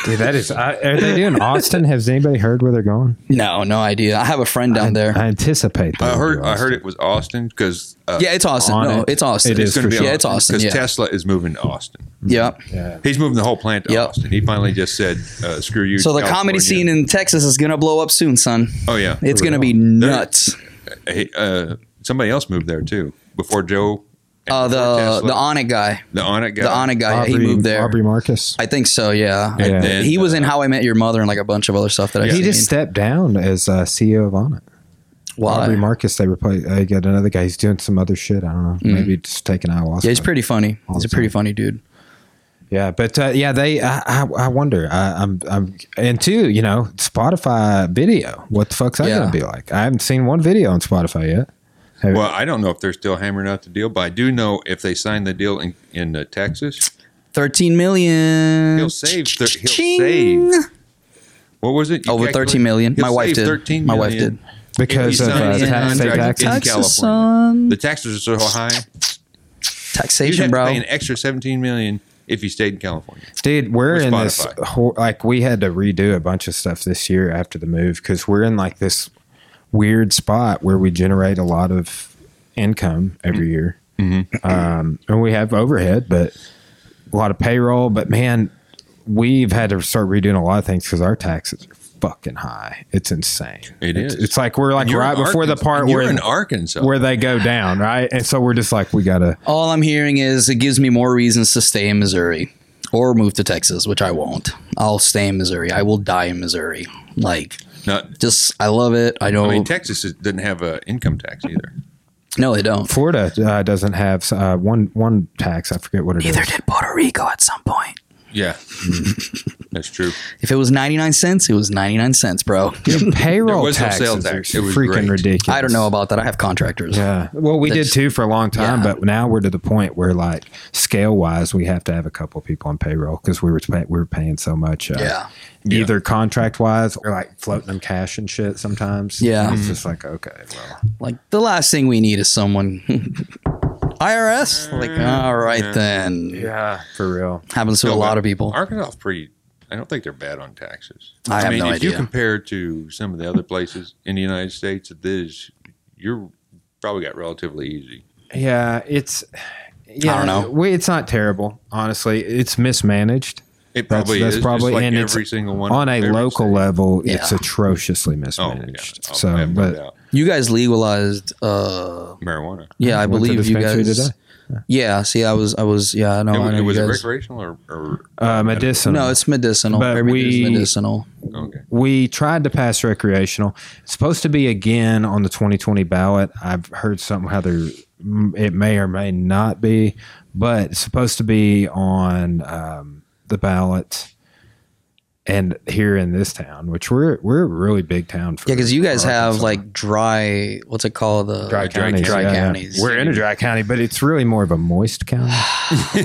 [SPEAKER 1] Dude, that is. I, are they doing Austin? Has anybody heard where they're going?
[SPEAKER 3] No, no idea. I have a friend down there.
[SPEAKER 1] I anticipate. they
[SPEAKER 2] I heard. I heard it was Austin because uh,
[SPEAKER 3] yeah, it's Austin.
[SPEAKER 1] on
[SPEAKER 3] No,
[SPEAKER 1] it.
[SPEAKER 3] it's Austin.
[SPEAKER 1] It is
[SPEAKER 2] it's going to
[SPEAKER 1] for
[SPEAKER 2] be
[SPEAKER 3] Yeah, it's Austin.
[SPEAKER 2] Because
[SPEAKER 3] Yeah.
[SPEAKER 2] Tesla is moving to Austin.
[SPEAKER 3] Yep.
[SPEAKER 1] Yeah.
[SPEAKER 2] He's moving the whole plant to
[SPEAKER 3] Yep.
[SPEAKER 2] Austin. He finally just said, uh, "Screw you."
[SPEAKER 3] So the
[SPEAKER 2] California.
[SPEAKER 3] comedy scene in Texas is going to blow up soon, son.
[SPEAKER 2] Oh yeah,
[SPEAKER 3] It's going to be nuts.
[SPEAKER 2] Hey, uh, somebody else moved there too before Joe. and
[SPEAKER 3] Uh,
[SPEAKER 2] before
[SPEAKER 3] the
[SPEAKER 2] Tesla.
[SPEAKER 3] the Onnit guy,
[SPEAKER 2] the Onnit guy.
[SPEAKER 3] the Onnit guy, yeah, he moved there.
[SPEAKER 1] Aubrey Marcus.
[SPEAKER 3] I think so. Yeah,
[SPEAKER 1] Yeah.
[SPEAKER 2] And then,
[SPEAKER 3] he was in
[SPEAKER 2] uh,
[SPEAKER 3] How I Met Your Mother and like a bunch of other stuff that I
[SPEAKER 2] Yeah.
[SPEAKER 3] have
[SPEAKER 1] He
[SPEAKER 3] seen.
[SPEAKER 1] just stepped down as uh, CEO of Onnit.
[SPEAKER 3] Why?
[SPEAKER 1] Aubrey Marcus. They replaced. They got another guy. He's doing some other shit. I don't know. Maybe just taking ayahuasca.
[SPEAKER 3] Mm. Yeah, he's pretty funny. He's a pretty
[SPEAKER 1] time.
[SPEAKER 3] funny dude.
[SPEAKER 1] Yeah, but uh, yeah, they. I, I, I wonder. I, I'm. I'm. And two, you know, Spotify video. What the fuck's that
[SPEAKER 3] Yeah.
[SPEAKER 1] gonna be like? I haven't seen one video on Spotify yet. Have-
[SPEAKER 2] Well, I don't know if they're still hammering out the deal, but I do know if they sign the deal in in uh, Texas,
[SPEAKER 3] Thirteen million.
[SPEAKER 2] he'll save. Thir- he'll
[SPEAKER 3] Ching.
[SPEAKER 2] save. What was it? You
[SPEAKER 3] Over 13 million. My wife did.
[SPEAKER 2] 13
[SPEAKER 3] My wife did.
[SPEAKER 1] Because
[SPEAKER 2] If
[SPEAKER 1] of uh,
[SPEAKER 2] signs a
[SPEAKER 1] tax, state taxes.
[SPEAKER 2] in
[SPEAKER 3] Texas,
[SPEAKER 2] California.
[SPEAKER 3] son.
[SPEAKER 2] The taxes are so high. You'd
[SPEAKER 3] Taxation,
[SPEAKER 2] have to
[SPEAKER 3] bro.
[SPEAKER 2] pay an extra 17 million if you stayed in California.
[SPEAKER 1] Dude, we're
[SPEAKER 2] With
[SPEAKER 1] in this
[SPEAKER 2] Spotify.
[SPEAKER 1] hor- like we had to redo a bunch of stuff this year after the move because we're in like this weird spot where we generate a lot of income every year, um, and we have overhead, but a lot of payroll. But man, we've had to start redoing a lot of things because our taxes are fucking high. It's insane.
[SPEAKER 2] It
[SPEAKER 1] it's,
[SPEAKER 2] is.
[SPEAKER 1] It's like we're like
[SPEAKER 2] You're
[SPEAKER 1] right
[SPEAKER 2] in
[SPEAKER 1] before the part
[SPEAKER 2] you're
[SPEAKER 1] where
[SPEAKER 2] in Arkansas.
[SPEAKER 1] where they go down, right? And so we're just like we gotta.
[SPEAKER 3] All I'm hearing is it gives me more reasons to stay in Missouri or move to Texas, which I won't. I'll stay in Missouri. I will die in Missouri. Like,
[SPEAKER 2] Not,
[SPEAKER 3] just I love it. I know.
[SPEAKER 2] I
[SPEAKER 3] don't.
[SPEAKER 2] mean, Texas is, doesn't have an income tax either.
[SPEAKER 3] no, they don't.
[SPEAKER 1] Florida uh, doesn't have uh, one one tax. I forget what it is.
[SPEAKER 3] Neither did Puerto Rico at some point.
[SPEAKER 2] Yeah, that's true.
[SPEAKER 3] If it was 99 cents, it was 99 cents, bro.
[SPEAKER 1] Payroll
[SPEAKER 2] There was no
[SPEAKER 1] taxes
[SPEAKER 2] sales
[SPEAKER 1] are
[SPEAKER 2] tax. It was
[SPEAKER 1] freaking
[SPEAKER 2] great.
[SPEAKER 1] ridiculous.
[SPEAKER 3] I don't know about that. I have contractors.
[SPEAKER 1] Yeah. Well, we did too for a long time,
[SPEAKER 3] yeah.
[SPEAKER 1] but now we're to the point where, like, scale wise, we have to have a couple people on payroll because we were pay- we were paying so much. Uh,
[SPEAKER 3] Yeah.
[SPEAKER 1] Either contract wise or like floating them cash and shit sometimes.
[SPEAKER 3] Yeah.
[SPEAKER 1] It's just like okay, well,
[SPEAKER 3] Like the last thing we need is someone IRS. Like, all right then.
[SPEAKER 1] yeah, for real.
[SPEAKER 3] Happens to
[SPEAKER 2] No,
[SPEAKER 3] a lot of people.
[SPEAKER 2] Arkansas is pretty. I don't think they're bad on taxes.
[SPEAKER 3] I have
[SPEAKER 2] mean,
[SPEAKER 3] no
[SPEAKER 2] if
[SPEAKER 3] idea.
[SPEAKER 2] you compare to some of the other places in the United States, this you're probably got relatively easy.
[SPEAKER 1] Yeah, it's. Yeah, I
[SPEAKER 3] don't know.
[SPEAKER 1] We, it's not terrible, honestly. It's mismanaged
[SPEAKER 2] It
[SPEAKER 1] That's-
[SPEAKER 2] probably
[SPEAKER 1] that's
[SPEAKER 2] is.
[SPEAKER 1] probably-
[SPEAKER 2] just like
[SPEAKER 1] and it's
[SPEAKER 2] every single one
[SPEAKER 1] on a local
[SPEAKER 2] state.
[SPEAKER 1] level. It's
[SPEAKER 3] Yeah.
[SPEAKER 1] atrociously
[SPEAKER 2] Oh yeah,
[SPEAKER 1] mismanaged.
[SPEAKER 2] Oh, I
[SPEAKER 1] so,
[SPEAKER 2] have no
[SPEAKER 1] but.
[SPEAKER 3] You guys legalized uh
[SPEAKER 2] marijuana.
[SPEAKER 3] yeah, I
[SPEAKER 1] Went to
[SPEAKER 3] believe you
[SPEAKER 1] dispensary
[SPEAKER 3] guys
[SPEAKER 1] today.
[SPEAKER 3] Yeah, see I was I was yeah, I know.
[SPEAKER 2] It,
[SPEAKER 3] I
[SPEAKER 2] was-
[SPEAKER 3] know
[SPEAKER 2] it was it recreational or, or
[SPEAKER 1] uh, medicinal.
[SPEAKER 3] No, it's medicinal.
[SPEAKER 1] But
[SPEAKER 3] Everything's
[SPEAKER 1] we-
[SPEAKER 3] medicinal.
[SPEAKER 2] okay.
[SPEAKER 1] we tried to pass recreational. It's supposed to be again on the 2020 ballot. I've heard something how there it may or may not be, but it's supposed to be on um, the ballot. And here in this town, which we're we're a really big town for
[SPEAKER 3] Yeah, because you guys have
[SPEAKER 1] Arkansas.
[SPEAKER 3] like dry what's it called? The
[SPEAKER 1] dry
[SPEAKER 2] dry
[SPEAKER 1] counties.
[SPEAKER 3] dry
[SPEAKER 1] yeah, yeah. We're in a dry county, but it's really more of a moist county.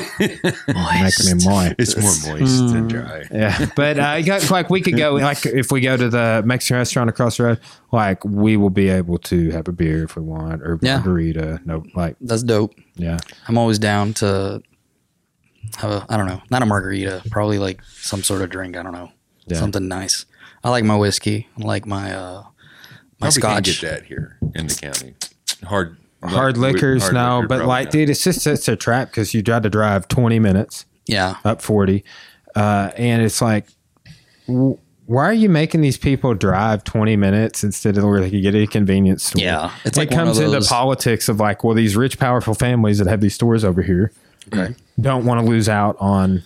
[SPEAKER 1] Making me moist.
[SPEAKER 2] It's more moist
[SPEAKER 3] Mm.
[SPEAKER 2] than dry.
[SPEAKER 1] Yeah, but uh, you got, like we could go like if we go to the Mexican restaurant across the road, like we will be able to have a beer if we want or
[SPEAKER 3] Yeah.
[SPEAKER 1] margarita. No, like
[SPEAKER 3] That's dope.
[SPEAKER 1] yeah,
[SPEAKER 3] I'm always down to have a I don't know, not a margarita, probably like some sort of drink. I don't know,
[SPEAKER 1] Yeah.
[SPEAKER 3] something nice. I like my whiskey. I like my uh my
[SPEAKER 2] Probably can't
[SPEAKER 3] scotch.
[SPEAKER 2] get that here in the county. Hard
[SPEAKER 1] hard
[SPEAKER 2] like,
[SPEAKER 1] liquors.
[SPEAKER 2] hard
[SPEAKER 1] no,
[SPEAKER 2] liquor,
[SPEAKER 1] but like,
[SPEAKER 2] not.
[SPEAKER 1] dude, it's just it's a trap because you got to drive twenty minutes
[SPEAKER 3] Yeah,
[SPEAKER 1] up forty, uh, and it's like w- why are you making these people drive 20 minutes instead of where they could get a convenience store?
[SPEAKER 3] Yeah, it's
[SPEAKER 1] it
[SPEAKER 3] like one
[SPEAKER 1] comes into politics of like, well, these rich, powerful families that have these stores over here don't want to lose out on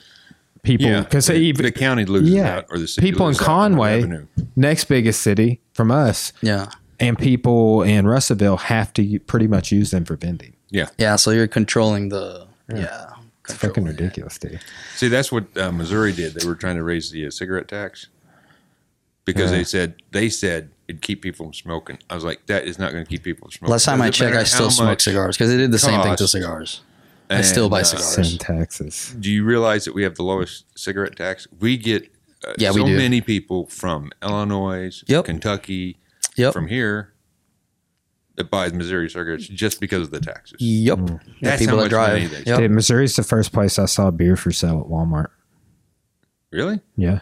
[SPEAKER 1] people
[SPEAKER 2] Yeah,
[SPEAKER 1] because
[SPEAKER 2] the,
[SPEAKER 1] even
[SPEAKER 2] the county loses
[SPEAKER 1] yeah,
[SPEAKER 2] out, or the city
[SPEAKER 1] people in
[SPEAKER 2] loses out on the
[SPEAKER 1] Conway, next biggest city from us,
[SPEAKER 3] Yeah.
[SPEAKER 1] and people in Russellville have to pretty much use them for vending.
[SPEAKER 2] Yeah.
[SPEAKER 3] Yeah. So you're controlling the. Yeah.
[SPEAKER 1] It's fucking ridiculous, dude.
[SPEAKER 2] See, that's what uh, Missouri did. They were trying to raise the uh, cigarette tax because
[SPEAKER 1] Yeah.
[SPEAKER 2] they said they said it'd keep people from smoking. I was like, that is not going to keep people from smoking.
[SPEAKER 3] Last time I
[SPEAKER 2] Doesn't
[SPEAKER 3] checked, I still smoke cigars because they did the same thing to cigars. I still buy
[SPEAKER 2] And, uh,
[SPEAKER 3] cigars.
[SPEAKER 1] Send taxes.
[SPEAKER 2] Do you realize that we have the lowest cigarette tax? We get uh,
[SPEAKER 3] Yeah, we
[SPEAKER 2] so
[SPEAKER 3] do.
[SPEAKER 2] many people from Illinois,
[SPEAKER 3] Yep.
[SPEAKER 2] Kentucky,
[SPEAKER 3] Yep.
[SPEAKER 2] from here that buys Missouri cigarettes just because of the taxes.
[SPEAKER 3] Yep.
[SPEAKER 1] Mm.
[SPEAKER 3] Yeah,
[SPEAKER 2] That's
[SPEAKER 3] people
[SPEAKER 2] how
[SPEAKER 3] that
[SPEAKER 2] much money
[SPEAKER 3] drive.
[SPEAKER 2] they
[SPEAKER 3] Yep.
[SPEAKER 1] Dude, Missouri's the first place I saw beer for sale at Walmart.
[SPEAKER 2] Really?
[SPEAKER 1] Yeah.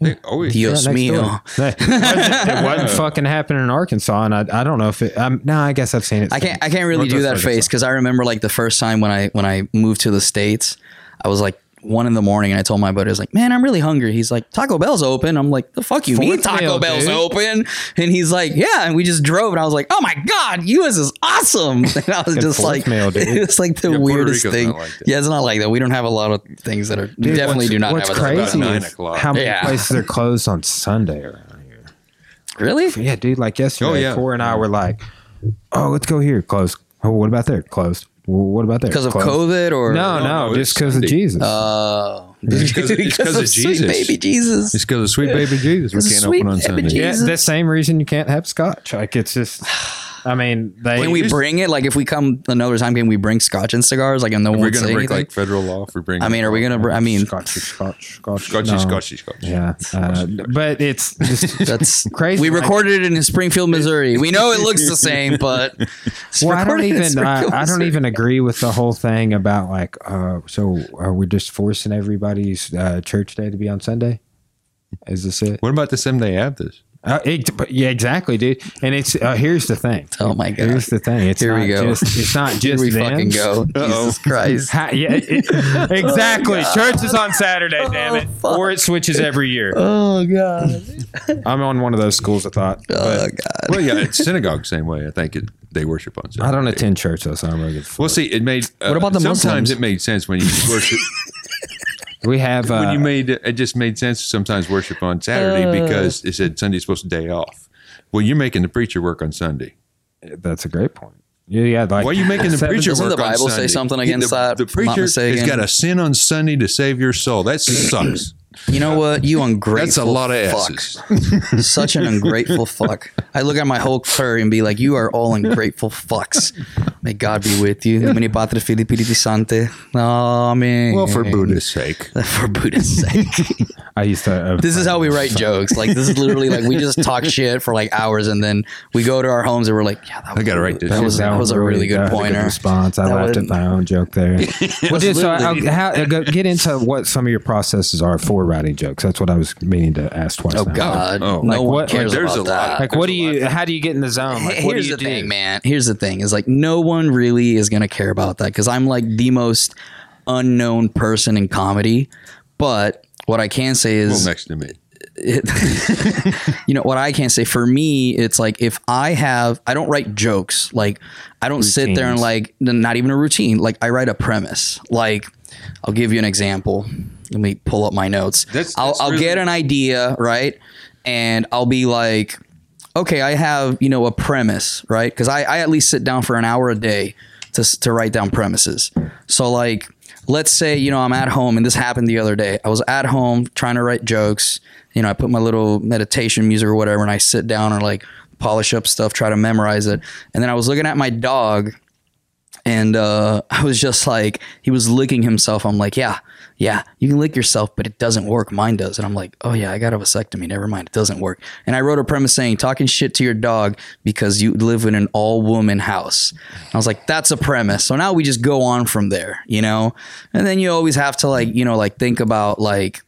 [SPEAKER 2] They always
[SPEAKER 3] Dios
[SPEAKER 1] Yeah,
[SPEAKER 3] mío.
[SPEAKER 1] door. it wasn't, it wasn't fucking happening in Arkansas, and I, I don't know if it. Um, no, I guess I've seen it.
[SPEAKER 3] I can't I can't really do that
[SPEAKER 1] Arkansas.
[SPEAKER 3] face because I remember like the first time when I when I moved to the states, I was like one in the morning and I told my buddy I was like, man, I'm really hungry. He's like, Taco Bell's open. I'm like, the fuck you mean Taco
[SPEAKER 1] meal,
[SPEAKER 3] Bell's
[SPEAKER 1] dude.
[SPEAKER 3] open? And he's like, yeah. And we just drove and I was like, oh my god, U.S. is awesome. And I was just like,
[SPEAKER 1] meal, dude.
[SPEAKER 3] it's like the
[SPEAKER 2] Yeah,
[SPEAKER 3] weirdest thing.
[SPEAKER 2] like
[SPEAKER 3] yeah, it's not like that. We don't have a lot of things that are.
[SPEAKER 1] Dude,
[SPEAKER 3] definitely do not
[SPEAKER 1] What's
[SPEAKER 3] have.
[SPEAKER 1] crazy
[SPEAKER 2] About nine
[SPEAKER 1] is
[SPEAKER 2] o'clock.
[SPEAKER 1] how many
[SPEAKER 3] Yeah.
[SPEAKER 1] places are closed on Sunday around here.
[SPEAKER 3] Really?
[SPEAKER 1] Yeah, dude. Like yesterday,
[SPEAKER 2] Oh, yeah.
[SPEAKER 1] Core and I were like, "Oh, let's go here." Closed. Oh, what about there? Closed. Well, what about that?
[SPEAKER 3] Because of
[SPEAKER 1] Closed.
[SPEAKER 3] COVID or
[SPEAKER 1] No,
[SPEAKER 2] No,
[SPEAKER 1] no,
[SPEAKER 2] no,
[SPEAKER 1] just because of
[SPEAKER 2] Sunday.
[SPEAKER 1] Jesus.
[SPEAKER 3] Uh,
[SPEAKER 2] It's 'cause- it's 'cause of
[SPEAKER 3] sweet
[SPEAKER 2] Jesus.
[SPEAKER 3] baby Jesus.
[SPEAKER 2] It's because of sweet baby Jesus. We can't open on Sunday.
[SPEAKER 1] Yeah, the same reason you can't have scotch. Like it's just. I mean, they.
[SPEAKER 3] Can we
[SPEAKER 2] just-
[SPEAKER 3] bring it? Like, if we come another time, can we bring scotch and cigars? Like, and no one
[SPEAKER 2] We're
[SPEAKER 3] would
[SPEAKER 2] going
[SPEAKER 3] say
[SPEAKER 2] to break
[SPEAKER 3] anything?
[SPEAKER 2] like federal law if we bring.
[SPEAKER 3] I mean, are we gonna? br- I mean,
[SPEAKER 1] Scotchy, Scotch, Scotch,
[SPEAKER 2] Scotchy,
[SPEAKER 1] no.
[SPEAKER 2] Scotchy, Scotch.
[SPEAKER 1] Yeah, uh, but it's just
[SPEAKER 3] that's
[SPEAKER 1] crazy.
[SPEAKER 3] We
[SPEAKER 1] like-
[SPEAKER 3] recorded it in Springfield, Missouri. We know it looks the same, but it's
[SPEAKER 1] Well, I don't
[SPEAKER 3] recorded in
[SPEAKER 1] even. I, I don't
[SPEAKER 3] Missouri.
[SPEAKER 1] even agree with the whole thing about like. Uh, so are we just forcing everybody's uh, church day to be on Sunday? Is this it?
[SPEAKER 2] What about the Sunday Adventist?
[SPEAKER 1] Uh, it, yeah, exactly, dude. And it's uh, here's the thing.
[SPEAKER 3] Oh my God.
[SPEAKER 1] Here's the thing. It's
[SPEAKER 3] Here we go.
[SPEAKER 1] Just, it's not
[SPEAKER 3] Here
[SPEAKER 1] just
[SPEAKER 3] we
[SPEAKER 1] them.
[SPEAKER 3] fucking go. Jesus Christ.
[SPEAKER 1] Ha- yeah, it- exactly. Church is on Saturday, damn it,
[SPEAKER 3] fuck.
[SPEAKER 1] or it switches every year.
[SPEAKER 3] Oh god.
[SPEAKER 1] I'm on one of those schools of thought.
[SPEAKER 3] Oh
[SPEAKER 1] but
[SPEAKER 3] god.
[SPEAKER 2] Well, yeah, it's synagogue same way. I think it, they worship on Sunday.
[SPEAKER 1] I don't attend church though, so I'm really good.
[SPEAKER 2] Well, see, it made. Uh,
[SPEAKER 3] What about the
[SPEAKER 2] sometimes
[SPEAKER 3] Muslims?
[SPEAKER 2] it made sense when you worship.
[SPEAKER 1] We have uh,
[SPEAKER 2] when you made it just made sense to sometimes worship on Saturday
[SPEAKER 3] Uh.
[SPEAKER 2] because it said Sunday's supposed to day off. Well, you're making the preacher work on Sunday.
[SPEAKER 1] That's a great point. Yeah, yeah. Like
[SPEAKER 2] Why are you making the
[SPEAKER 1] seven-
[SPEAKER 2] preacher
[SPEAKER 3] Doesn't
[SPEAKER 2] work
[SPEAKER 3] the
[SPEAKER 2] on
[SPEAKER 3] Bible say something against
[SPEAKER 2] the,
[SPEAKER 3] that,
[SPEAKER 2] The
[SPEAKER 3] if I'm not
[SPEAKER 2] preacher has got a sin on Sunday to save your soul. That sucks.
[SPEAKER 3] You know what? You ungrateful.
[SPEAKER 2] That's a lot of
[SPEAKER 3] fuck.
[SPEAKER 2] S's.
[SPEAKER 3] Such an ungrateful fuck. I look at my whole crew and be like, you are all ungrateful fucks. May God be with you. Mini Patre Fili Piriti Sante. Amen.
[SPEAKER 2] Well, for Buddha's sake.
[SPEAKER 3] For Buddha's sake.
[SPEAKER 1] I used to. Uh,
[SPEAKER 3] This is how we write jokes. Like this is literally like we just talk shit for like hours and then we go to our homes and we're like, yeah, that was,
[SPEAKER 2] I gotta write this
[SPEAKER 3] That
[SPEAKER 2] shit
[SPEAKER 3] was, that
[SPEAKER 2] down.
[SPEAKER 3] was a really good
[SPEAKER 1] that was a
[SPEAKER 3] pointer.
[SPEAKER 1] response. I
[SPEAKER 3] That
[SPEAKER 1] laughed
[SPEAKER 3] was-
[SPEAKER 1] at my own joke there. well, dude, so I'll, how, uh, go, get into what some of your processes are for writing jokes. That's what I was meaning to ask twice.
[SPEAKER 3] Oh
[SPEAKER 1] now.
[SPEAKER 3] God,
[SPEAKER 2] Oh,
[SPEAKER 3] no
[SPEAKER 1] like
[SPEAKER 3] one
[SPEAKER 1] what-
[SPEAKER 3] cares
[SPEAKER 2] there's
[SPEAKER 3] about
[SPEAKER 2] a lot.
[SPEAKER 3] that.
[SPEAKER 1] Like, what do you? How do you get in the zone? Like, what do
[SPEAKER 3] Here's
[SPEAKER 1] you
[SPEAKER 3] the
[SPEAKER 1] do?
[SPEAKER 3] thing, man. Here's the thing: is like no one really is gonna care about that because I'm like the most unknown person in comedy. But what I can say
[SPEAKER 2] Well,
[SPEAKER 3] is,
[SPEAKER 2] next to me.
[SPEAKER 3] you know, what I can't say for me, it's like if I have, I don't write jokes. Like I don't sit there and like not even a routine. Like I write a premise. Like I'll give you an example. Let me pull up my notes.
[SPEAKER 2] That's-
[SPEAKER 3] I'll, I'll get an idea, right? And I'll be like, okay, I have, you know, a premise, right? Because I, I at least sit down for an hour a day to, to write down premises. So, like, let's say, you know, I'm at home and this happened the other day. I was at home trying to write jokes. You know, I put my little meditation music or whatever and I sit down and like polish up stuff, try to memorize it. And then I was looking at my dog and uh, I was just like, he was licking himself. I'm like, yeah, yeah, you can lick yourself, but it doesn't work. Mine does. And I'm like, oh yeah, I got a vasectomy. Never mind, it doesn't work. And I wrote a premise saying, talking shit to your dog because you live in an all woman house. I was like, that's a premise. So now we just go on from there, you know. And then you always have to like, you know, like think about like.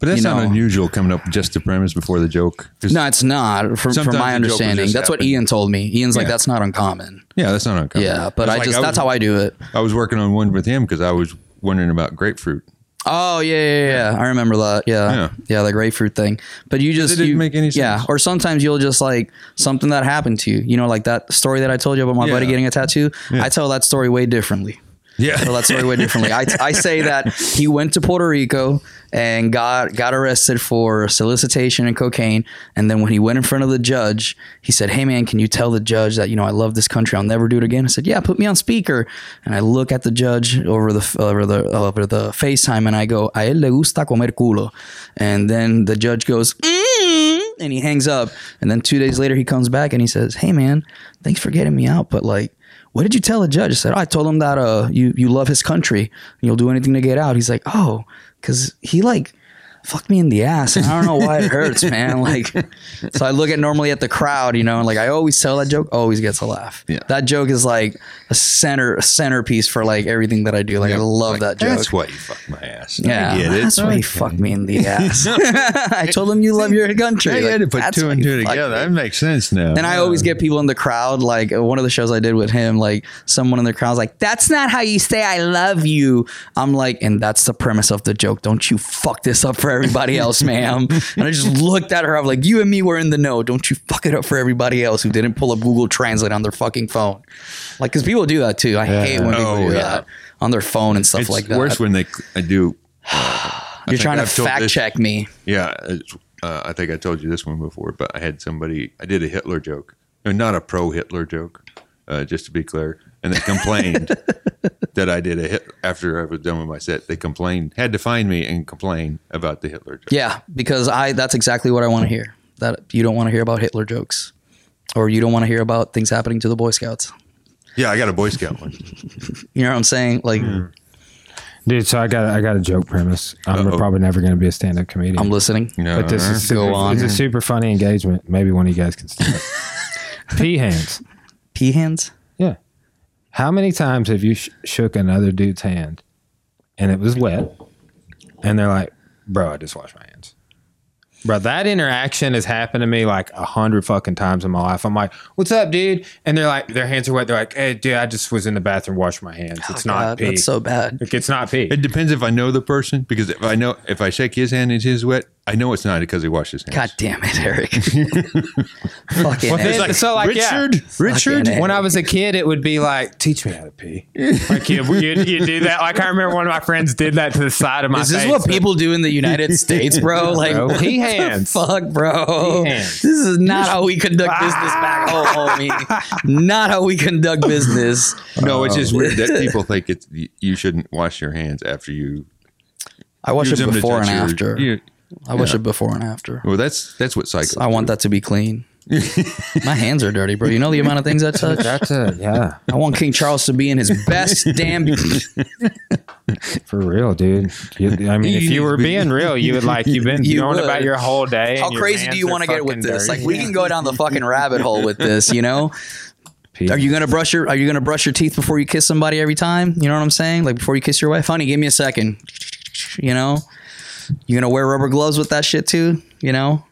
[SPEAKER 2] But that's
[SPEAKER 3] You
[SPEAKER 2] not unusual coming up just the premise before the joke.
[SPEAKER 3] No, it's not. From, from my
[SPEAKER 2] the joke will
[SPEAKER 3] understanding, that's what. Ian told me. Ian's like, that's not uncommon.
[SPEAKER 2] Yeah, that's not uncommon.
[SPEAKER 3] Yeah, but I
[SPEAKER 2] like
[SPEAKER 3] just
[SPEAKER 2] was-
[SPEAKER 3] that's how I do it.
[SPEAKER 2] I was working on one with him because I was wondering about grapefruit.
[SPEAKER 3] Oh yeah, yeah, yeah. I remember that. Yeah,
[SPEAKER 2] Yeah.
[SPEAKER 3] yeah, the grapefruit thing. But you just
[SPEAKER 2] it didn't
[SPEAKER 3] you-
[SPEAKER 2] make any sense.
[SPEAKER 3] Yeah, or sometimes you'll just like something that happened to you. You know, like that story that I told you about my
[SPEAKER 2] Yeah.
[SPEAKER 3] buddy getting a tattoo. I tell that story way differently.
[SPEAKER 2] Yeah.
[SPEAKER 3] tell that story way differently. I, I say that he went to Puerto Rico and got got arrested for solicitation and cocaine. And then when he went in front of the judge, he said, "Hey man, can you tell the judge that you know I love this country? I'll never do it again." I said, "Yeah, put me on speaker." And I look at the judge over the over the over the FaceTime and I go, "A él le gusta comer culo." And then the judge goes, mm, and he hangs up. And then two days later, he comes back and he says, "Hey man, thanks for getting me out, but like." what did you tell the judge? I said, oh, I told him that uh, you you love his country and you'll do anything to get out. He's like, oh, because he like fucked me in the ass, and I don't know why it hurts, man. Like, so I look at normally at the crowd, you know, and like I always tell that joke, always gets a laugh.
[SPEAKER 2] Yeah.
[SPEAKER 3] that joke is like a center a centerpiece for like everything that I do. Like I love
[SPEAKER 2] Like,
[SPEAKER 3] that joke.
[SPEAKER 2] That's why you fucked my ass.
[SPEAKER 3] yeah,
[SPEAKER 2] I get it.
[SPEAKER 3] that's why you fucked me in the ass. I told him you love your country.
[SPEAKER 2] Yeah, you had to put two and two together. That makes sense now.
[SPEAKER 3] And I always get people in the crowd, like one of the shows I did with him, like someone in the crowd's like, that's not how you say I love you. I'm like, and that's the premise of the joke. Don't you fuck this up for everybody else, ma'am. And I just looked at her. I'm like, you and me were in the know. Don't you fuck it up for everybody else who didn't pull up Google Translate on their fucking phone. Like, because people do that too. I hate when people
[SPEAKER 2] Oh,
[SPEAKER 3] do
[SPEAKER 2] yeah.
[SPEAKER 3] that on their phone and stuff
[SPEAKER 2] It's
[SPEAKER 3] like that.
[SPEAKER 2] worse when they I do.
[SPEAKER 3] You're
[SPEAKER 2] think
[SPEAKER 3] trying to
[SPEAKER 2] I've told
[SPEAKER 3] fact
[SPEAKER 2] this-
[SPEAKER 3] check me.
[SPEAKER 2] Yeah, uh, I think I told you this one before, but I had somebody. I did a Hitler joke, no, not a pro Hitler joke, uh, just to be clear, and they complained that I did a hit after I was done with my set. They complained, had to find me and complain about the Hitler joke.
[SPEAKER 3] Yeah, because I that's exactly what I want to hear. That you don't want to hear about Hitler jokes. Or you don't want to hear about things happening to the Boy Scouts.
[SPEAKER 2] Yeah, I got a Boy Scout one.
[SPEAKER 3] You know what I'm saying? Like hmm.
[SPEAKER 1] Dude, so I got I got a joke premise. I'm
[SPEAKER 2] Uh-oh.
[SPEAKER 1] probably never going to be a stand up comedian.
[SPEAKER 3] I'm listening.
[SPEAKER 2] No,
[SPEAKER 1] but this is super,
[SPEAKER 3] Go on.
[SPEAKER 1] It's a super funny engagement. Maybe one of you guys can stand up. Pea hands.
[SPEAKER 3] Pea hands?
[SPEAKER 1] Yeah. How many times have you sh- shook another dude's hand and it was wet and they're like, bro, I just washed my hands. Bro, that interaction has happened to me like a hundred fucking times in my life. I'm like, what's up, dude? And they're like, their hands are wet. They're like, hey, dude, I just was in the bathroom washing my hands. It's
[SPEAKER 3] Oh,
[SPEAKER 1] not
[SPEAKER 3] God,
[SPEAKER 1] pee.
[SPEAKER 3] That's so bad.
[SPEAKER 1] Like, it's not pee.
[SPEAKER 2] It depends if I know the person because if I know if I shake his hand and his wet, I know it's not because he washed his hands.
[SPEAKER 3] God damn it, Eric. Fucking
[SPEAKER 1] Well,
[SPEAKER 3] A.
[SPEAKER 1] then- so like, yeah.
[SPEAKER 2] Richard, Richard.
[SPEAKER 3] Fucking A.
[SPEAKER 1] when I was a kid, it would be like, teach me how to pee. Like you, you, you do that. Like I remember one of my friends did that to the side of my
[SPEAKER 3] Is this
[SPEAKER 1] face.
[SPEAKER 3] what people do in the United States, bro? Like,
[SPEAKER 1] Bro,
[SPEAKER 3] what the
[SPEAKER 1] hands.
[SPEAKER 3] fuck, bro.
[SPEAKER 1] Pea hands.
[SPEAKER 3] This is not how we conduct business back home, homie. Not how we conduct business.
[SPEAKER 2] No, it's just um, weird that people think it's you- you shouldn't wash your hands after you
[SPEAKER 3] I wash it
[SPEAKER 2] them
[SPEAKER 3] before and
[SPEAKER 2] touch your-
[SPEAKER 3] after.
[SPEAKER 2] you-
[SPEAKER 3] I wash
[SPEAKER 2] yeah.
[SPEAKER 3] it before and after.
[SPEAKER 2] well, that's that's what cycles.
[SPEAKER 3] I want that to be clean. My hands are dirty, bro. You know the amount of things I touch?
[SPEAKER 1] That's a uh, yeah,
[SPEAKER 3] I want King Charles to be in his best damn.
[SPEAKER 1] for real, dude. You, I mean, if you were being real, you would like you've been
[SPEAKER 3] You
[SPEAKER 1] going
[SPEAKER 3] would.
[SPEAKER 1] about your whole day.
[SPEAKER 3] How crazy do you want to get with this?
[SPEAKER 1] dirty.
[SPEAKER 3] Like we can go down the fucking rabbit hole with this, you know?
[SPEAKER 1] Pee.
[SPEAKER 3] Are you gonna brush your Are you gonna brush your teeth before you kiss somebody every time? You know what I'm saying? Like before you kiss your wife, honey, give me a second. You know, you gonna wear rubber gloves with that shit too? You know,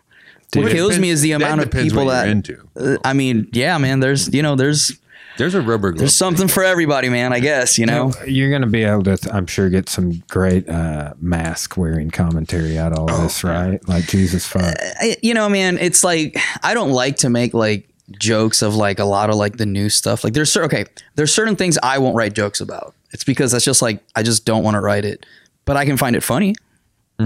[SPEAKER 3] what kills
[SPEAKER 2] depends-
[SPEAKER 3] me is the amount of people that.
[SPEAKER 2] you're into.
[SPEAKER 3] Uh, I mean, yeah, man. There's you know, there's
[SPEAKER 2] There's a rubber glove.
[SPEAKER 3] there's something for everybody, man. I guess you know.
[SPEAKER 1] You're going to be able to, I'm sure, get some great uh, mask wearing commentary out of all
[SPEAKER 3] Oh,
[SPEAKER 1] this, right? Like Jesus fuck.
[SPEAKER 3] I, you know, man, it's like I don't like to make like jokes of like a lot of like the new stuff. Like there's cer- okay, there's certain things I won't write jokes about. It's because that's just like I just don't want to write it, but I can find it funny.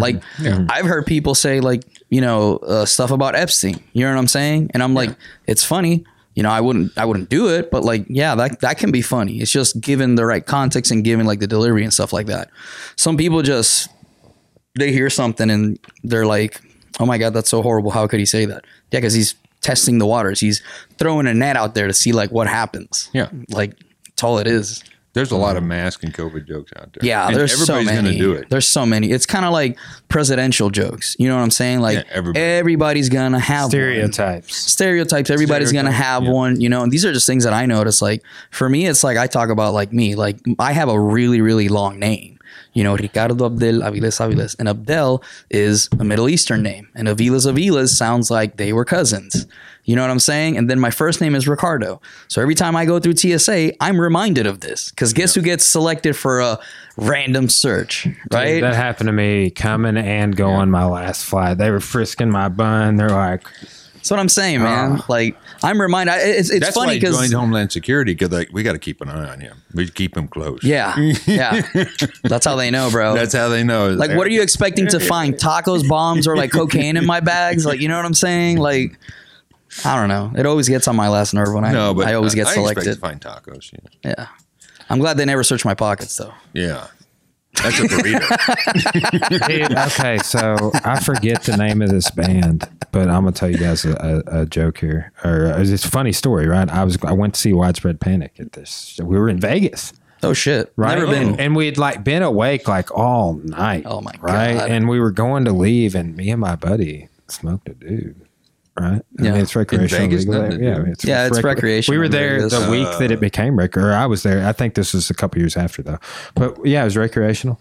[SPEAKER 3] Like I've heard people say like you know uh, stuff about Epstein. You know what I'm saying? And I'm like, it's funny. You know, I wouldn't I wouldn't do it, but like yeah, that that can be funny. It's just given the right context and given like the delivery and stuff like that. Some people just they hear something and they're like, "Oh my god, that's so horrible! How could he say that?" Yeah, because he's testing the waters. He's throwing a net out there to see like what happens.
[SPEAKER 2] Yeah.
[SPEAKER 3] like that's all it is.
[SPEAKER 2] There's a lot of mm-hmm. mask and COVID jokes out there.
[SPEAKER 3] Yeah,
[SPEAKER 2] And
[SPEAKER 3] there's so many.
[SPEAKER 2] gonna do it.
[SPEAKER 3] There's so many. It's kind of like presidential jokes. You know what I'm saying? Like
[SPEAKER 2] Yeah, everybody.
[SPEAKER 3] everybody's gonna have one.
[SPEAKER 1] Stereotypes.
[SPEAKER 3] stereotypes everybody's gonna have
[SPEAKER 2] yeah.
[SPEAKER 3] one you know and these are just things that i notice like for me it's like i talk about like me like i have a really really long name you know, Ricardo Abdel Aviles Aviles. And Abdel is a Middle Eastern name. And Aviles Aviles sounds like they were cousins. You know what I'm saying? And then my first name is Ricardo. So every time I go through TSA, I'm reminded of this. Because guess who gets selected for a random search, right?
[SPEAKER 1] That happened to me coming and going my last flight. They were frisking my bun. They're like,
[SPEAKER 3] That's what I'm saying, man. Ah. like I'm reminded. I- It's, it's
[SPEAKER 2] That's
[SPEAKER 3] funny because
[SPEAKER 2] joined Homeland Security because like, we got to keep an eye on him. We keep him close.
[SPEAKER 3] yeah, yeah. That's how they know, bro.
[SPEAKER 2] That's how they know.
[SPEAKER 3] like, what are you expecting to find? Tacos, bombs, or like cocaine in my bags? Like, you know what I'm saying? Like, I don't know. It always gets on my last nerve when I
[SPEAKER 2] No, but
[SPEAKER 3] I always get
[SPEAKER 2] I expect
[SPEAKER 3] selected.
[SPEAKER 2] to find tacos. Yeah.
[SPEAKER 3] Yeah, I'm glad they never search my pockets though.
[SPEAKER 2] yeah. That's a burrito.
[SPEAKER 1] Dude, okay, so I forget the name of this band, but I'm gonna tell you guys a, a, a joke here, or uh, it's a funny story, right? I was I went to see Widespread Panic at this. We were in Vegas,
[SPEAKER 3] Oh shit,
[SPEAKER 1] right?
[SPEAKER 3] never been.
[SPEAKER 1] and we'd like been awake like all night.
[SPEAKER 3] Oh, my
[SPEAKER 1] right?
[SPEAKER 3] God.
[SPEAKER 1] And we were going to leave, and me and my buddy smoked a dude. Right, I
[SPEAKER 3] Yeah.
[SPEAKER 1] mean, it's recreational.
[SPEAKER 2] Vegas,
[SPEAKER 1] legal.
[SPEAKER 2] nothing to
[SPEAKER 1] yeah,
[SPEAKER 2] do.
[SPEAKER 1] it's,
[SPEAKER 3] Yeah, it's
[SPEAKER 1] rec-
[SPEAKER 3] recreational
[SPEAKER 1] We were there
[SPEAKER 3] Vegas.
[SPEAKER 1] the week that it became rec, or I was there. I think this was a couple years after though. But yeah, it was recreational.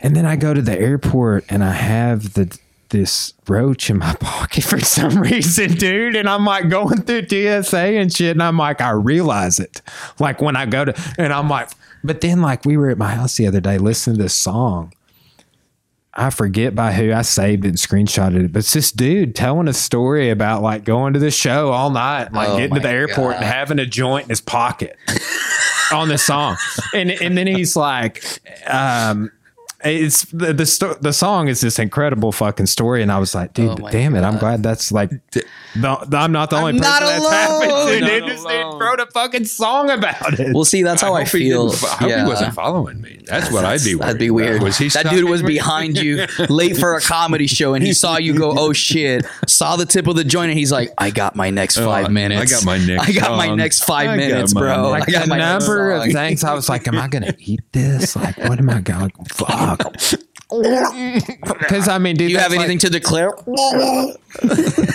[SPEAKER 1] And then I go to the airport and I have the this roach in my pocket for some reason, dude. And I'm like going through TSA and shit. And I'm like, I realize it. Like when I go to, and I'm like, but then like we were at my house the other day listening to this song. I forget by who I saved it and screenshotted it, but it's this dude telling a story about like going to the show all night, like
[SPEAKER 3] Oh
[SPEAKER 1] getting to the airport and having a joint in his pocket on the song, and and then he's like, um, it's the the, sto- the song is this incredible fucking story, and I was like, dude,
[SPEAKER 3] Oh my
[SPEAKER 1] damn it, I'm glad that's like, no, I'm not the only person
[SPEAKER 3] not
[SPEAKER 1] that's
[SPEAKER 3] alone.
[SPEAKER 1] happened to.
[SPEAKER 2] Not
[SPEAKER 1] Dude, this dude
[SPEAKER 2] alone.
[SPEAKER 1] wrote a fucking song about it.
[SPEAKER 3] Well, see, that's how I,
[SPEAKER 2] hope he
[SPEAKER 3] feel.
[SPEAKER 2] didn't I hope
[SPEAKER 3] yeah.
[SPEAKER 2] he wasn't following me. That's what I'd be.
[SPEAKER 3] That'd be weird.
[SPEAKER 2] about. Was he?
[SPEAKER 3] that dude was
[SPEAKER 2] me?
[SPEAKER 3] behind you, late for a comedy show, and he saw you go, "Oh shit!" Saw the tip of the joint, and he's like, "I got my next
[SPEAKER 2] Oh,
[SPEAKER 3] five
[SPEAKER 2] I-
[SPEAKER 3] minutes.
[SPEAKER 2] I got my next
[SPEAKER 3] I got my next five
[SPEAKER 2] I got
[SPEAKER 3] minutes,
[SPEAKER 2] my
[SPEAKER 3] bro.
[SPEAKER 2] next-
[SPEAKER 3] I
[SPEAKER 1] like
[SPEAKER 3] got my
[SPEAKER 1] number of things I was like, am I gonna eat this? Like, what am I going? Fuck. Because I mean, dude,
[SPEAKER 3] Do you have
[SPEAKER 1] that's
[SPEAKER 3] anything to declare?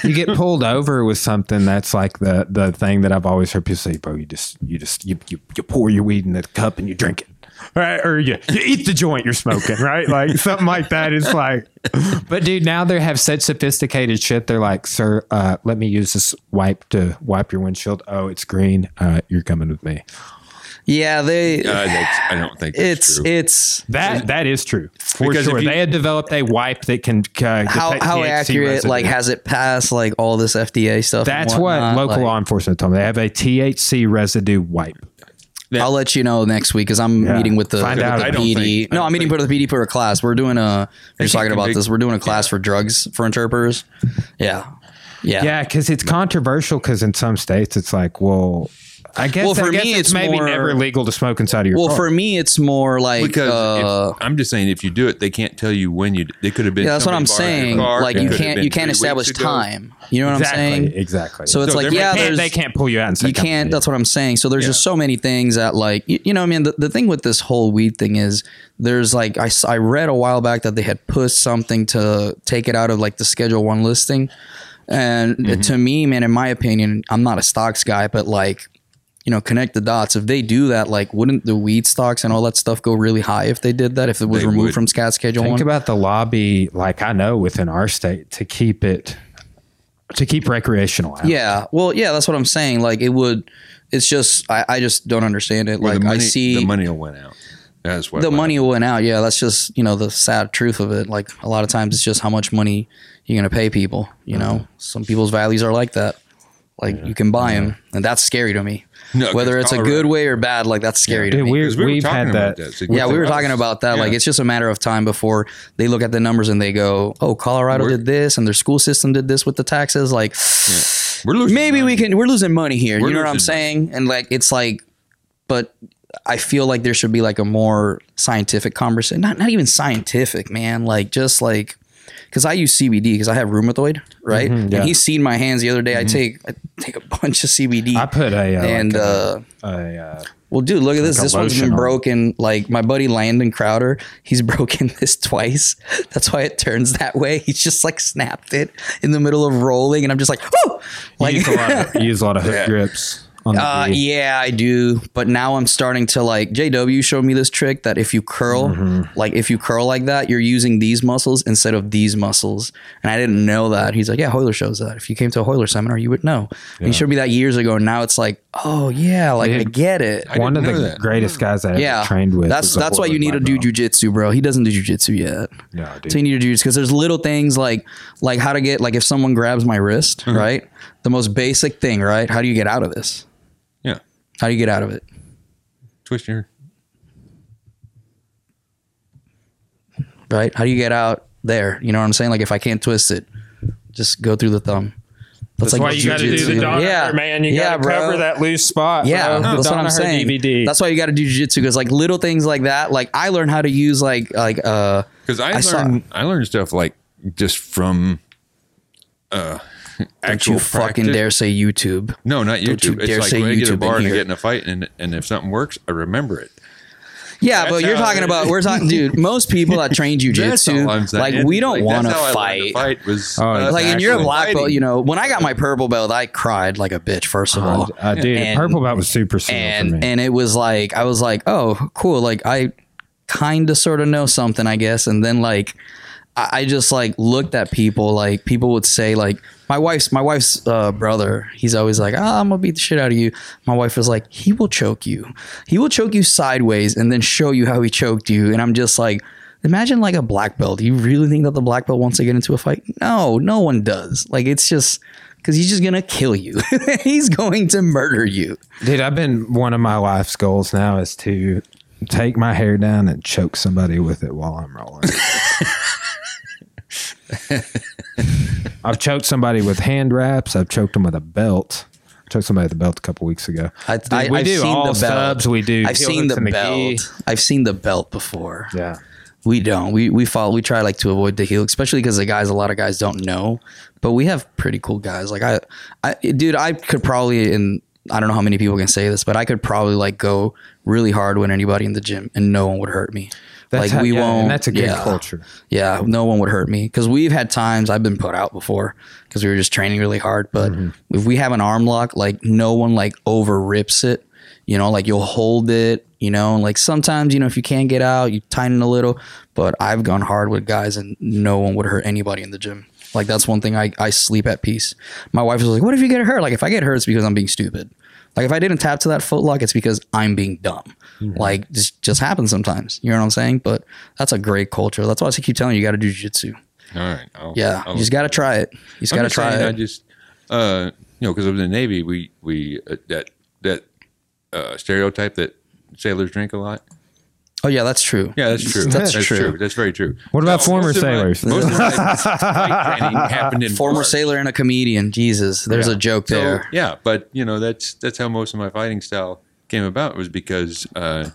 [SPEAKER 1] You get pulled over with something that's like the the thing that I've always heard people say, bro. You just you just you you, you pour your weed in the cup and you drink it. Right, or you, you eat the joint you're smoking, right? Like something like that is like, but dude, now they have such sophisticated shit. They're like, sir, uh, let me use this wipe to wipe your windshield. Oh, it's green. Uh, you're coming with me.
[SPEAKER 3] Yeah, they.
[SPEAKER 2] Uh, that's, I don't think that's
[SPEAKER 3] it's
[SPEAKER 2] true.
[SPEAKER 3] it's
[SPEAKER 1] That that is true for
[SPEAKER 2] Because
[SPEAKER 1] sure.
[SPEAKER 2] if you-
[SPEAKER 1] they had developed a wipe that can uh,
[SPEAKER 3] how
[SPEAKER 1] detect
[SPEAKER 3] how
[SPEAKER 1] THC
[SPEAKER 3] accurate.
[SPEAKER 1] residue.
[SPEAKER 3] Like, has it passed like all this FDA stuff? and
[SPEAKER 1] That's what local
[SPEAKER 3] Like,
[SPEAKER 1] law enforcement told me. They have a THC residue wipe.
[SPEAKER 3] I'll let you know next week because I'm
[SPEAKER 1] Yeah.
[SPEAKER 3] meeting with the,
[SPEAKER 1] Find
[SPEAKER 3] with
[SPEAKER 1] out.
[SPEAKER 3] the PD.
[SPEAKER 2] think-
[SPEAKER 3] no, I'm meeting with the PD for a class. We're doing a. You're talking about
[SPEAKER 2] big-
[SPEAKER 3] this. We're doing a class for drugs for interpreters. Yeah, yeah.
[SPEAKER 1] Yeah, because it's controversial. Because in some states, it's like, well, I guess
[SPEAKER 3] Well, for
[SPEAKER 1] guess
[SPEAKER 3] me,
[SPEAKER 1] it's,
[SPEAKER 3] it's
[SPEAKER 1] maybe
[SPEAKER 3] more-
[SPEAKER 1] never legal to smoke inside of your
[SPEAKER 3] Well,
[SPEAKER 1] car.
[SPEAKER 3] for me, it's more like
[SPEAKER 2] because
[SPEAKER 3] uh,
[SPEAKER 2] if, I'm just saying, if you do it, they can't tell you when you. They could have been.
[SPEAKER 3] yeah, that's what I'm
[SPEAKER 2] somebody borrowed your
[SPEAKER 3] saying.
[SPEAKER 2] car.
[SPEAKER 3] Like you can't you can't establish time. You know what
[SPEAKER 1] exactly,
[SPEAKER 3] I'm saying?
[SPEAKER 1] exactly.
[SPEAKER 3] So it's
[SPEAKER 2] So
[SPEAKER 3] like yeah,
[SPEAKER 1] Can't- they can't pull you out and say
[SPEAKER 3] you can't. That's what I'm saying. So there's just so many things that like you, you know, I mean, the, the thing with this whole weed thing is there's like I I read a while back that they had pushed something to take it out of like the Schedule One listing, and
[SPEAKER 2] Mm-hmm.
[SPEAKER 3] to me, man, in my opinion, I'm not a stocks guy, but like. You know, connect the dots. If they do that, like, wouldn't the weed stocks and all that stuff go really high if they did that? If it was
[SPEAKER 2] They
[SPEAKER 3] removed
[SPEAKER 2] would.
[SPEAKER 3] from SCAT Schedule
[SPEAKER 1] Think
[SPEAKER 3] One?
[SPEAKER 1] about the lobby, like I know within our state, to keep it to keep recreational out.
[SPEAKER 3] Yeah. Well, yeah, that's what I'm saying. Like it would it's just I, I just don't understand it.
[SPEAKER 2] Well,
[SPEAKER 3] Like
[SPEAKER 2] money,
[SPEAKER 3] I see
[SPEAKER 2] the
[SPEAKER 3] the,
[SPEAKER 2] money went out. That's what the
[SPEAKER 3] money went out. Yeah, that's just, you know, the sad truth of it. Like a lot of times it's just how much money you're going to pay people, you know. Mm-hmm. Some people's values are like that. Like you can buy them and that's scary to me.
[SPEAKER 2] No, 'cause
[SPEAKER 3] Whether it's a good way or bad, like that's scary to me.
[SPEAKER 1] we're,
[SPEAKER 2] 'Cause we were
[SPEAKER 1] we've had that.
[SPEAKER 2] that. So
[SPEAKER 3] yeah, we were
[SPEAKER 2] the
[SPEAKER 3] talking about that. Like it's just a matter of time before they look at the numbers and they go, "Oh, Colorado
[SPEAKER 2] We're-
[SPEAKER 3] did this, and their school system did this with the taxes." Like,
[SPEAKER 2] We're losing
[SPEAKER 3] maybe we can. We're losing money here.
[SPEAKER 2] We're
[SPEAKER 3] you know what I'm
[SPEAKER 2] losing money.
[SPEAKER 3] saying? And like, it's like, but I feel like there should be like a more scientific conversation. Not not even scientific, man. Like just like. Because I use CBD because I have rheumatoid, right?
[SPEAKER 1] yeah.
[SPEAKER 3] And he's seen my hands the other day. I take I take a bunch of CBD.
[SPEAKER 1] I put a uh,
[SPEAKER 3] and
[SPEAKER 1] like
[SPEAKER 3] uh,
[SPEAKER 1] a, a, uh,
[SPEAKER 3] well, dude, look at this. This one's been broken. Like my buddy Landon Crowder, he's broken this twice. That's why it turns that way. He's just like snapped it in the middle of rolling, and I'm just like, oh, like
[SPEAKER 1] use a lot of, you use a lot of hook
[SPEAKER 2] Yeah.
[SPEAKER 1] grips
[SPEAKER 3] Uh,
[SPEAKER 1] gi?
[SPEAKER 3] yeah, I do. But now I'm starting to like JW showed me this trick that if you curl,
[SPEAKER 1] Mm-hmm.
[SPEAKER 3] like if you curl like that, you're using these muscles instead of these muscles. And I didn't know that. He's like, yeah, Royler shows that. If you came to a Royler seminar, you would know. And he showed me that years ago. And now it's like, oh yeah, like I
[SPEAKER 1] Dude,
[SPEAKER 3] get it.
[SPEAKER 2] I
[SPEAKER 1] One of the
[SPEAKER 2] that.
[SPEAKER 1] greatest guys I ever
[SPEAKER 3] yeah,
[SPEAKER 1] trained with.
[SPEAKER 3] That's that's why you need to do
[SPEAKER 1] belt.
[SPEAKER 3] jujitsu, bro. He doesn't do jujitsu yet.
[SPEAKER 1] No, dude.
[SPEAKER 3] So you need to do because there's little things like like how to get like if someone grabs my wrist,
[SPEAKER 1] Uh-huh.
[SPEAKER 3] right? The most basic thing, right? How do you get out of this?
[SPEAKER 2] Yeah.
[SPEAKER 3] How do you get out of it?
[SPEAKER 2] Twist your.
[SPEAKER 3] right? How do you get out there? You know what I'm saying? Like if I can't twist it, just go through the thumb.
[SPEAKER 1] That's like why you got to do the Danaher,
[SPEAKER 3] yeah.
[SPEAKER 1] man. You
[SPEAKER 3] yeah,
[SPEAKER 1] got to
[SPEAKER 3] bro.
[SPEAKER 1] cover that loose spot.
[SPEAKER 3] Yeah,
[SPEAKER 1] bro.
[SPEAKER 3] that's
[SPEAKER 1] The
[SPEAKER 3] what I'm saying.
[SPEAKER 1] DVD.
[SPEAKER 3] That's why you got to do jujitsu because like little things like that. Like I learned how to use like like uh
[SPEAKER 2] Because I,
[SPEAKER 3] I saw-
[SPEAKER 2] learned I learned stuff like just from uh
[SPEAKER 3] don't
[SPEAKER 2] actual
[SPEAKER 3] you fucking dare say YouTube.
[SPEAKER 2] No, not
[SPEAKER 3] Don't you
[SPEAKER 2] YouTube.
[SPEAKER 3] dare
[SPEAKER 2] like
[SPEAKER 3] say
[SPEAKER 2] when I get a
[SPEAKER 3] YouTube in
[SPEAKER 2] bar and I
[SPEAKER 3] here.
[SPEAKER 2] get in a fight, and and if something works, I remember it.
[SPEAKER 3] Yeah,
[SPEAKER 2] That's
[SPEAKER 3] but you're
[SPEAKER 2] how
[SPEAKER 3] talking
[SPEAKER 2] it
[SPEAKER 3] about we're talking, dude. Most people that train
[SPEAKER 2] That's all I'm
[SPEAKER 3] jujitsu,
[SPEAKER 2] saying.
[SPEAKER 3] like we don't
[SPEAKER 2] Like,
[SPEAKER 3] want
[SPEAKER 2] that's how I
[SPEAKER 3] to
[SPEAKER 2] learned to
[SPEAKER 3] fight.
[SPEAKER 2] Fight was
[SPEAKER 1] Oh,
[SPEAKER 2] us
[SPEAKER 3] Like, and you're a
[SPEAKER 2] actually
[SPEAKER 3] black belt,
[SPEAKER 2] fighting.
[SPEAKER 3] you know. When I got my purple belt, I cried like a bitch. First of all,
[SPEAKER 1] I did.
[SPEAKER 3] And-
[SPEAKER 1] Purple belt was super simple
[SPEAKER 3] and
[SPEAKER 1] for me.
[SPEAKER 3] and it was like I was like, oh, cool. Like I kind of sort of know something, I guess. And then like I, I just like looked at people. Like people would say like my wife's my wife's uh, brother. He's always like, ah, I'm gonna beat the shit out of you. My wife was like, he will choke you. He will choke you sideways and then show you how he choked you. And I'm just like. Imagine like a black belt. Do you really think that the black belt wants to get into a fight? No, no one does. Like it's just because he's just gonna kill you. he's going to murder you.
[SPEAKER 1] Dude, I've been one of my life's goals now is to take my hair down and choke somebody with it while I'm rolling. I've choked somebody with hand wraps. I've choked them with a belt. I choked somebody with a belt a couple weeks ago.
[SPEAKER 3] I,
[SPEAKER 1] Dude,
[SPEAKER 3] I,
[SPEAKER 1] we
[SPEAKER 3] I've
[SPEAKER 1] do
[SPEAKER 3] seen
[SPEAKER 1] all
[SPEAKER 3] the belt.
[SPEAKER 1] subs. We do.
[SPEAKER 3] I've seen the belt. I've seen the belt before.
[SPEAKER 1] Yeah.
[SPEAKER 3] We don't. We we follow. We try like to avoid the heel, especially because the guys. A lot of guys don't know, but we have pretty cool guys. Like I, I, dude, I could probably and I don't know how many people can say this, but I could probably like go really hard with anybody in the gym and no one would hurt me.
[SPEAKER 1] That's
[SPEAKER 3] like
[SPEAKER 1] how-
[SPEAKER 3] we
[SPEAKER 1] yeah,
[SPEAKER 3] won't.
[SPEAKER 1] And that's a good
[SPEAKER 3] yeah.
[SPEAKER 1] culture.
[SPEAKER 3] Yeah, no one would hurt me because we've had times I've been put out before because we were just training really hard. But mm-hmm. if we have an arm lock, like no one like over rips it. You know, like you'll hold it. You know, and like sometimes you know if you can't get out, you tighten a little. But I've gone hard with guys, and no one would hurt anybody in the gym. Like that's one thing I I sleep at peace. My wife was like, "What if you get hurt?" Like if I get hurt, it's because I'm being stupid. Like if I didn't tap to that foot lock, it's because I'm being dumb. Like this just happens sometimes. You know what I'm saying? But that's a great culture. That's why I keep telling you, you got to do jiu-jitsu.
[SPEAKER 2] All right. I'll,
[SPEAKER 3] Yeah,
[SPEAKER 2] I'll-
[SPEAKER 3] you just got to try it. You just got to try it.
[SPEAKER 2] I just, uh, you know, because I was in the Navy, we we uh, that that uh, stereotype that sailors drink a lot.
[SPEAKER 3] Oh yeah, that's true.
[SPEAKER 2] Yeah, that's true.
[SPEAKER 3] That's
[SPEAKER 2] That's,
[SPEAKER 3] true.
[SPEAKER 2] true. That's very true.
[SPEAKER 1] What about
[SPEAKER 2] No,
[SPEAKER 1] former
[SPEAKER 2] most of my-
[SPEAKER 1] sailors?
[SPEAKER 2] most of my training happened in
[SPEAKER 3] Former
[SPEAKER 2] bars.
[SPEAKER 3] sailor and a comedian. Jesus, there's
[SPEAKER 2] Yeah.
[SPEAKER 3] a joke
[SPEAKER 2] So,
[SPEAKER 3] there.
[SPEAKER 2] yeah, but you know that's that's how most of my fighting style came about was because uh,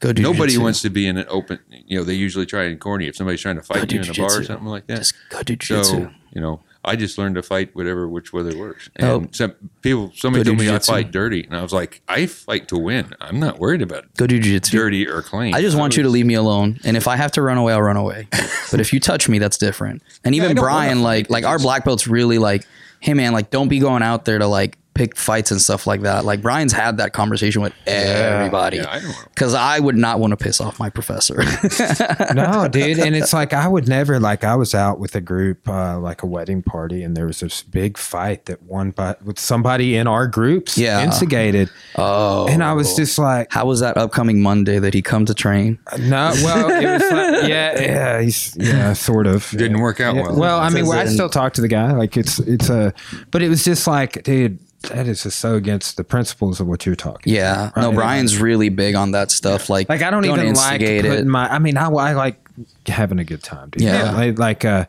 [SPEAKER 3] Go do
[SPEAKER 2] nobody
[SPEAKER 3] jujitsu.
[SPEAKER 2] wants to be in an open. You know, they usually try and corny if somebody's trying to fight
[SPEAKER 3] do
[SPEAKER 2] you in a bar or something like that.
[SPEAKER 3] Just go do jiu-jitsu.
[SPEAKER 2] So you know, I just learned to fight whatever which weather works. Oh. And
[SPEAKER 3] Oh.
[SPEAKER 2] some people, somebody told me I
[SPEAKER 3] jiu-jitsu.
[SPEAKER 2] fight dirty, and I was like, I fight to win. I'm not worried about
[SPEAKER 3] Go do jiu-jitsu.
[SPEAKER 2] dirty or clean.
[SPEAKER 3] I just want you to leave me alone. And if I have to run away, I'll run away. but if you touch me, that's different. And
[SPEAKER 2] I
[SPEAKER 3] even
[SPEAKER 2] don't
[SPEAKER 3] Brian,
[SPEAKER 2] wanna
[SPEAKER 3] like like our black belts really like, hey man, like don't be going out there to like pick fights and stuff like that. Like Brian's had that conversation with everybody.
[SPEAKER 2] Yeah, I
[SPEAKER 3] Because I would not want to piss off my professor.
[SPEAKER 1] no, dude. And it's like I would never like I was out with a group, uh, like a wedding party, and there was this big fight that one by with somebody in our groups
[SPEAKER 3] Yeah.
[SPEAKER 1] instigated.
[SPEAKER 3] oh.
[SPEAKER 1] And I was just like,
[SPEAKER 3] How was that upcoming Monday that he come to train?
[SPEAKER 1] no, well, it was like, yeah, yeah, he's, yeah, sort of.
[SPEAKER 2] Didn't work out
[SPEAKER 1] Yeah,
[SPEAKER 2] well.
[SPEAKER 1] Well, I mean,
[SPEAKER 3] Says
[SPEAKER 1] I still talk to the guy. Like it's, it's a, but it was just like, dude, that is just so against the principles of what you're talking.
[SPEAKER 3] Yeah. No,
[SPEAKER 1] Right.
[SPEAKER 3] Brian's really big on that stuff. Like,
[SPEAKER 1] Like I don't, even like putting
[SPEAKER 3] it.
[SPEAKER 1] my. I mean, I, I like having a good time, dude.
[SPEAKER 3] Yeah.
[SPEAKER 1] like, like uh,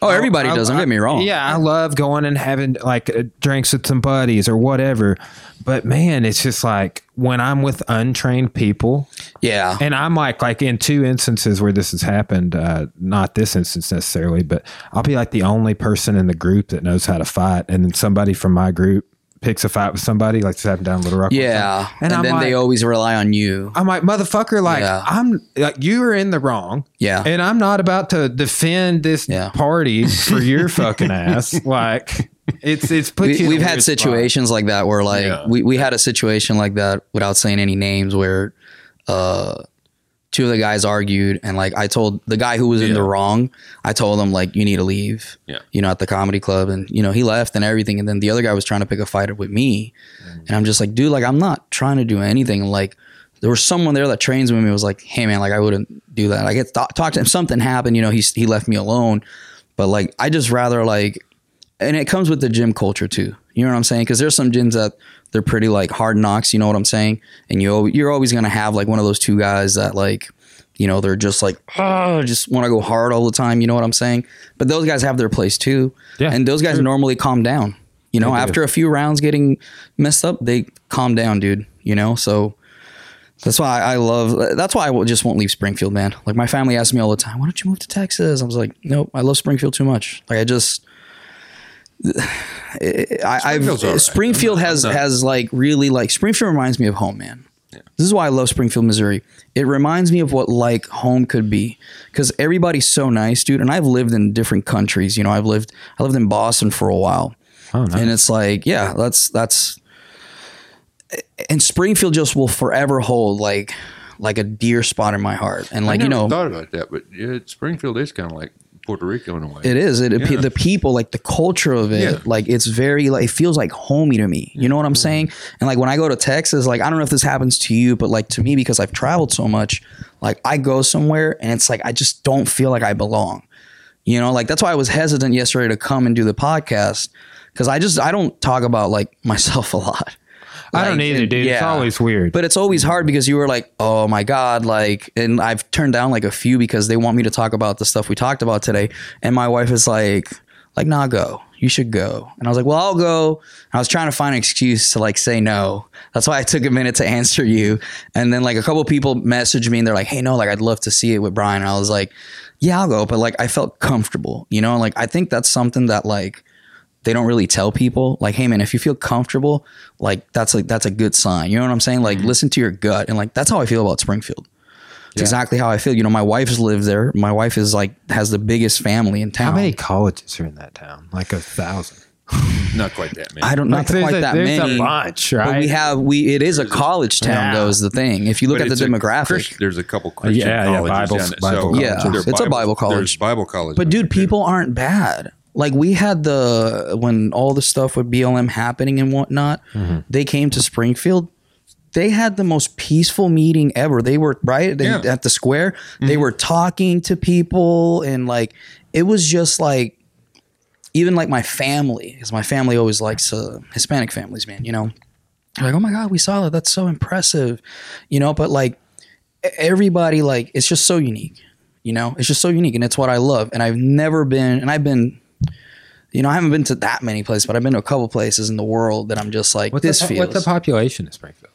[SPEAKER 3] oh, everybody
[SPEAKER 1] I-
[SPEAKER 3] does. Don't
[SPEAKER 1] I-
[SPEAKER 3] get me wrong.
[SPEAKER 1] Yeah, I love going and having like uh, drinks with some buddies or whatever. But man, it's just like when I'm with untrained people,
[SPEAKER 3] Yeah.
[SPEAKER 1] and I'm like, like in two instances where this has happened, uh, not this instance necessarily, but I'll be like the only person in the group that knows how to fight, and then somebody from my group picks a fight with somebody, like this happened down in Little Rock.
[SPEAKER 3] yeah. And,
[SPEAKER 1] I'm
[SPEAKER 3] then
[SPEAKER 1] like,
[SPEAKER 3] they always rely on you.
[SPEAKER 1] I'm like, motherfucker, like
[SPEAKER 3] Yeah.
[SPEAKER 1] I'm like you are in the wrong.
[SPEAKER 3] Yeah.
[SPEAKER 1] And I'm not about to defend this
[SPEAKER 3] Yeah.
[SPEAKER 1] party for your fucking ass. Like It's it's put
[SPEAKER 3] We,
[SPEAKER 1] you
[SPEAKER 3] we've had
[SPEAKER 1] weird spot.
[SPEAKER 3] situations like that where like
[SPEAKER 2] Yeah.
[SPEAKER 3] we, we had a situation like that without saying any names where uh two of the guys argued and like I told the guy who was in
[SPEAKER 2] Yeah.
[SPEAKER 3] the wrong, I told him like you need to leave.
[SPEAKER 2] Yeah.
[SPEAKER 3] You know, at the comedy club and you know, he left and everything and then the other guy was trying to pick a fight with me. Mm. And I'm just like, dude, like I'm not trying to do anything. Like there was someone there that trains with me was like, hey man, like I wouldn't do that. I get th- talk to him. Something happened, you know, he he left me alone. But like I just rather like and it comes with the gym culture too. You know what I'm saying? Because there's some gyms that they're pretty like hard knocks. You know what I'm saying? And you you're always gonna have like one of those two guys that like, you know, they're just like, oh, just want to go hard all the time. You know what I'm saying? But those guys have their place too.
[SPEAKER 1] Yeah,
[SPEAKER 3] And those guys normally calm down. You know, after a few rounds getting messed up, they calm down, dude. You know, so. That's why I love. That's why I just won't leave Springfield, man. Like my family asks me all the time, "Why don't you move to Texas?" I was like, "Nope, I love Springfield too much. Like I just, I, I've
[SPEAKER 2] Springfield's.
[SPEAKER 3] Springfield has
[SPEAKER 2] I'm
[SPEAKER 3] has like really like Springfield reminds me of home, man. This is why I love Springfield, Missouri. It reminds me of what like home could be because everybody's so nice, dude. And I've lived in different countries. You know, I've lived I lived in Boston for a while,
[SPEAKER 1] Oh, nice.
[SPEAKER 3] and it's like, yeah, that's that's. And Springfield just will forever hold like like a dear spot in my heart, and like you know,
[SPEAKER 2] thought about that, but yeah, Springfield is kind of like Puerto Rico in a way.
[SPEAKER 3] It is. It,
[SPEAKER 2] Yeah.
[SPEAKER 3] the people, like the culture of it,
[SPEAKER 2] Yeah.
[SPEAKER 3] like it's very like it feels like homey to me. You know what I'm saying? And like when I go to Texas, like I don't know if this happens to you, but like to me because I've traveled so much, like I go somewhere and it's like I just don't feel like I belong. You know, like that's why I was hesitant yesterday to come and do the podcast because I just I don't talk about like myself a lot.
[SPEAKER 1] I don't
[SPEAKER 3] Like,
[SPEAKER 1] either,
[SPEAKER 3] and-
[SPEAKER 1] dude. It's always weird.
[SPEAKER 3] But it's always hard because you were like, oh my God, like, and I've turned down like a few because they want me to talk about the stuff we talked about today. And my wife is like, like, nah, go. You should go. And I was like, well, I'll go. I was trying to find an excuse to like say no. That's why I took a minute to answer you. And then like a couple people messaged me and they're like, hey, no, like I'd love to see it with Brian. And I was like, yeah, I'll go. But like I felt comfortable, you know, like I think that's something that like they don't really tell people like hey man if you feel comfortable like that's like that's a good sign you know what i'm saying like mm-hmm. listen to your gut and like that's how i feel about springfield it's exactly how i feel you know my wife's lived there my wife is like has the biggest family in town
[SPEAKER 1] How many colleges are in that town? Like a thousand.
[SPEAKER 2] Not quite that many.
[SPEAKER 3] i don't
[SPEAKER 1] Like
[SPEAKER 3] not quite
[SPEAKER 1] there's a,
[SPEAKER 3] that
[SPEAKER 1] there's
[SPEAKER 3] many
[SPEAKER 1] a bunch,
[SPEAKER 3] but
[SPEAKER 1] right?
[SPEAKER 3] we have we it is a college town
[SPEAKER 1] Yeah.
[SPEAKER 3] though is the thing if you look
[SPEAKER 2] But
[SPEAKER 3] at the
[SPEAKER 2] it's a
[SPEAKER 3] demographic
[SPEAKER 2] Christ- there's a couple Christian
[SPEAKER 1] yeah, yeah, Bible-
[SPEAKER 2] down.
[SPEAKER 1] Bible
[SPEAKER 2] so
[SPEAKER 3] Yeah,
[SPEAKER 1] colleges.
[SPEAKER 3] it's a Bible college.
[SPEAKER 2] There's Bible college.
[SPEAKER 3] But dude, people aren't bad. Like we had the when all the stuff with BLM happening and whatnot,
[SPEAKER 2] Mm-hmm.
[SPEAKER 3] they came to Springfield. They had the most peaceful meeting ever. They were right They-
[SPEAKER 2] Yeah. Mm-hmm.
[SPEAKER 3] at the square. They were talking to people and like it was just like even like my family, because my family always likes uh, Hispanic families, man. You know, They're like oh my god, we saw that. That's so impressive, you know. But like everybody, like it's just so unique you know it's just so unique and it's what i love and i've never been and i've been you know i haven't been to that many places but i've been to a couple places in the world that i'm just like
[SPEAKER 1] What's
[SPEAKER 3] this
[SPEAKER 1] the,
[SPEAKER 3] feels
[SPEAKER 1] what's the population of Springfield?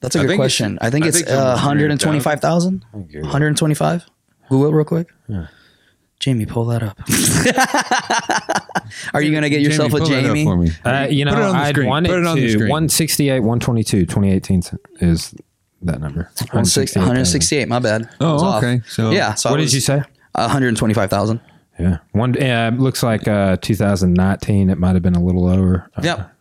[SPEAKER 3] that's a
[SPEAKER 2] I
[SPEAKER 3] good question i think
[SPEAKER 2] I
[SPEAKER 3] it's
[SPEAKER 2] think
[SPEAKER 3] uh, 125000 125 google it real quick jamie pull that up are you gonna get yourself
[SPEAKER 2] Jamie,
[SPEAKER 3] a
[SPEAKER 2] pull that up
[SPEAKER 3] jamie
[SPEAKER 2] for me.
[SPEAKER 1] Uh, you know,
[SPEAKER 2] Put it on the
[SPEAKER 1] I'd
[SPEAKER 2] screen.
[SPEAKER 1] want
[SPEAKER 2] Put
[SPEAKER 1] it,
[SPEAKER 2] it on the
[SPEAKER 1] to
[SPEAKER 2] screen.
[SPEAKER 1] 168, 122, 2018 is that number.
[SPEAKER 3] 168 168 my bad
[SPEAKER 2] Oh, okay. So
[SPEAKER 3] yeah so I
[SPEAKER 1] What did you say?
[SPEAKER 3] 125000
[SPEAKER 1] Yeah. One, yeah, it looks like uh, 2019, it might have been a little lower. Uh,
[SPEAKER 3] Yep.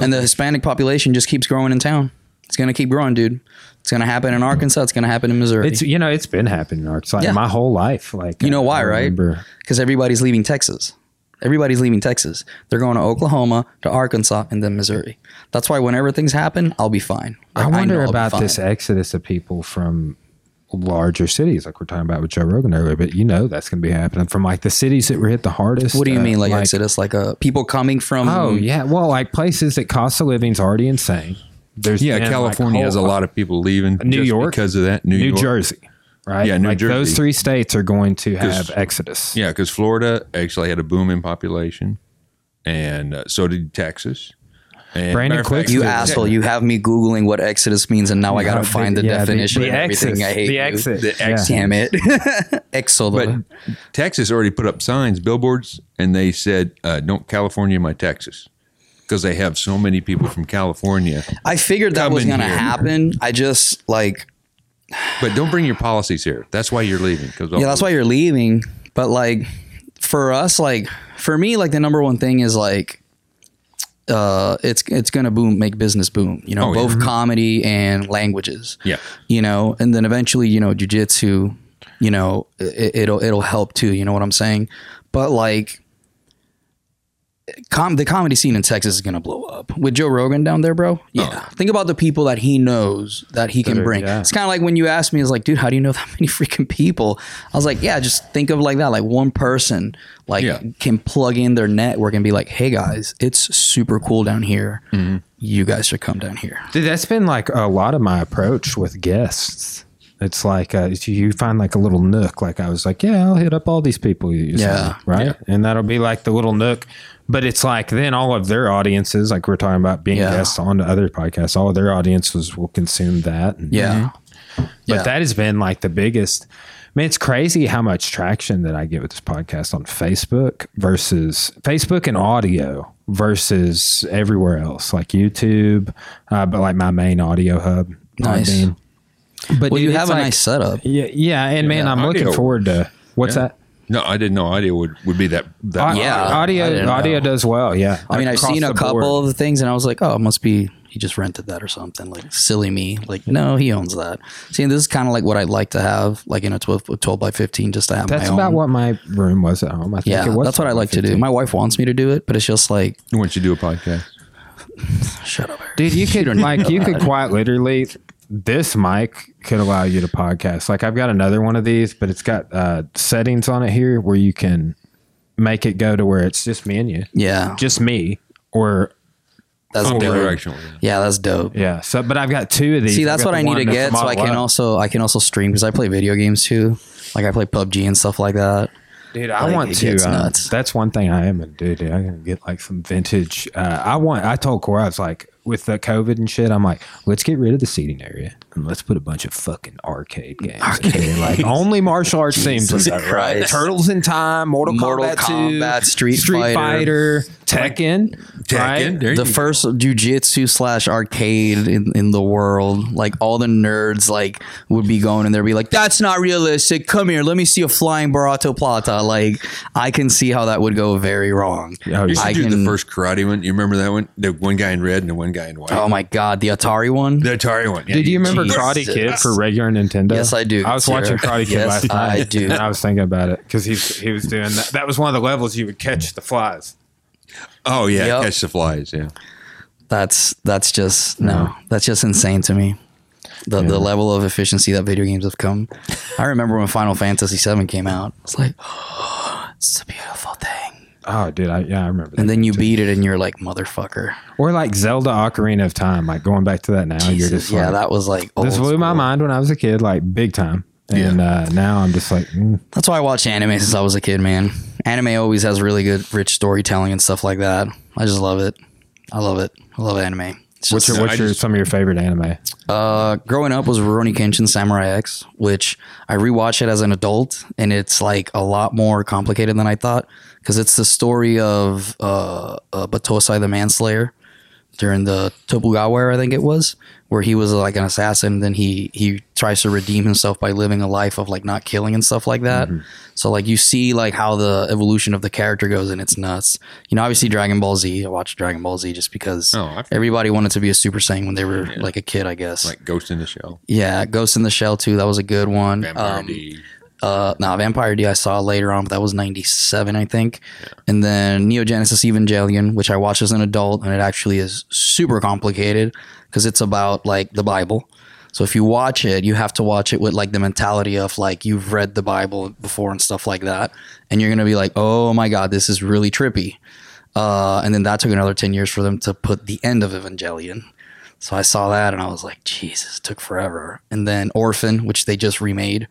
[SPEAKER 3] And the Hispanic population just keeps growing in town. It's gonna keep growing, dude. It's gonna happen in Arkansas. It's gonna happen in Missouri.
[SPEAKER 1] It's, you know, it's been happening in Arkansas
[SPEAKER 3] Yeah.
[SPEAKER 1] my whole life. Like,
[SPEAKER 3] You know why, right? Because everybody's leaving Texas. Everybody's leaving Texas. They're going to Oklahoma, to Arkansas, and then Missouri. That's why whenever things happen, I'll be fine.
[SPEAKER 1] I wonder
[SPEAKER 3] I'll
[SPEAKER 1] about this exodus of people from larger cities, like we're talking about with Joe Rogan earlier. But you know that's going to be happening from like the cities that were hit the hardest.
[SPEAKER 3] What do you
[SPEAKER 1] uh,
[SPEAKER 3] mean, like, exodus? Like uh, people coming from?
[SPEAKER 1] Oh yeah, well, like places that cost of living's already insane. There's
[SPEAKER 2] yeah,
[SPEAKER 1] been, like,
[SPEAKER 2] California has a lot of people leaving.
[SPEAKER 1] New
[SPEAKER 2] just
[SPEAKER 1] York?
[SPEAKER 2] because of that. New,
[SPEAKER 1] New
[SPEAKER 2] York.
[SPEAKER 1] Jersey, right?
[SPEAKER 2] Yeah, New
[SPEAKER 1] like Those three states are going to have exodus.
[SPEAKER 2] Yeah, because Florida actually had a boom in population, and uh, so did Texas. And
[SPEAKER 1] Brandon Quick-
[SPEAKER 2] fact,
[SPEAKER 3] You
[SPEAKER 1] Yeah.
[SPEAKER 3] asshole! You have me googling what exodus means, and now I gotta find the
[SPEAKER 1] yeah,
[SPEAKER 3] definition
[SPEAKER 1] the
[SPEAKER 3] and everything.
[SPEAKER 1] exit,
[SPEAKER 3] I hate
[SPEAKER 1] the
[SPEAKER 3] you.
[SPEAKER 1] exit.
[SPEAKER 2] The
[SPEAKER 1] yeah.
[SPEAKER 2] exit.
[SPEAKER 3] Damn it! Exo.
[SPEAKER 2] But Texas already put up signs, billboards, and they said, uh, "Don't California my Texas," because they have so many people from California.
[SPEAKER 3] I figured that was gonna happen. I just like
[SPEAKER 2] But don't bring your policies here. That's why you're leaving. Because
[SPEAKER 3] Yeah, that's why you're leaving. But like, for us, like for me, like the number one thing is like uh it's it's gonna boom make business boom you know
[SPEAKER 2] Oh, yeah.
[SPEAKER 3] both comedy and languages
[SPEAKER 2] Yeah.
[SPEAKER 3] you know and then eventually you know jujitsu you know it, it'll it'll help too you know what i'm saying but like com- the comedy scene in texas is gonna blow up with joe rogan down there bro yeah think about the people that he knows that he can bring
[SPEAKER 1] yeah.
[SPEAKER 3] it's kind of like when you asked me it's like dude how do you know that many freaking people i was like yeah just think of like that like one person like
[SPEAKER 2] Yeah.
[SPEAKER 3] can plug in their network and be like hey guys it's super cool down here
[SPEAKER 1] Mm-hmm.
[SPEAKER 3] you guys should come down here
[SPEAKER 1] Dude, that's been like a lot of my approach with guests. It's like uh, you find like a little nook. Like I was like, yeah, I'll hit up all these people. You
[SPEAKER 3] Yeah.
[SPEAKER 1] right.
[SPEAKER 2] Yeah.
[SPEAKER 1] And that'll be like the little nook. But it's like then all of their audiences, like we're talking about being
[SPEAKER 3] Yeah.
[SPEAKER 1] guests on the other podcasts, all of their audiences will consume that. And-
[SPEAKER 3] yeah
[SPEAKER 1] But
[SPEAKER 3] Yeah.
[SPEAKER 1] that has been like the biggest. I mean, it's crazy how much traction that I get with this podcast on Facebook versus Facebook and audio versus everywhere else, like YouTube, uh, but like my main audio hub.
[SPEAKER 3] Nice.
[SPEAKER 1] Podbean. But
[SPEAKER 3] well
[SPEAKER 1] dude,
[SPEAKER 3] you have a
[SPEAKER 1] like-
[SPEAKER 3] nice setup
[SPEAKER 1] Yeah, yeah, and man, I'm looking forward to what's
[SPEAKER 2] Yeah.
[SPEAKER 1] that?
[SPEAKER 2] No, I didn't know audio would, would be that. that
[SPEAKER 1] Au-
[SPEAKER 3] Yeah,
[SPEAKER 1] audio. Audio does well. Yeah,
[SPEAKER 3] I mean, I've seen a couple
[SPEAKER 1] board.
[SPEAKER 3] of the things, and I was like, "Oh, it must be he just rented that or something." Like silly me. Like, no, he owns that. See, and this is kind of like what I'd like to have, like in a 12, 12 by fifteen, just to have
[SPEAKER 1] That's
[SPEAKER 3] my
[SPEAKER 1] about
[SPEAKER 3] own.
[SPEAKER 1] what my room was at home. I think
[SPEAKER 3] yeah,
[SPEAKER 1] it was
[SPEAKER 3] that's what I like to do. My wife wants me to do it, but it's just like,
[SPEAKER 2] Once you to do a podcast,
[SPEAKER 3] shut up,
[SPEAKER 1] Dude, you could like you could quite literally this mic could allow you to podcast. Like I've got another one of these, but it's got uh settings on it here where you can make it go to where it's just me and you.
[SPEAKER 3] Yeah,
[SPEAKER 1] Just me or
[SPEAKER 3] that's
[SPEAKER 2] full
[SPEAKER 3] dope.
[SPEAKER 2] directional.
[SPEAKER 3] Yeah, that's dope.
[SPEAKER 1] yeah. So but I've got two of these.
[SPEAKER 3] See,
[SPEAKER 1] I've
[SPEAKER 3] that's
[SPEAKER 1] got
[SPEAKER 3] what I need to get, so I can
[SPEAKER 1] Y.
[SPEAKER 3] also I can also stream because I play video games too. Like I play PUBG and stuff like that.
[SPEAKER 1] Dude, I
[SPEAKER 3] Like,
[SPEAKER 1] want to.
[SPEAKER 3] gets
[SPEAKER 1] um, that's one thing I am gonna do. Dude, I'm gonna get like some vintage. Uh, I want. I told Cora I was like, with the COVID and shit, I'm like, let's get rid of the seating area and let's put a bunch of fucking arcade games. in here. like only martial arts themes. Right? Turtles in Time, Mortal,
[SPEAKER 3] Mortal
[SPEAKER 1] Kombat, 2,
[SPEAKER 3] Kombat, Street
[SPEAKER 1] Fighter,
[SPEAKER 3] Fighter.
[SPEAKER 1] Tekken,
[SPEAKER 2] Tekken,
[SPEAKER 1] right?
[SPEAKER 3] the
[SPEAKER 2] you
[SPEAKER 3] first jujitsu slash arcade in, in the world. Like all the nerds like would be going and they'd be like, "That's not realistic. Come here, let me see a flying Barato Plata." Like I can see how that would go very wrong.
[SPEAKER 1] Oh,
[SPEAKER 2] You
[SPEAKER 1] yeah.
[SPEAKER 2] should
[SPEAKER 3] I
[SPEAKER 2] do
[SPEAKER 3] can-
[SPEAKER 2] the first karate one. You remember that one? The one guy in red and the one guy in white.
[SPEAKER 3] Oh my god, the Atari one.
[SPEAKER 2] the Atari one. Yeah,
[SPEAKER 1] Did you remember
[SPEAKER 3] Jesus.
[SPEAKER 1] Karate Kid for regular Nintendo?
[SPEAKER 3] Yes, I do,
[SPEAKER 1] I was
[SPEAKER 3] Sarah.
[SPEAKER 1] watching Karate Kid
[SPEAKER 3] Yes,
[SPEAKER 1] last night.
[SPEAKER 3] I do.
[SPEAKER 1] And I was thinking about it because he's he was doing that. That was one of the levels you would catch the flies.
[SPEAKER 2] Oh yeah,
[SPEAKER 3] Yep.
[SPEAKER 2] catch the flies. Yeah.
[SPEAKER 3] That's that's just no. That's just insane to me. The the level of efficiency that video games have come. I remember when Final Fantasy VII came out. It's like, it's a beautiful thing.
[SPEAKER 1] Oh, dude, I, yeah, I remember. That
[SPEAKER 3] And then you beat it, and you're like, motherfucker.
[SPEAKER 1] or like Zelda Ocarina of Time, like going back to that now. you're just
[SPEAKER 3] yeah,
[SPEAKER 1] like,
[SPEAKER 3] that was like
[SPEAKER 1] this
[SPEAKER 3] old
[SPEAKER 1] blew my mind when I was a kid, like big time. And uh, now I'm just like, mm,
[SPEAKER 3] That's why I watched anime since I was a kid, man. Anime always has really good, rich storytelling and stuff like that. I just love it. I love it. I love anime. It's
[SPEAKER 1] what's your what's your
[SPEAKER 2] just-
[SPEAKER 1] some of your favorite anime?
[SPEAKER 3] uh, growing up was Rurouni Kenshin Samurai X, which I rewatched it as an adult, and it's like a lot more complicated than I thought because it's the story of uh, uh, Battosai the Manslayer during the Tokugawa era, I think it was, where he was like an assassin. Then he he tries to redeem himself by living a life of like not killing and stuff like that. So like you see like how the evolution of the character goes, and it's nuts. You know, obviously Dragon Ball Z. I watched Dragon Ball Z just because
[SPEAKER 2] Oh,
[SPEAKER 3] everybody wanted to be a Super Saiyan when they were like a kid, I guess.
[SPEAKER 2] Like Ghost in the Shell.
[SPEAKER 3] Yeah, Ghost in the Shell too. That was a good one.
[SPEAKER 2] Vampire
[SPEAKER 3] Um,
[SPEAKER 2] D.
[SPEAKER 3] uh, now Vampire D I saw later on, but that was '97, I think. And then Neon Genesis Evangelion, which I watched as an adult, and it actually is super complicated because it's about like the Bible. So if you watch it, you have to watch it with like the mentality of like you've read the Bible before and stuff like that, and you're gonna be like, oh my god, this is really trippy. Uh, and then that took another ten years for them to put the end of Evangelion. So I saw that and I was like, Jesus, it took forever. And then Orphan, which they just remade.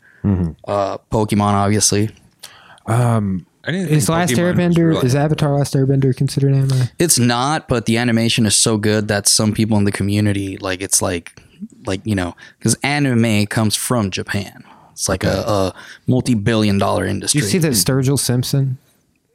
[SPEAKER 3] Uh, Pokemon, obviously.
[SPEAKER 2] I didn't
[SPEAKER 1] Is Last
[SPEAKER 2] Pokemon
[SPEAKER 1] Airbender
[SPEAKER 2] really-
[SPEAKER 1] is Avatar Last Airbender considered anime?
[SPEAKER 3] It's not, but the animation is so good that some people in the community like it's like, like you know, because anime comes from Japan. It's like a, a multi-billion-dollar industry.
[SPEAKER 1] You see that Sturgill Simpson?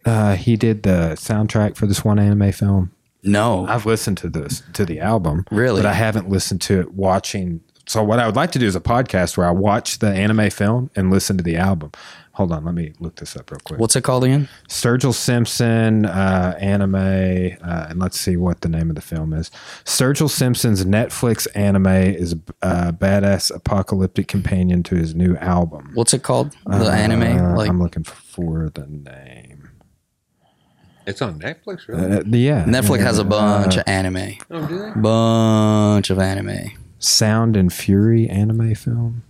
[SPEAKER 1] Uh, he did the soundtrack for this one anime film.
[SPEAKER 3] No,
[SPEAKER 1] I've listened to this to the album,
[SPEAKER 3] Really?
[SPEAKER 1] but I haven't listened to it watching. So what I would like to do is a podcast where I watch the anime film and listen to the album. Hold on, let me look this up real quick.
[SPEAKER 3] What's it called again?
[SPEAKER 1] Sturgill Simpson uh, anime, uh, and let's see what the name of the film is. Sturgill Simpson's Netflix anime is a badass apocalyptic companion to his new album.
[SPEAKER 3] What's it called? The
[SPEAKER 1] Uh,
[SPEAKER 3] anime? Like
[SPEAKER 1] I'm looking for the name.
[SPEAKER 2] It's on Netflix, really?
[SPEAKER 1] Uh, yeah,
[SPEAKER 3] Netflix has a bunch
[SPEAKER 1] uh,
[SPEAKER 3] of anime.
[SPEAKER 2] oh, do they?
[SPEAKER 3] Bunch of anime.
[SPEAKER 1] Sound and Fury anime film.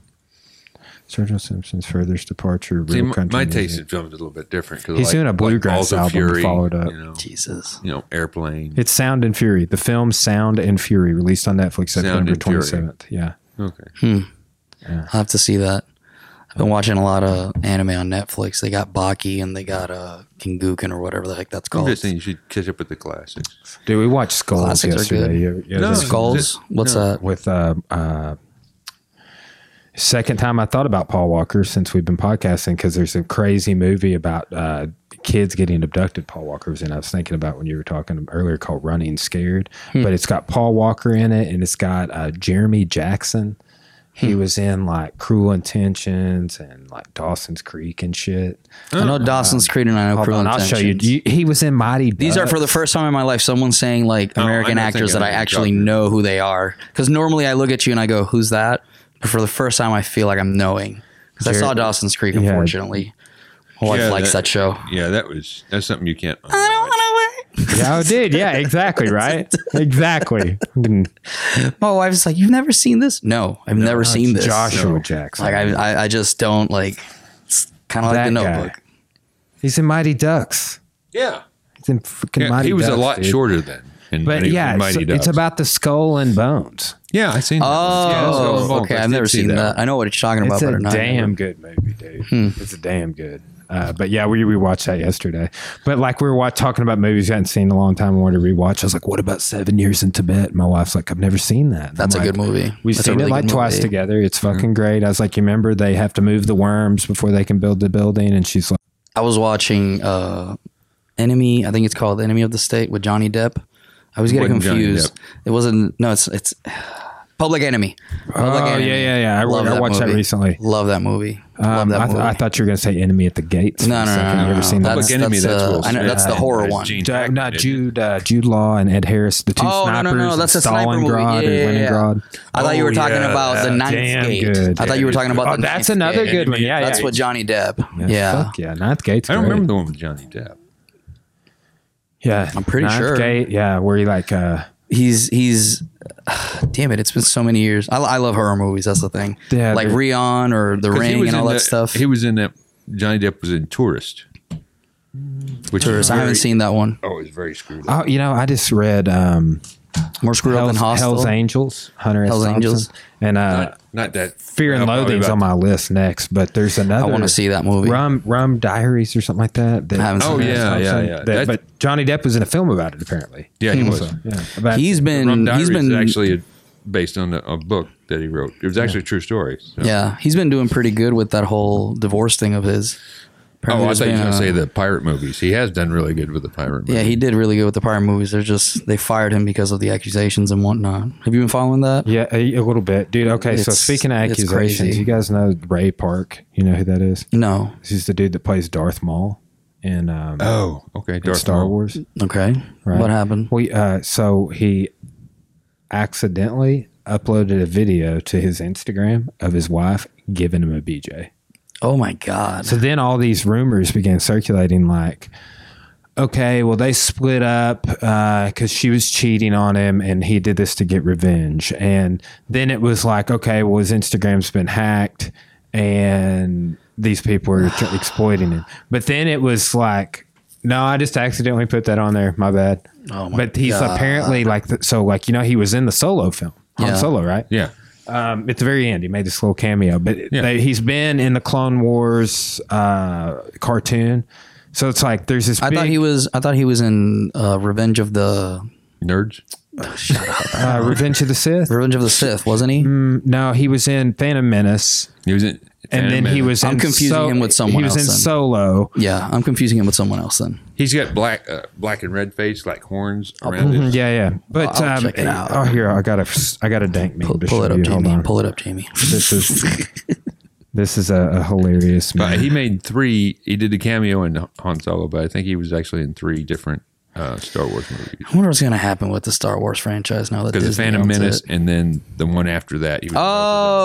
[SPEAKER 1] Sturgill Simpson's furthest departure.
[SPEAKER 2] See,
[SPEAKER 1] Real
[SPEAKER 2] my,
[SPEAKER 1] country
[SPEAKER 2] my
[SPEAKER 1] music.
[SPEAKER 2] taste in film is a little bit different. 'cause
[SPEAKER 1] He's
[SPEAKER 2] like,
[SPEAKER 1] doing a
[SPEAKER 2] like
[SPEAKER 1] bluegrass
[SPEAKER 2] Balls of
[SPEAKER 1] album
[SPEAKER 2] Fury,
[SPEAKER 1] followed up.
[SPEAKER 2] You know,
[SPEAKER 3] Jesus.
[SPEAKER 2] you know, airplane.
[SPEAKER 1] It's Sound and Fury. The film Sound and Fury released on Netflix September 27th. Yeah.
[SPEAKER 2] okay. Hmm.
[SPEAKER 3] I'll have to see that. I've been watching a lot of anime on Netflix. They got Baki and they got uh, Kinguken or whatever the heck that's called.
[SPEAKER 2] I'm just saying you should catch up with the classics.
[SPEAKER 1] Dude, we watched Skulls
[SPEAKER 3] Classics are
[SPEAKER 1] yesterday.
[SPEAKER 3] good.
[SPEAKER 1] You- you
[SPEAKER 2] No,
[SPEAKER 1] ever-
[SPEAKER 3] Skulls?
[SPEAKER 2] Just-
[SPEAKER 3] What's
[SPEAKER 2] no.
[SPEAKER 3] that?
[SPEAKER 1] with uh, uh, second time I thought about Paul Walker since we've been podcasting because there's a crazy movie about uh, kids getting abducted. Paul Walker was in. I was thinking about when you were talking earlier called Running Scared,
[SPEAKER 3] Hmm.
[SPEAKER 1] but it's got Paul Walker in it and it's got uh, Jeremy Jackson. He
[SPEAKER 3] Hmm.
[SPEAKER 1] was in like Cruel Intentions and like Dawson's Creek and shit.
[SPEAKER 3] I know Dawson's Creek and I know
[SPEAKER 1] Hold
[SPEAKER 3] Cruel
[SPEAKER 1] on, I'll show you. You- He was in Mighty.
[SPEAKER 3] These are for the first time in my life someone saying like
[SPEAKER 2] Oh, I
[SPEAKER 3] American
[SPEAKER 2] know
[SPEAKER 3] actors that I
[SPEAKER 2] of
[SPEAKER 3] actually
[SPEAKER 2] Joker.
[SPEAKER 3] know who they are. Because normally I look at you and I go, "Who's that?" But for the first time, I feel like I'm knowing because I saw Dawson's Creek. Unfortunately, my wife
[SPEAKER 2] Yeah,
[SPEAKER 3] likes
[SPEAKER 2] that-
[SPEAKER 3] that, show.
[SPEAKER 2] Yeah, that was that's something you can't.
[SPEAKER 1] Yeah, I did. Yeah, exactly. Right. exactly. Mm,
[SPEAKER 3] My wife's like, "You've never seen this?" No, I've never seen this.
[SPEAKER 1] Joshua
[SPEAKER 2] No.
[SPEAKER 1] Jackson.
[SPEAKER 3] Like I, I, I just don't like. It's kind of like
[SPEAKER 1] That
[SPEAKER 3] the
[SPEAKER 1] guy.
[SPEAKER 3] Notebook.
[SPEAKER 1] He's in Mighty Ducks.
[SPEAKER 2] Yeah,
[SPEAKER 1] He's in freaking
[SPEAKER 2] yeah
[SPEAKER 1] Mighty
[SPEAKER 2] he was
[SPEAKER 1] Ducks,
[SPEAKER 2] a lot
[SPEAKER 1] dude.
[SPEAKER 2] shorter then. in-
[SPEAKER 1] But
[SPEAKER 2] when he was
[SPEAKER 1] yeah,
[SPEAKER 2] in
[SPEAKER 1] it's,
[SPEAKER 2] Mighty
[SPEAKER 1] it's
[SPEAKER 2] Ducks.
[SPEAKER 1] about the skull and bones.
[SPEAKER 2] Yeah, I seen. that. Yeah, Skull and
[SPEAKER 3] Oh,
[SPEAKER 2] Bones.
[SPEAKER 3] okay.
[SPEAKER 2] I
[SPEAKER 3] I've never
[SPEAKER 2] see
[SPEAKER 3] seen that. I know what you're talking
[SPEAKER 1] It's
[SPEAKER 3] about,
[SPEAKER 1] a
[SPEAKER 3] but not
[SPEAKER 1] damn good movie, dude. It's a damn good. Uh, but yeah, we we watched that yesterday. But like we were watch, talking about movies we hadn't seen in a long time. I wanted to rewatch. I was like, "What about Seven Years in Tibet?" My wife's like, "I've never seen that." And
[SPEAKER 3] That's
[SPEAKER 1] I'm
[SPEAKER 3] a
[SPEAKER 1] like,
[SPEAKER 3] good movie.
[SPEAKER 1] We've
[SPEAKER 3] That's
[SPEAKER 1] seen
[SPEAKER 3] really
[SPEAKER 1] it like twice
[SPEAKER 3] movie.
[SPEAKER 1] together. It's fucking great. I was like, "You remember they have to move the worms before they can build the building?" And she's like,
[SPEAKER 3] I was watching uh, Enemy. I think it's called Enemy of the State with Johnny Depp. I was getting confused. It wasn't. No, it's it's Public Enemy. Public
[SPEAKER 1] "Oh
[SPEAKER 3] Enemy.
[SPEAKER 1] yeah, yeah, yeah." I,
[SPEAKER 3] Love
[SPEAKER 1] I
[SPEAKER 3] that
[SPEAKER 1] watched that recently.
[SPEAKER 3] Love that movie. Love
[SPEAKER 1] Um,
[SPEAKER 3] that
[SPEAKER 1] I, th-
[SPEAKER 3] movie.
[SPEAKER 1] I thought you were going to say "Enemy at the Gates."
[SPEAKER 3] no,
[SPEAKER 1] for
[SPEAKER 3] no, no,
[SPEAKER 1] second.
[SPEAKER 3] no,
[SPEAKER 1] You
[SPEAKER 3] no,
[SPEAKER 1] ever
[SPEAKER 3] no.
[SPEAKER 1] seen that?
[SPEAKER 3] That's,
[SPEAKER 2] Public Enemy,
[SPEAKER 3] that's,
[SPEAKER 2] that's
[SPEAKER 3] uh,
[SPEAKER 2] Will
[SPEAKER 3] I know, that's the
[SPEAKER 2] Smith
[SPEAKER 3] horror
[SPEAKER 2] and
[SPEAKER 3] one.
[SPEAKER 2] Gene Hackman
[SPEAKER 1] not
[SPEAKER 2] did.
[SPEAKER 1] Jude, uh, Jude Law and Ed Harris, the two
[SPEAKER 3] Oh, no,
[SPEAKER 1] snipers.
[SPEAKER 3] no, no, that's a sniper movie.
[SPEAKER 1] Stalingrad
[SPEAKER 3] Yeah,
[SPEAKER 1] or
[SPEAKER 3] yeah, yeah.
[SPEAKER 1] Leningrad.
[SPEAKER 3] I thought you were
[SPEAKER 2] Oh,
[SPEAKER 3] talking
[SPEAKER 2] yeah,
[SPEAKER 3] about the
[SPEAKER 2] yeah,
[SPEAKER 3] Ninth
[SPEAKER 1] damn
[SPEAKER 3] Gate.
[SPEAKER 1] good.
[SPEAKER 3] I thought you were talking about
[SPEAKER 1] Oh,
[SPEAKER 3] the
[SPEAKER 1] that's
[SPEAKER 3] Ninth
[SPEAKER 1] another
[SPEAKER 3] Gate.
[SPEAKER 1] good one. Yeah,
[SPEAKER 3] That's
[SPEAKER 1] yeah.
[SPEAKER 3] with Johnny Depp.
[SPEAKER 1] Yeah,
[SPEAKER 3] Yeah.
[SPEAKER 1] fuck yeah. Ninth Gate's
[SPEAKER 2] I don't
[SPEAKER 1] great.
[SPEAKER 2] remember the one with Johnny Depp.
[SPEAKER 1] Yeah,
[SPEAKER 3] I'm pretty
[SPEAKER 1] Ninth
[SPEAKER 3] sure.
[SPEAKER 1] Gate, yeah, where he like, uh,
[SPEAKER 3] he's he's damn it it's been so many years i, I love horror movies that's the thing
[SPEAKER 1] Yeah,
[SPEAKER 3] like
[SPEAKER 1] the-
[SPEAKER 3] Rion or the
[SPEAKER 2] 'Cause he
[SPEAKER 3] ring
[SPEAKER 2] was
[SPEAKER 3] and all
[SPEAKER 2] in
[SPEAKER 3] that
[SPEAKER 2] the-
[SPEAKER 3] stuff
[SPEAKER 2] He was in that. Johnny Depp was in Tourist. Which
[SPEAKER 3] Tourist.
[SPEAKER 2] was
[SPEAKER 3] i haven't seen that one
[SPEAKER 2] Oh, it's very screwed up.
[SPEAKER 1] oh, you know, I just read um,
[SPEAKER 3] more screwed up than hostile
[SPEAKER 1] Hell's Angels, Hunter S.
[SPEAKER 3] Hell's
[SPEAKER 1] Thompson.
[SPEAKER 3] Angels.
[SPEAKER 1] and uh,
[SPEAKER 2] not, not that
[SPEAKER 1] Fear and
[SPEAKER 2] well,
[SPEAKER 1] Loathing's on my list next. But there's another.
[SPEAKER 3] i want to see that movie
[SPEAKER 1] Rum Rum Diaries or something like that. that
[SPEAKER 3] I haven't seen
[SPEAKER 2] Oh,
[SPEAKER 3] that.
[SPEAKER 2] yeah,
[SPEAKER 1] Thompson,
[SPEAKER 2] yeah, yeah.
[SPEAKER 1] that-
[SPEAKER 2] That-
[SPEAKER 1] but Johnny Depp was in a film about it apparently.
[SPEAKER 2] Yeah, he was.
[SPEAKER 1] So, yeah, about,
[SPEAKER 3] he's
[SPEAKER 2] Rum
[SPEAKER 3] been
[SPEAKER 2] Diaries
[SPEAKER 3] he's been
[SPEAKER 2] is actually based on a, a book that he wrote. It was actually a true story. so.
[SPEAKER 3] yeah he's been doing pretty good with that whole divorce thing of his
[SPEAKER 2] Oh, I
[SPEAKER 3] there's
[SPEAKER 2] thought you were going to say the pirate movies. He has done really good with the pirate movies.
[SPEAKER 3] yeah he did really good with the pirate movies they're just they fired him because of the accusations and whatnot have you been following that
[SPEAKER 1] Yeah, a, a little bit, dude. Okay, so speaking of accusations,
[SPEAKER 3] crazy.
[SPEAKER 1] you guys know Ray Park. You know who that is?
[SPEAKER 3] no
[SPEAKER 1] He's the dude that plays Darth Maul in, um,
[SPEAKER 2] Oh, okay.
[SPEAKER 1] in
[SPEAKER 2] Darth
[SPEAKER 1] Star
[SPEAKER 2] Maul.
[SPEAKER 1] Wars.
[SPEAKER 3] okay
[SPEAKER 1] Right.
[SPEAKER 3] what happened
[SPEAKER 1] We uh, so he accidentally uploaded a video to his Instagram of his wife giving him a BJ.
[SPEAKER 3] Oh my god
[SPEAKER 1] So then all these rumors began circulating like, okay, well, they split up uh, because she was cheating on him and he did this to get revenge. And then it was like, okay, well, his Instagram's been hacked and these people are tr- exploiting him. But then it was like, no, I just accidentally put that on there. My bad.
[SPEAKER 3] Oh my
[SPEAKER 1] but he's
[SPEAKER 3] God.
[SPEAKER 1] apparently like, the, so like, you know, he was in the solo film. Han
[SPEAKER 3] Yeah.
[SPEAKER 1] Solo, right?
[SPEAKER 2] Yeah.
[SPEAKER 1] Um, at the very end, he made this little cameo, but
[SPEAKER 2] Yeah.
[SPEAKER 1] they, he's been in the Clone Wars uh, cartoon. So it's like there's this.
[SPEAKER 3] I
[SPEAKER 1] big,
[SPEAKER 3] thought he was. I thought he was in uh, Revenge of the
[SPEAKER 2] Nerds.
[SPEAKER 1] Uh, Revenge of the Sith.
[SPEAKER 3] Revenge of the Sith, wasn't he?
[SPEAKER 1] Mm, no, he was in Phantom Menace,
[SPEAKER 2] He was in.
[SPEAKER 1] and then he was.
[SPEAKER 3] I'm
[SPEAKER 1] in
[SPEAKER 3] confusing him with someone
[SPEAKER 1] He was
[SPEAKER 3] else
[SPEAKER 1] in
[SPEAKER 3] then.
[SPEAKER 1] Solo.
[SPEAKER 3] Yeah, I'm confusing him with someone else. Then
[SPEAKER 2] He's got black, uh, black and red face, like horns
[SPEAKER 3] Oh,
[SPEAKER 2] around his.
[SPEAKER 1] Yeah, yeah. But
[SPEAKER 3] I'll
[SPEAKER 1] um,
[SPEAKER 3] check it out.
[SPEAKER 1] oh, here I got a I got a dank meme
[SPEAKER 3] pull,
[SPEAKER 1] to
[SPEAKER 3] pull
[SPEAKER 1] show
[SPEAKER 3] it up,
[SPEAKER 1] you. Hold
[SPEAKER 3] Jamie.
[SPEAKER 1] on.
[SPEAKER 3] Pull it up, Jamie.
[SPEAKER 1] This is This is a, a hilarious
[SPEAKER 2] But
[SPEAKER 1] man.
[SPEAKER 2] he made three. He did a cameo in Han Solo, but I think he was actually in three different uh, Star Wars movies.
[SPEAKER 3] I wonder what's gonna happen with the Star Wars franchise now that
[SPEAKER 2] Because the
[SPEAKER 3] Disney
[SPEAKER 2] Phantom
[SPEAKER 3] owns
[SPEAKER 2] Menace,
[SPEAKER 3] it.
[SPEAKER 2] and then the one after that. He was in both of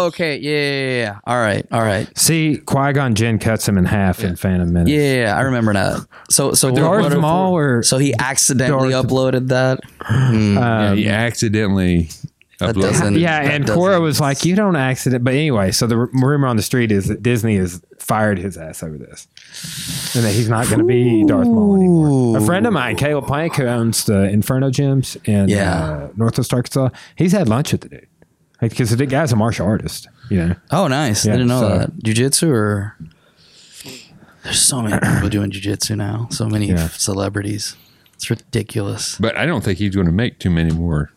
[SPEAKER 3] Oh, okay. Yeah, yeah, yeah, yeah. All right, all right.
[SPEAKER 1] See, Qui Gon Jinn cuts him in half in Phantom Menace.
[SPEAKER 3] Yeah, yeah, yeah, I remember that. So, so
[SPEAKER 1] Darth
[SPEAKER 3] what-
[SPEAKER 1] Maul or
[SPEAKER 3] so he accidentally
[SPEAKER 1] Darth-
[SPEAKER 3] uploaded that.
[SPEAKER 2] Yeah, he accidentally uploaded.
[SPEAKER 3] doesn't-
[SPEAKER 1] yeah,
[SPEAKER 3] that
[SPEAKER 1] and Cora
[SPEAKER 3] doesn't-
[SPEAKER 1] was like, "You don't accident." But anyway, so the r- rumor on the street is that Disney has fired his ass over this, and that he's not going to be Darth Maul anymore. A friend of mine, Caleb Plank, who owns the Inferno Gyms in
[SPEAKER 3] Yeah.
[SPEAKER 1] uh, Northwest Arkansas, he's had lunch with the dude because the guy's a martial artist. You know,
[SPEAKER 3] Oh, nice.
[SPEAKER 1] Yeah,
[SPEAKER 3] I didn't know
[SPEAKER 1] so-
[SPEAKER 3] that. Jiu-jitsu or there's so many people doing jiu-jitsu now. So many
[SPEAKER 1] Yeah.
[SPEAKER 3] celebrities. It's ridiculous.
[SPEAKER 2] But I don't think he's going to make too many more.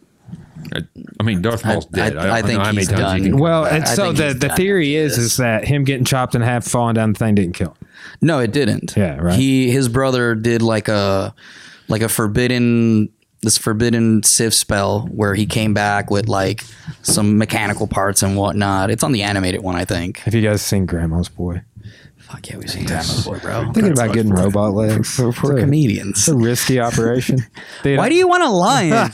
[SPEAKER 2] I, I mean, Darth Maul's
[SPEAKER 3] I-
[SPEAKER 2] dead. I,
[SPEAKER 3] I
[SPEAKER 2] don't
[SPEAKER 3] think
[SPEAKER 2] know how many
[SPEAKER 3] he's
[SPEAKER 2] times
[SPEAKER 3] done.
[SPEAKER 2] he can.
[SPEAKER 1] well,
[SPEAKER 3] I
[SPEAKER 1] and so
[SPEAKER 3] think
[SPEAKER 1] the
[SPEAKER 3] he's
[SPEAKER 1] the
[SPEAKER 3] done
[SPEAKER 1] theory
[SPEAKER 3] after
[SPEAKER 1] is
[SPEAKER 3] this.
[SPEAKER 1] is that him getting chopped in half, falling down the thing didn't kill him.
[SPEAKER 3] No, it didn't.
[SPEAKER 1] Yeah, right.
[SPEAKER 3] He his brother did like a like a forbidden this forbidden Sith spell where he came back with like some mechanical parts and whatnot. It's on the animated one, I think.
[SPEAKER 1] Have you guys seen Grandma's Boy?
[SPEAKER 3] Fuck yeah, we've seen Grandma's Boy, bro.
[SPEAKER 1] Thinking about getting robot legs.
[SPEAKER 3] We're comedians.
[SPEAKER 1] It's a risky operation. Dude,
[SPEAKER 3] Why do you want a lion?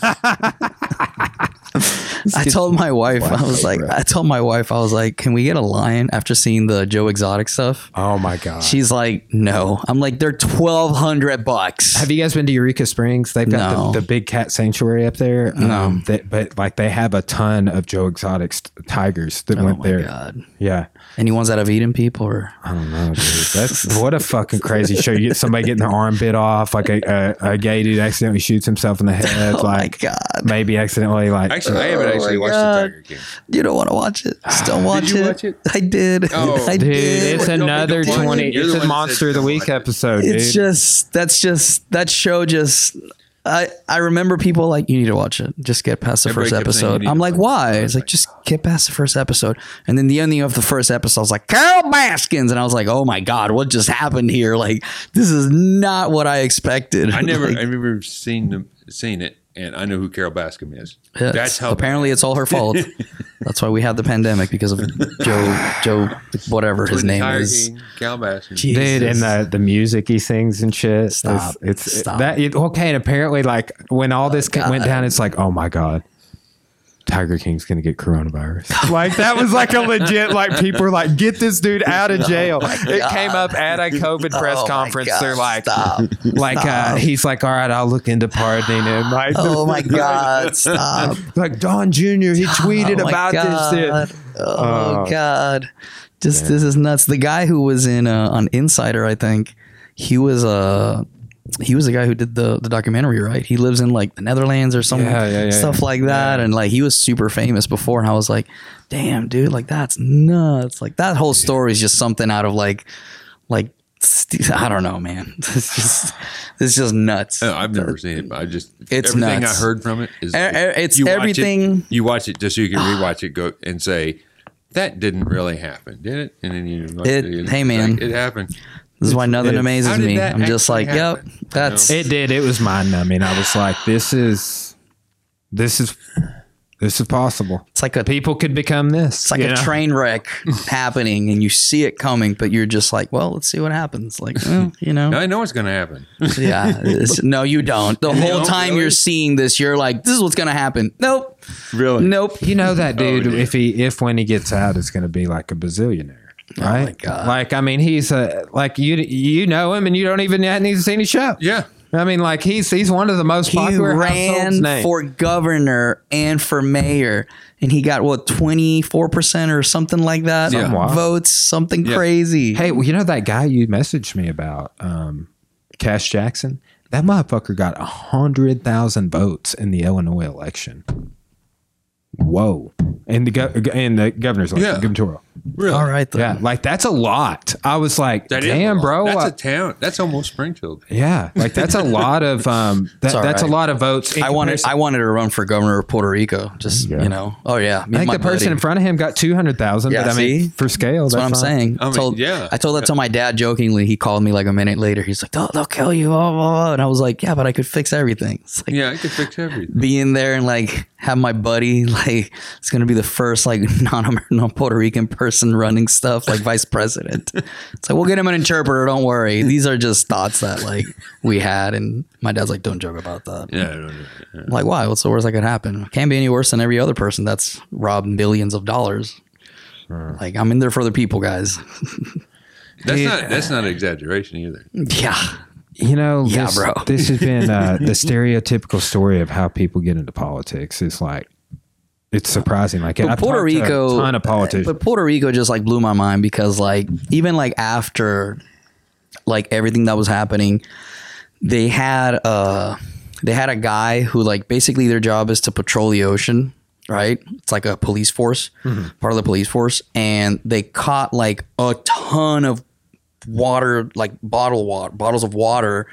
[SPEAKER 3] I told my wife, I was like, I told my wife, I was like, can we get a lion after seeing the Joe Exotic stuff?
[SPEAKER 1] Oh my god.
[SPEAKER 3] She's like, no. I'm like, they're twelve hundred bucks.
[SPEAKER 1] have you guys been to Eureka Springs? They've got
[SPEAKER 3] No.
[SPEAKER 1] the, the big cat sanctuary up there.
[SPEAKER 3] No.
[SPEAKER 1] Um, that, but like they have a ton of Joe Exotics tigers that went there.
[SPEAKER 3] oh
[SPEAKER 1] went
[SPEAKER 3] my
[SPEAKER 1] there.
[SPEAKER 3] god.
[SPEAKER 1] Yeah.
[SPEAKER 3] Any ones that have eaten people or
[SPEAKER 1] I don't know, dude. That's what a fucking crazy show. You get somebody getting their arm bit off, like a, a, a gay dude accidentally shoots himself in the head,
[SPEAKER 3] Oh my
[SPEAKER 1] like
[SPEAKER 3] God.
[SPEAKER 1] maybe accidentally, like
[SPEAKER 2] Actually, I haven't actually watched
[SPEAKER 3] God.
[SPEAKER 2] the Tiger King.
[SPEAKER 3] you don't want to watch it. Just don't watch
[SPEAKER 2] you
[SPEAKER 3] it.
[SPEAKER 2] watch it?
[SPEAKER 3] I did.
[SPEAKER 2] Oh.
[SPEAKER 3] I
[SPEAKER 1] dude,
[SPEAKER 3] did.
[SPEAKER 1] it's
[SPEAKER 2] Don't
[SPEAKER 1] another
[SPEAKER 2] the one-
[SPEAKER 1] twenty.
[SPEAKER 2] you're
[SPEAKER 1] It's a monster of the week
[SPEAKER 2] watch
[SPEAKER 1] episode,
[SPEAKER 3] it's
[SPEAKER 1] dude.
[SPEAKER 3] just that's just that show just I, I remember people like you need to watch it. Just get past the
[SPEAKER 2] Everybody
[SPEAKER 3] first
[SPEAKER 2] kept saying you
[SPEAKER 3] episode. I'm like, why? It's like
[SPEAKER 2] like-
[SPEAKER 3] just get past the first episode, and then the ending of the first episode I was like Carol Baskins, and I was like, oh my god, what just happened here? Like this is not what I expected.
[SPEAKER 2] I never,
[SPEAKER 3] Like,
[SPEAKER 2] I never seen them, seen it, and I know who Carol Baskin is.
[SPEAKER 3] it's-
[SPEAKER 2] That's how
[SPEAKER 3] apparently it's all her fault. That's why we have the pandemic because of Joe Joe whatever his name is.
[SPEAKER 2] King, Carol Baskin.
[SPEAKER 3] Gee.
[SPEAKER 1] Dude, and the the music he sings and shit.
[SPEAKER 3] Stop.
[SPEAKER 1] It's, it's
[SPEAKER 3] Stop.
[SPEAKER 1] that it, okay. And apparently, like when all this oh,
[SPEAKER 3] God.
[SPEAKER 1] went down, it's like, oh my god, Tiger King's gonna get coronavirus. like that was like a legit. Like people were like, get this dude out of jail. it came up at a COVID press
[SPEAKER 3] Oh
[SPEAKER 1] conference.
[SPEAKER 3] God,
[SPEAKER 1] They're like,
[SPEAKER 3] stop.
[SPEAKER 1] like uh, he's like, all right, I'll look into pardoning him. Like,
[SPEAKER 3] Oh my god, stop.
[SPEAKER 1] like Don Jr. He tweeted
[SPEAKER 3] Oh
[SPEAKER 1] about
[SPEAKER 3] God.
[SPEAKER 1] this shit.
[SPEAKER 3] Oh, God. Just this is nuts. The guy who was in uh, on Insider, I think, he was uh he was the guy who did the the documentary, right? He lives in like the Netherlands or some
[SPEAKER 1] Yeah, yeah, yeah,
[SPEAKER 3] stuff
[SPEAKER 1] yeah.
[SPEAKER 3] like that, and like he was super famous before. And I was like, damn, dude, like that's nuts. Like that whole story is just something out of like like I don't know, man. It's just it's just nuts.
[SPEAKER 2] No, I've never seen it, but I just
[SPEAKER 3] It's
[SPEAKER 2] everything
[SPEAKER 3] nuts.
[SPEAKER 2] I heard from it is
[SPEAKER 3] it's
[SPEAKER 2] you watch it-
[SPEAKER 3] everything-
[SPEAKER 2] you watch it just so you can ah. rewatch it, go and say that didn't really happen, did it? And then you watch
[SPEAKER 3] It-
[SPEAKER 2] and
[SPEAKER 3] hey, man.
[SPEAKER 2] like, it happened.
[SPEAKER 3] This is why nothing amazes me. I'm just like,
[SPEAKER 2] actually
[SPEAKER 3] yep, that's
[SPEAKER 1] It did. It was mind numbing. I was like, this is, this is, this is possible.
[SPEAKER 3] it's like a
[SPEAKER 1] People could become this.
[SPEAKER 3] It's like a train wreck happening, and you see it coming, but you're just like, well, let's see what happens. Like, well, you know,
[SPEAKER 2] I know it's going to happen.
[SPEAKER 3] yeah. no, you don't. The whole
[SPEAKER 2] don't
[SPEAKER 3] time
[SPEAKER 2] really?
[SPEAKER 3] you're seeing this, you're like, this is what's gonna happen. Nope,
[SPEAKER 2] really?
[SPEAKER 3] nope.
[SPEAKER 1] You know that oh, dude.
[SPEAKER 2] dude.
[SPEAKER 1] if he, if when he gets out, it's going to be like a bazillionaire. Right?
[SPEAKER 3] my God.
[SPEAKER 1] Like, I mean, he's a like you. You know him, and you don't even need to see any show.
[SPEAKER 2] Yeah.
[SPEAKER 1] I mean, like he's he's one of the most
[SPEAKER 3] He
[SPEAKER 1] popular
[SPEAKER 3] ran for governor and for mayor, and he got what 24 percent or something like that
[SPEAKER 2] Yeah.
[SPEAKER 3] Votes. Something
[SPEAKER 2] Yeah.
[SPEAKER 3] crazy.
[SPEAKER 1] Hey, well, you know that guy you messaged me about, um, Kash Jackson? That motherfucker got a hundred thousand votes in the Illinois election. Whoa! In the go- in the governor's election,
[SPEAKER 2] Yeah.
[SPEAKER 1] gubernatorial.
[SPEAKER 2] Really?
[SPEAKER 3] all right, then.
[SPEAKER 1] Yeah, like that's a lot. I was like,
[SPEAKER 2] That is a
[SPEAKER 1] damn,
[SPEAKER 2] lot.
[SPEAKER 1] bro.
[SPEAKER 2] That's
[SPEAKER 1] uh,
[SPEAKER 2] a town. That's almost Springfield.
[SPEAKER 1] yeah, like that's a lot of um. That,
[SPEAKER 3] all
[SPEAKER 1] that's a
[SPEAKER 3] right.
[SPEAKER 1] lot of votes. in
[SPEAKER 3] I wanted
[SPEAKER 1] comparison-
[SPEAKER 3] I wanted to run for governor of Puerto Rico. Just
[SPEAKER 1] Yeah.
[SPEAKER 3] you know, oh yeah. me
[SPEAKER 1] I
[SPEAKER 3] and
[SPEAKER 1] think
[SPEAKER 3] my
[SPEAKER 1] the person
[SPEAKER 3] buddy.
[SPEAKER 1] in front of him got two hundred thousand.
[SPEAKER 3] Yeah,
[SPEAKER 1] but I mean,
[SPEAKER 3] see?
[SPEAKER 1] for scale,
[SPEAKER 3] That's what I'm
[SPEAKER 1] fine.
[SPEAKER 3] saying.
[SPEAKER 2] I mean,
[SPEAKER 3] told,
[SPEAKER 2] yeah.
[SPEAKER 3] I told that to my dad jokingly. He called me like a minute later. He's like, "They'll, they'll kill you," blah, blah, blah. and I was like, "Yeah, but I could fix everything." It's like
[SPEAKER 2] Yeah, I could fix everything.
[SPEAKER 3] being there and like have my buddy like it's gonna be the first like non non Puerto Rican person running stuff like vice president. It's like we'll get him an interpreter. Don't worry. These are just thoughts that like we had, and my dad's like, don't joke about that.
[SPEAKER 2] Yeah, I. Yeah.
[SPEAKER 3] Like why? What's the worst that could happen? Can't be any worse than every other person that's robbed billions of dollars. Like I'm in there for the people, guys.
[SPEAKER 2] That's not that's not an exaggeration either.
[SPEAKER 3] yeah.
[SPEAKER 1] You know,
[SPEAKER 3] Yeah,
[SPEAKER 1] this,
[SPEAKER 3] bro.
[SPEAKER 1] this has been uh, the stereotypical story of how people get into politics. It's like it's surprising. Like
[SPEAKER 3] But
[SPEAKER 1] I've
[SPEAKER 3] Puerto
[SPEAKER 1] to
[SPEAKER 3] Rico,
[SPEAKER 1] a ton of politicians.
[SPEAKER 3] but Puerto Rico just like blew my mind because like even like after like everything that was happening, they had uh they had a guy who like basically their job is to patrol the ocean, right? It's like a police force, part of the police force, and they caught like a ton of water, like bottle water, bottles of water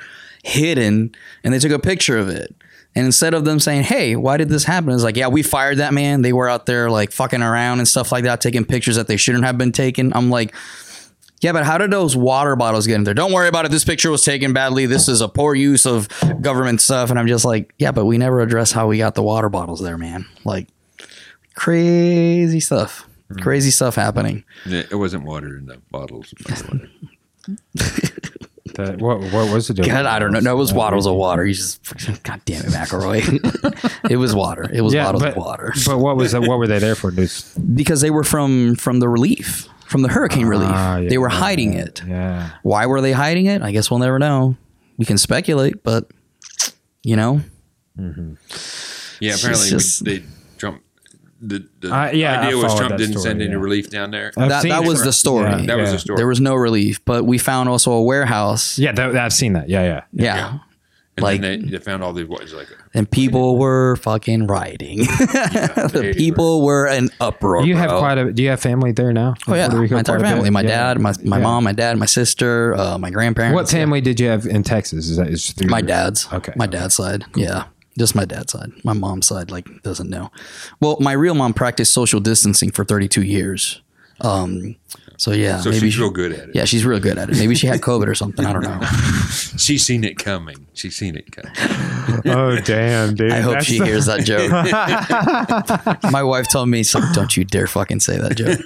[SPEAKER 3] hidden, and they took a picture of it. And instead of them saying, "Hey, why did this happen?" It's like, "Yeah, we fired that man. They were out there like fucking around and stuff like that, taking pictures that they shouldn't have been taken." I'm like, "Yeah, but how did those water bottles get in there? Don't worry about it. This picture was taken badly. This is a poor use of government stuff." And I'm just like, "Yeah, but we never address how we got the water bottles there, man. Like, crazy stuff, mm. crazy stuff happening."
[SPEAKER 2] Yeah, It wasn't water in the bottles. by the way.
[SPEAKER 1] That- what, what was it? deal?
[SPEAKER 3] God, I don't know. No, it was bottles of water. You just, God damn it, McElroy. it was water. It was bottles
[SPEAKER 1] but,
[SPEAKER 3] of water.
[SPEAKER 1] But what was that? What were they there for? Just,
[SPEAKER 3] because they were from from the relief, from the hurricane relief.
[SPEAKER 1] Ah, yeah,
[SPEAKER 3] they were
[SPEAKER 1] yeah,
[SPEAKER 3] hiding it.
[SPEAKER 1] yeah.
[SPEAKER 3] Why were they hiding it? I guess we'll never know. We can speculate, but you know,
[SPEAKER 2] Yeah, apparently
[SPEAKER 3] just-
[SPEAKER 2] we, they Trump. The, the
[SPEAKER 1] Uh, yeah, I
[SPEAKER 2] idea was
[SPEAKER 1] followed
[SPEAKER 2] Trump
[SPEAKER 1] that
[SPEAKER 2] didn't
[SPEAKER 1] story,
[SPEAKER 2] send any
[SPEAKER 1] yeah.
[SPEAKER 2] relief down there.
[SPEAKER 1] I've
[SPEAKER 3] that
[SPEAKER 1] seen
[SPEAKER 3] that
[SPEAKER 1] it.
[SPEAKER 3] was the story.
[SPEAKER 1] Yeah,
[SPEAKER 2] that was the story.
[SPEAKER 3] There was no relief, but we found also a warehouse.
[SPEAKER 1] Yeah, that, I've seen that. Yeah, yeah.
[SPEAKER 3] Yeah.
[SPEAKER 2] and
[SPEAKER 3] like-
[SPEAKER 2] then they, they found all these what is like
[SPEAKER 3] And people were fucking rioting. the people were in uproar.
[SPEAKER 1] You have
[SPEAKER 3] bro.
[SPEAKER 1] quite a. Do you have family there now?
[SPEAKER 3] Oh yeah,
[SPEAKER 1] Rico,
[SPEAKER 3] my entire
[SPEAKER 1] quite a bit?
[SPEAKER 3] family. My
[SPEAKER 1] Yeah.
[SPEAKER 3] dad, my, my
[SPEAKER 1] Yeah.
[SPEAKER 3] mom, my dad, my sister, uh, my grandparents.
[SPEAKER 1] What family did you have in Texas? Is that is through
[SPEAKER 3] My
[SPEAKER 1] your-
[SPEAKER 3] dad's.
[SPEAKER 1] Okay.
[SPEAKER 3] My dad's side. Yeah. Just my dad's side. My mom's side, like, doesn't know. Well, my real mom practiced social distancing for 32 years. Um, so yeah,
[SPEAKER 2] so
[SPEAKER 3] maybe
[SPEAKER 2] she's
[SPEAKER 3] she-
[SPEAKER 2] real good at it.
[SPEAKER 3] Yeah, she's real good at it. Maybe she had COVID or something. I don't know.
[SPEAKER 2] She's seen it coming. She's seen it coming.
[SPEAKER 1] Oh damn, dude!
[SPEAKER 3] I hope
[SPEAKER 1] That's
[SPEAKER 3] she
[SPEAKER 1] the-
[SPEAKER 3] hears that joke. my wife told me, like, "Don't you dare fucking say that joke."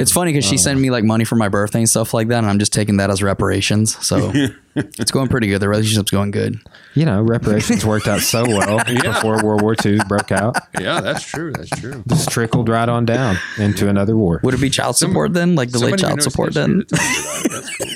[SPEAKER 3] It's funny because she sent me like money for my birthday and stuff like that, and I'm just taking that as reparations. So it's going pretty good. The relationship's going good.
[SPEAKER 1] You know, reparations worked out so well before World War II broke out.
[SPEAKER 2] Yeah, that's true. That's true.
[SPEAKER 1] Just trickled right on down into another war.
[SPEAKER 3] Would it be child support then? Like delayed
[SPEAKER 2] Somebody who
[SPEAKER 3] child support then?
[SPEAKER 2] to talk about it. That's cool.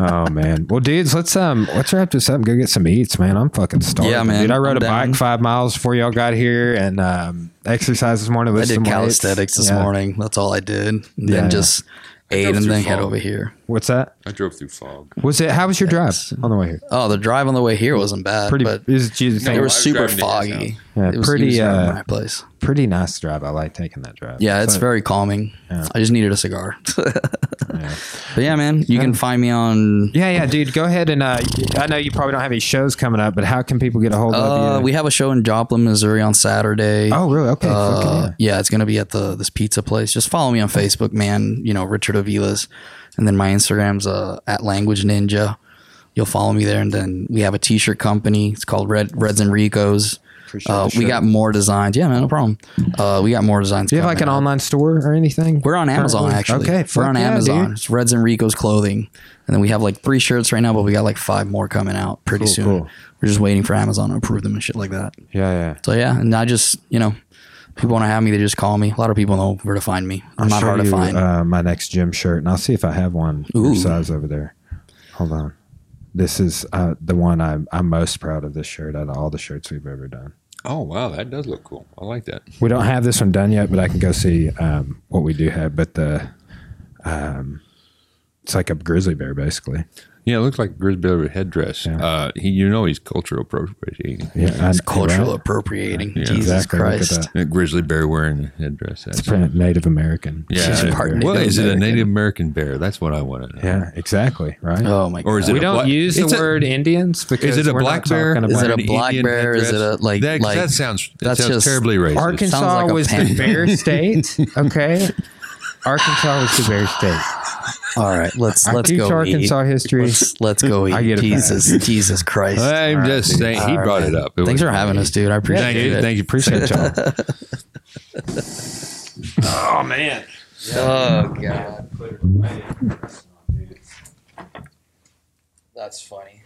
[SPEAKER 1] Oh man. Well, dudes, let's um let's wrap this up and go get some eats, man. I'm fucking starving.
[SPEAKER 3] Yeah, man,
[SPEAKER 1] Dude, I rode
[SPEAKER 3] I'm
[SPEAKER 1] a
[SPEAKER 3] down.
[SPEAKER 1] bike five miles before y'all got here and um exercised this morning.
[SPEAKER 3] I did
[SPEAKER 1] some weights.
[SPEAKER 3] calisthenics this
[SPEAKER 1] Yeah.
[SPEAKER 3] morning. That's all I did. And
[SPEAKER 1] Yeah.
[SPEAKER 3] then just ate and then head over here.
[SPEAKER 1] What's that?
[SPEAKER 2] I drove through fog.
[SPEAKER 1] Was it? How was your drive on the way here?
[SPEAKER 3] Oh, the drive on the way here wasn't bad,
[SPEAKER 1] Pretty.
[SPEAKER 3] but
[SPEAKER 1] is, do you
[SPEAKER 2] No,
[SPEAKER 3] it was
[SPEAKER 2] was
[SPEAKER 3] super
[SPEAKER 2] driving to his
[SPEAKER 3] foggy.
[SPEAKER 2] house.
[SPEAKER 1] Yeah,
[SPEAKER 3] it was,
[SPEAKER 1] pretty,
[SPEAKER 3] It was
[SPEAKER 1] uh,
[SPEAKER 3] my place.
[SPEAKER 1] pretty nice drive. I like taking that drive.
[SPEAKER 3] Yeah, it's
[SPEAKER 1] So-
[SPEAKER 3] very calming.
[SPEAKER 1] Yeah.
[SPEAKER 3] I just needed a cigar.
[SPEAKER 1] Yeah.
[SPEAKER 3] But yeah, man, you can find me on.
[SPEAKER 1] Yeah, yeah, dude. Go ahead and uh, I know you probably don't have any shows coming up, but how can people get a hold
[SPEAKER 3] Uh,
[SPEAKER 1] of you?
[SPEAKER 3] we have a show in Joplin, Missouri on Saturday.
[SPEAKER 1] oh, really? Okay.
[SPEAKER 3] Uh,
[SPEAKER 1] fucking
[SPEAKER 3] yeah. it's gonna be at the this pizza place. Just follow me on Facebook, man. You know Richard Avilas, and then my Instagram's uh, at Language Ninja. You'll follow me there, and then we have a T-shirt company. It's called Red Reds and Ricos. Uh, we got more designs. Yeah, man, no problem. Uh, we got more designs.
[SPEAKER 1] Do you have like an
[SPEAKER 3] coming up.
[SPEAKER 1] online store or anything?
[SPEAKER 3] We're on Amazon
[SPEAKER 1] Currently?
[SPEAKER 3] actually.
[SPEAKER 1] Okay,
[SPEAKER 3] we're on
[SPEAKER 1] yeah,
[SPEAKER 3] Amazon.
[SPEAKER 1] dude.
[SPEAKER 3] It's Reds and Rico's clothing, and then we have like three shirts right now, but we got like five more coming out pretty
[SPEAKER 1] Cool,
[SPEAKER 3] soon.
[SPEAKER 1] cool.
[SPEAKER 3] We're just waiting for Amazon to approve them and shit like that.
[SPEAKER 1] Yeah, yeah.
[SPEAKER 3] So yeah, and I just you know, people want to have me, they just call me. A lot of people know where to find me. I'm
[SPEAKER 1] I'll
[SPEAKER 3] not
[SPEAKER 1] show
[SPEAKER 3] hard to find.
[SPEAKER 1] Uh, my next gym shirt, and I'll see if I have one
[SPEAKER 3] Ooh.
[SPEAKER 1] size over there. Hold on. This is uh, the one I'm I'm most proud of. This shirt out of all the shirts we've ever done.
[SPEAKER 2] Oh wow, that does look cool. I like that.
[SPEAKER 1] We don't have this one done yet, but I can go see um, what we do have. But the um, it's like a grizzly bear, basically.
[SPEAKER 2] Yeah, it looks like a grizzly bear headdress.
[SPEAKER 1] Yeah.
[SPEAKER 2] Uh, he, you know, he's cultural appropriating.
[SPEAKER 1] Yeah, I-
[SPEAKER 3] it's cultural
[SPEAKER 1] right?
[SPEAKER 3] appropriating.
[SPEAKER 2] Yeah,
[SPEAKER 3] Jesus
[SPEAKER 1] exactly.
[SPEAKER 3] Christ.
[SPEAKER 2] A grizzly bear wearing a headdress. That's
[SPEAKER 1] It's pretty Native American.
[SPEAKER 2] yeah.
[SPEAKER 3] She's part
[SPEAKER 2] Well,
[SPEAKER 3] Native
[SPEAKER 2] is it a Native American bear? That's what I want to know.
[SPEAKER 1] Yeah, exactly. Right.
[SPEAKER 3] Oh my god.
[SPEAKER 2] Or is it
[SPEAKER 1] we
[SPEAKER 2] a
[SPEAKER 1] don't
[SPEAKER 2] black-
[SPEAKER 1] use the
[SPEAKER 2] it's a-
[SPEAKER 1] word Indians because
[SPEAKER 2] Is it a
[SPEAKER 1] we're not
[SPEAKER 2] black bear?
[SPEAKER 1] talking
[SPEAKER 3] Is it a black
[SPEAKER 2] Indian
[SPEAKER 3] bear? Is it a,
[SPEAKER 2] headdress?
[SPEAKER 3] like-
[SPEAKER 2] that,
[SPEAKER 3] like-
[SPEAKER 2] that sounds that sounds
[SPEAKER 3] just-
[SPEAKER 2] terribly racist.
[SPEAKER 1] Arkansas
[SPEAKER 3] like
[SPEAKER 1] was the bear state. Okay. Arkansas was the bear state.
[SPEAKER 3] All right, let's
[SPEAKER 1] I
[SPEAKER 3] let's
[SPEAKER 1] teach
[SPEAKER 3] go.
[SPEAKER 1] Arkansas
[SPEAKER 3] eat.
[SPEAKER 1] history.
[SPEAKER 3] Let's, let's go eat.
[SPEAKER 1] I get a
[SPEAKER 3] Jesus, Jesus Christ.
[SPEAKER 2] I'm
[SPEAKER 3] All right,
[SPEAKER 2] just
[SPEAKER 3] dude.
[SPEAKER 2] saying. He
[SPEAKER 3] All
[SPEAKER 2] brought
[SPEAKER 3] right.
[SPEAKER 2] it up. It
[SPEAKER 3] Thanks
[SPEAKER 2] was
[SPEAKER 3] for having
[SPEAKER 2] funny.
[SPEAKER 3] us, dude. I appreciate
[SPEAKER 2] Thank you.
[SPEAKER 3] it.
[SPEAKER 2] Thank you.
[SPEAKER 1] Appreciate y'all. oh man.
[SPEAKER 3] Oh god, that's funny.